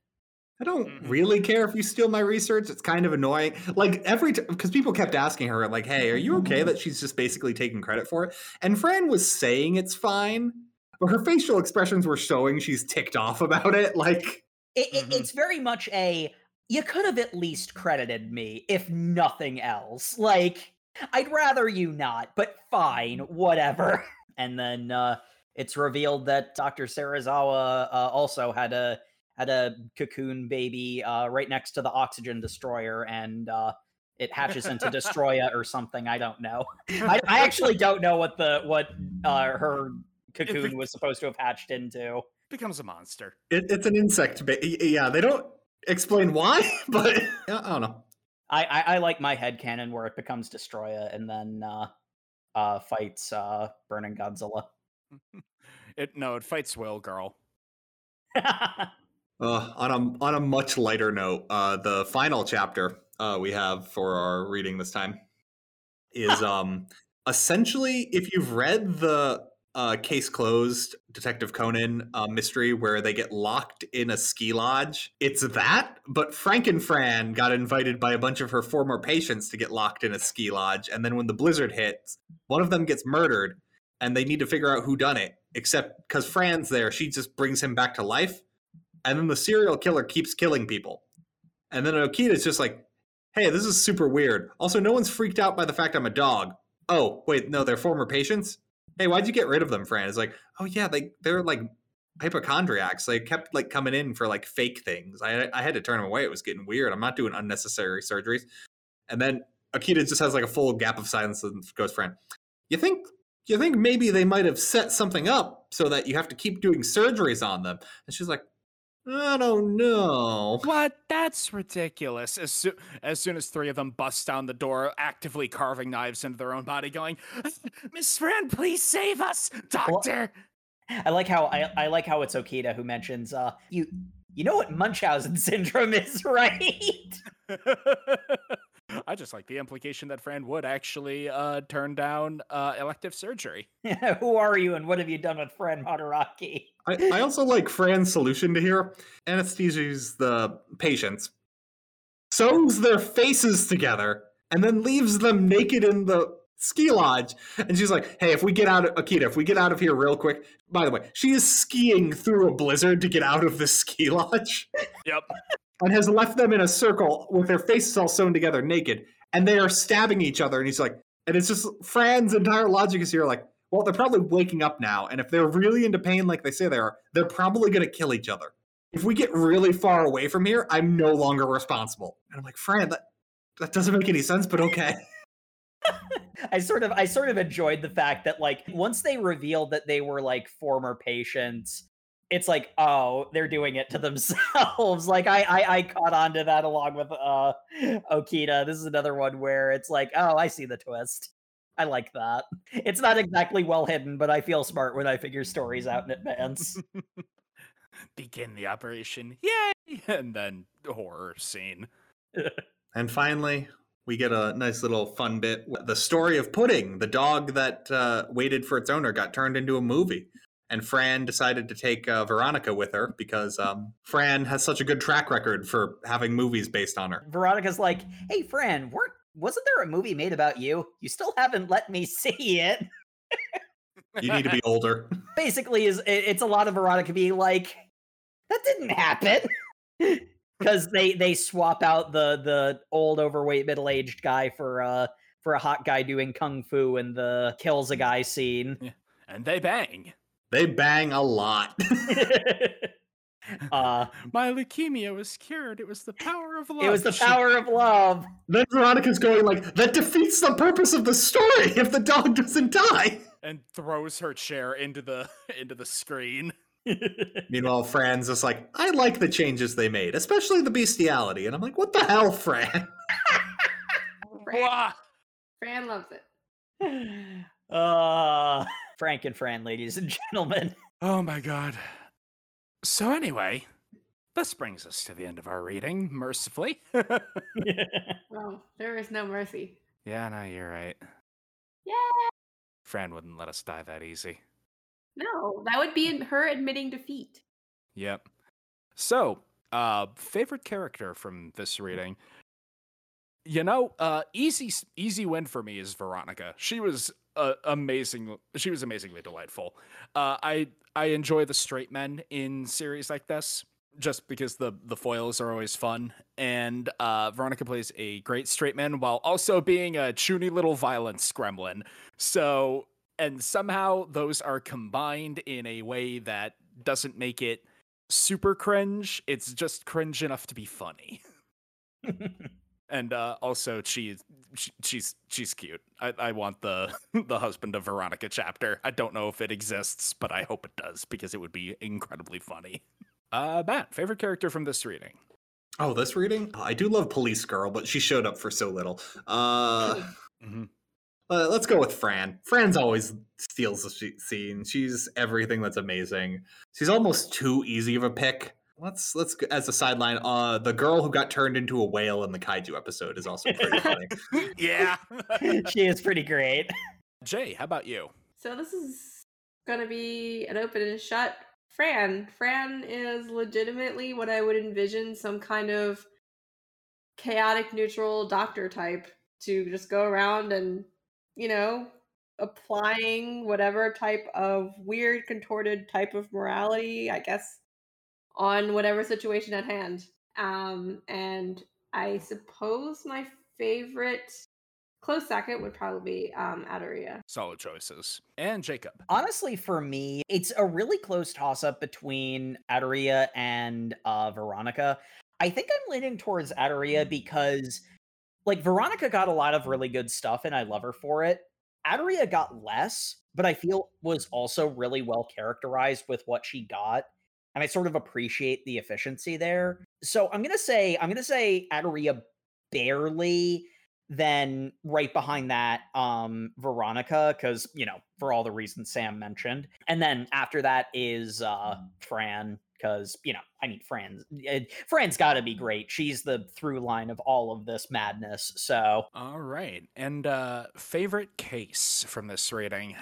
I don't Mhm. really care if you steal my research. It's kind of annoying. Like every time, because people kept asking her, like, "Hey, are you okay that she's just basically taking credit for it?" And Fran was saying it's fine, but her facial expressions were showing she's ticked off about it. Like, It, it- Mhm. it's very much a you could have at least credited me if nothing else. Like I'd rather you not, but fine, whatever. And then uh, it's revealed that Dr. Sarazawa uh, also had a had a cocoon baby uh, right next to the oxygen destroyer, and uh, it hatches into Destroya or something. I don't know. I, I actually don't know what the what uh, her cocoon was supposed to have hatched into. Becomes a monster. It, it's an insect. Ba- yeah, they don't explain why, but I don't know. I, I, I like my head cannon where it becomes Destroya and then uh, uh, fights uh, Burning Godzilla. It no, it fights Will Girl. Uh, on a on a much lighter note, uh, the final chapter uh, we have for our reading this time is um essentially if you've read the uh, case closed Detective Conan uh, mystery where they get locked in a ski lodge, it's that. But Franken Fran got invited by a bunch of her former patients to get locked in a ski lodge, and then when the blizzard hits, one of them gets murdered, and they need to figure out who done it. Except because Fran's there, she just brings him back to life and then the serial killer keeps killing people. And then Okita's just like, hey, this is super weird. Also, no one's freaked out by the fact I'm a dog. Oh, wait, no, they're former patients? Hey, why'd you get rid of them, Fran? It's like, oh yeah, they they're like hypochondriacs. They kept like coming in for like fake things. I I had to turn them away. It was getting weird. I'm not doing unnecessary surgeries. And then Okita just has like a full gap of silence and goes, Fran, you think you think maybe they might have set something up so that you have to keep doing surgeries on them? And she's like, I don't know. What? That's ridiculous. As, soo- as soon as three of them bust down the door, actively carving knives into their own body, going, Miss Fran, please save us, Doctor. I like how I, I like how it's Okita who mentions uh you you know what Munchausen syndrome is, right? I just like the implication that Fran would actually uh, turn down uh, elective surgery. who are you and what have you done with Fran Madaraki? I, I also like Fran's solution to here. Anesthesias the patients, sews their faces together, and then leaves them naked in the ski lodge. And she's like, "Hey, if we get out of Akita, if we get out of here real quick." By the way, she is skiing through a blizzard to get out of the ski lodge, Yep. and has left them in a circle with their faces all sewn together, naked, and they are stabbing each other. And he's like, and it's just Fran's entire logic is here, like. Well, they're probably waking up now, and if they're really into pain like they say they are, they're probably going to kill each other. If we get really far away from here, I'm no longer responsible. And I'm like, Fran, that that doesn't make any sense, but okay. I sort of I sort of enjoyed the fact that like once they revealed that they were like former patients, it's like, oh, they're doing it to themselves. like I, I I caught on to that along with uh Okita. This is another one where it's like, oh, I see the twist. I like that. It's not exactly well hidden, but I feel smart when I figure stories out in advance. Begin the operation. Yay! And then horror scene. And finally, we get a nice little fun bit. The story of Pudding, the dog that uh, waited for its owner, got turned into a movie. And Fran decided to take uh, Veronica with her because um, Fran has such a good track record for having movies based on her. Veronica's like, "Hey, Fran, weren't wasn't there a movie made about you? You still haven't let me see it." You need to be older. Basically, is it's a lot of Veronica being like, "That didn't happen," because they they swap out the the old, overweight, middle aged guy for uh for a hot guy doing kung fu in the kills a guy scene. And they bang. They bang a lot. Uh, My leukemia was cured. It was the power of love. it was the power of love. then Veronica's going like, that defeats the purpose of the story if the dog doesn't die. and throws her chair into the into the screen. Meanwhile, Fran's just like, I like the changes they made, especially the bestiality. And I'm like, what the hell, Fran? Fran, Fran loves it. uh, Franken Fran, ladies and gentlemen. Oh my god. So anyway, this brings us to the end of our reading, mercifully. Well, there is no mercy. yeah, no, you're right. Yeah. Fran wouldn't let us die that easy. No, that would be her admitting defeat. Yep. So, uh, favorite character from this reading. You know, uh, easy easy win for me is Veronica. She was uh, amazing. She was amazingly delightful. Uh, I I enjoy the straight men in series like this just because the the foils are always fun and uh, Veronica plays a great straight man while also being a chuuni little violence gremlin. So and somehow those are combined in a way that doesn't make it super cringe. It's just cringe enough to be funny. And uh, also, she, she she's she's cute. I, I want the the husband of Veronica chapter. I don't know if it exists, but I hope it does because it would be incredibly funny. Uh, Matt, favorite character from this reading? Oh, this reading? I do love Police Girl, but she showed up for so little. Uh, Mhm. uh, let's go with Fran. Fran's always steals the scene. She's everything that's amazing. She's almost too easy of a pick. Let's let's as a sideline. Uh, the girl who got turned into a whale in the kaiju episode is also pretty funny. yeah. she is pretty great. Jay, how about you? So this is gonna be an open and shut. Fran. Fran is legitimately what I would envision some kind of chaotic neutral doctor type to just go around and, you know, applying whatever type of weird contorted type of morality, I guess, on whatever situation at hand. Um, and I suppose my favorite close second would probably be um Adoria. Solid choices. And Jacob. Honestly, for me, it's a really close toss up between Adoria and uh, Veronica. I think I'm leaning towards Adoria because, like, Veronica got a lot of really good stuff and I love her for it. Adoria got less, but I feel was also really well characterized with what she got. And I sort of appreciate the efficiency there. So I'm gonna say I'm gonna say Adoria barely then right behind that um veronica because you know for all the reasons sam mentioned and then after that is uh fran because you know i mean fran's eh, fran's got to be great she's the through line of all of this madness so All right. And uh favorite case from this rating?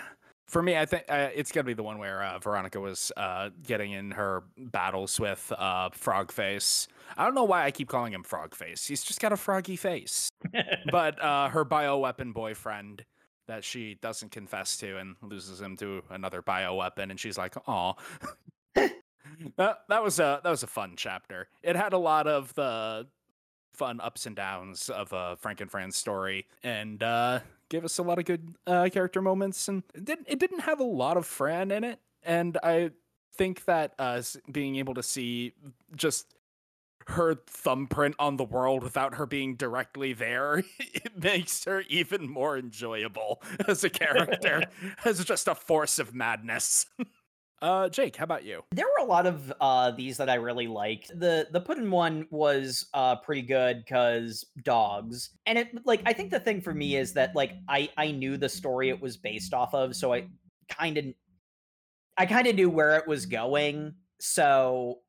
For me, I think uh, it's gonna be the one where uh, Veronica was uh, getting in her battles with uh, Frogface. I don't know why I keep calling him Frogface. He's just got a froggy face. but uh, her bioweapon boyfriend that she doesn't confess to and loses him to another bioweapon, and she's like, "Oh." that that was a that was a fun chapter. It had a lot of the fun ups and downs of uh, Franken Fran's story, and uh, gave us a lot of good uh, character moments. And it didn't it didn't have a lot of Fran in it, and I think that uh, being able to see just her thumbprint on the world without her being directly there it makes her even more enjoyable as a character as just a force of madness uh jake how about you? There were a lot of uh these that i really liked. The the puddin one was uh pretty good because dogs. And it like i think the thing for me is that like i i knew the story it was based off of so i kind of i kind of knew where it was going. So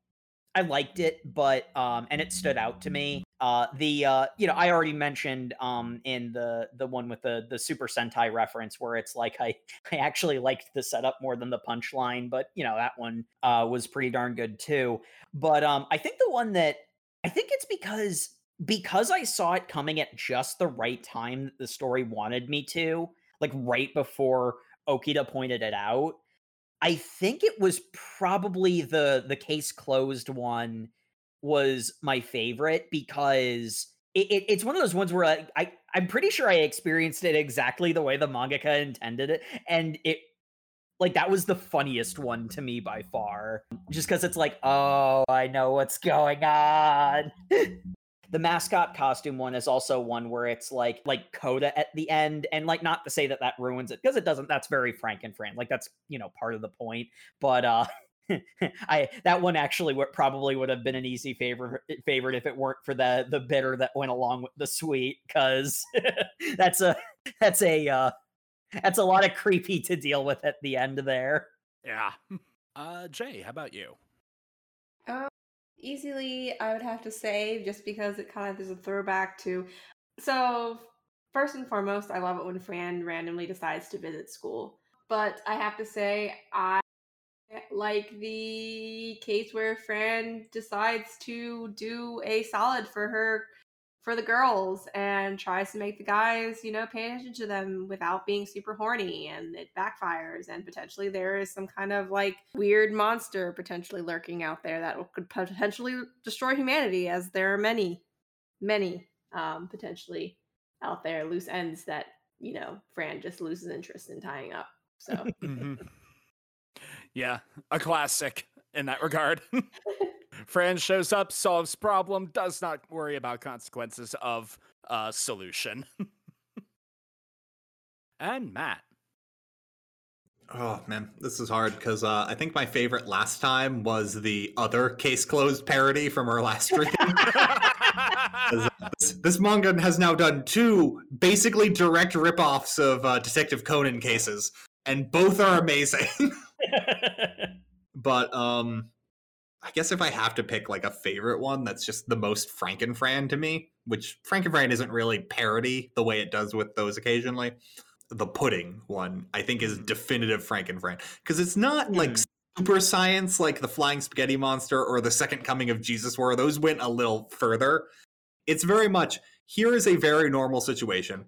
i liked it but um and it stood out to me. Uh the uh you know i already mentioned um in the the one with the the super sentai reference where it's like i i actually liked the setup more than the punchline but you know that one uh was pretty darn good too. But um i think the one that i think it's because because i saw it coming at just the right time that the story wanted me to like right before okita pointed it out i think it was probably the the case closed one was my favorite because it, it, it's one of those ones where I, I I'm pretty sure I experienced it exactly the way the mangaka intended it, and it like that was the funniest one to me by far. Just because it's like, oh, I know what's going on. the mascot costume one is also one where it's like like coda at the end and like not to say that that ruins it because it doesn't that's very Franken Fran like that's you know part of the point but uh I that one actually would probably would have been an easy favorite favorite if it weren't for the the bitter that went along with the sweet because that's a that's a uh that's a lot of creepy to deal with at the end there. yeah uh jay how about you Easily, I would have to say, just because it kind of is a throwback to. So, first and foremost, I love it when Fran randomly decides to visit school. But I have to say, I like the case where Fran decides to do a solid for her for the girls and tries to make the guys, you know, pay attention to them without being super horny and it backfires and potentially there is some kind of like weird monster potentially lurking out there that could potentially destroy humanity as there are many many um potentially out there loose ends that, you know, Fran just loses interest in tying up. So Mhm. yeah a classic in that regard fran shows up solves problem does not worry about consequences of uh, solution. and Matt. Oh man, this is hard because uh, I think my favorite last time was the other case closed parody from our last reading. 'Cause, uh, this, this manga has now done two basically direct ripoffs of uh, Detective Conan cases, and both are amazing. but um, I guess if I have to pick like a favorite one, that's just the most Franken Fran to me. Which Franken Fran isn't really parody the way it does with those occasionally. The pudding one, I think, is mm-hmm. definitive Franken Fran because it's not like super science like the flying spaghetti monster or the second coming of Jesus were. Those went a little further. It's very much here is a very normal situation.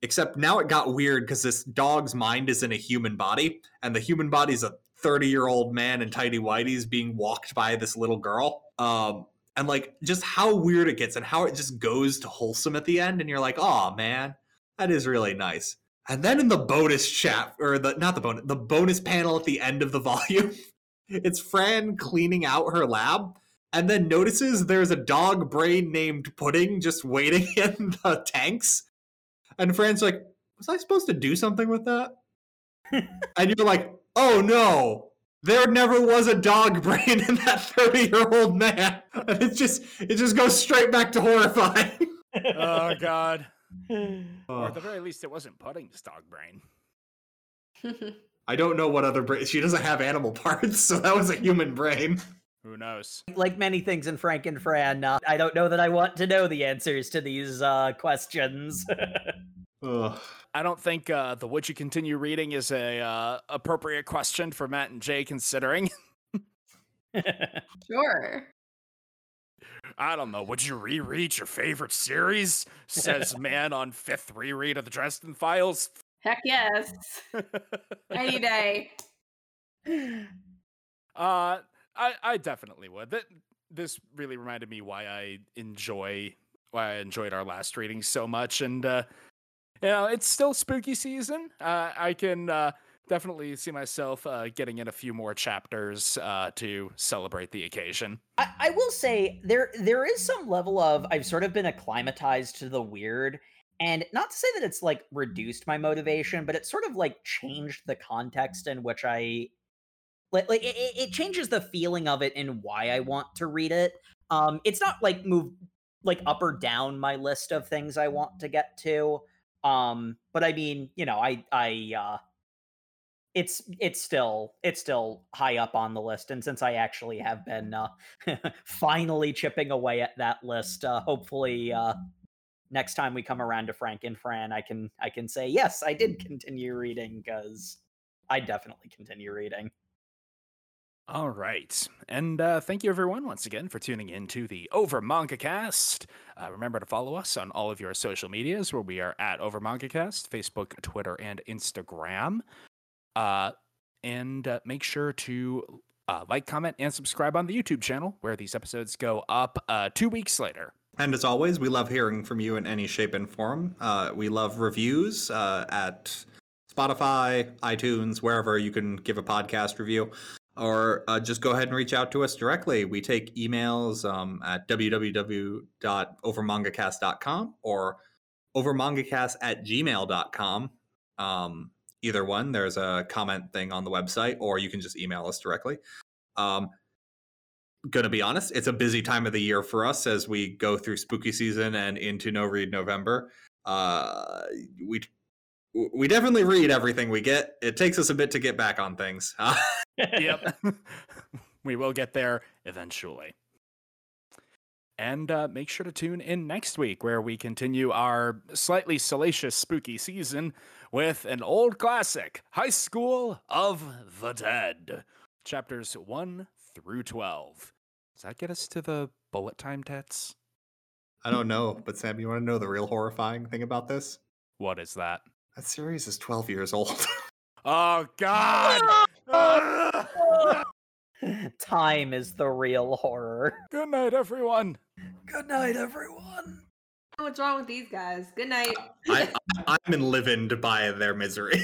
Except now it got weird because this dog's mind is in a human body, and the human body's a 30 year old man in tidy whities being walked by this little girl. Um, and like just how weird it gets and how it just goes to wholesome at the end, and you're like, oh man, that is really nice. And then in the bonus chat, or the not the bonus, the bonus panel at the end of the volume, it's Fran cleaning out her lab, and then notices there's a dog brain named Pudding just waiting in the tanks. And Fran's like, was I supposed to do something with that? and you're like, oh no, there never was a dog brain in that 30 year old man. And it just it just goes straight back to horrifying. oh God. Or Oh, at the very least, it wasn't Pudding's dog brain. I don't know what other brain. She doesn't have animal parts, so that was a human brain. Who knows? like many things in Franken Fran, uh, I don't know that I want to know the answers to these uh, questions. Ugh. I don't think uh, the would you continue reading is a uh, appropriate question for Matt and Jay considering. sure. I don't know. Would you reread your favorite series? Says man on fifth reread of the Dresden Files. Heck yes. Any day. Uh, I I definitely would. That this really reminded me why I enjoy why I enjoyed our last reading so much, and uh, you know, it's still spooky season. Uh, I can uh, definitely see myself uh, getting in a few more chapters uh, to celebrate the occasion. I, I will say there there is some level of I've sort of been acclimatized to the weird, and not to say that it's like reduced my motivation, but it sort of like changed the context in which I like like it, it- changes the feeling of it and why I want to read it. Um, it's not like moved like up or down my list of things I want to get to. Um, but I mean, you know, I I uh it's it's still it's still high up on the list and since i actually have been uh finally chipping away at that list uh hopefully uh next time we come around to Franken Fran i can i can say yes i did continue reading because i definitely continue reading All right. And uh, thank you, everyone, once again for tuning in to the Over Manga Cast. Uh, remember to follow us on all of your social medias where we are at Over Manga Cast Facebook, Twitter, and Instagram. Uh, and uh, make sure to uh, like, comment, and subscribe on the YouTube channel where these episodes go up uh, two weeks later. And as always, we love hearing from you in any shape and form. Uh, we love reviews uh, at Spotify, iTunes, wherever you can give a podcast review. Or uh, just go ahead and reach out to us directly. We take emails um, at www.overmangacast.com or overmangacast at gmail.com. Um, either one, there's a comment thing on the website, or you can just email us directly. Um, gonna be honest, it's a busy time of the year for us as we go through spooky season and into no read November. Uh, we we definitely read everything we get. It takes us a bit to get back on things. yep. we will get there eventually. And uh, make sure to tune in next week where we continue our slightly salacious spooky season with an old classic High School of the Dead, chapters 1 through 12. Does that get us to the bullet time tets? I don't know, but Sam, you want to know the real horrifying thing about this? What is that? That series is 12 years old. Oh, God! Time is the real horror Good night, everyone. good night everyone What's wrong with these guys? Good night. I, I, I'm enlivened by their misery.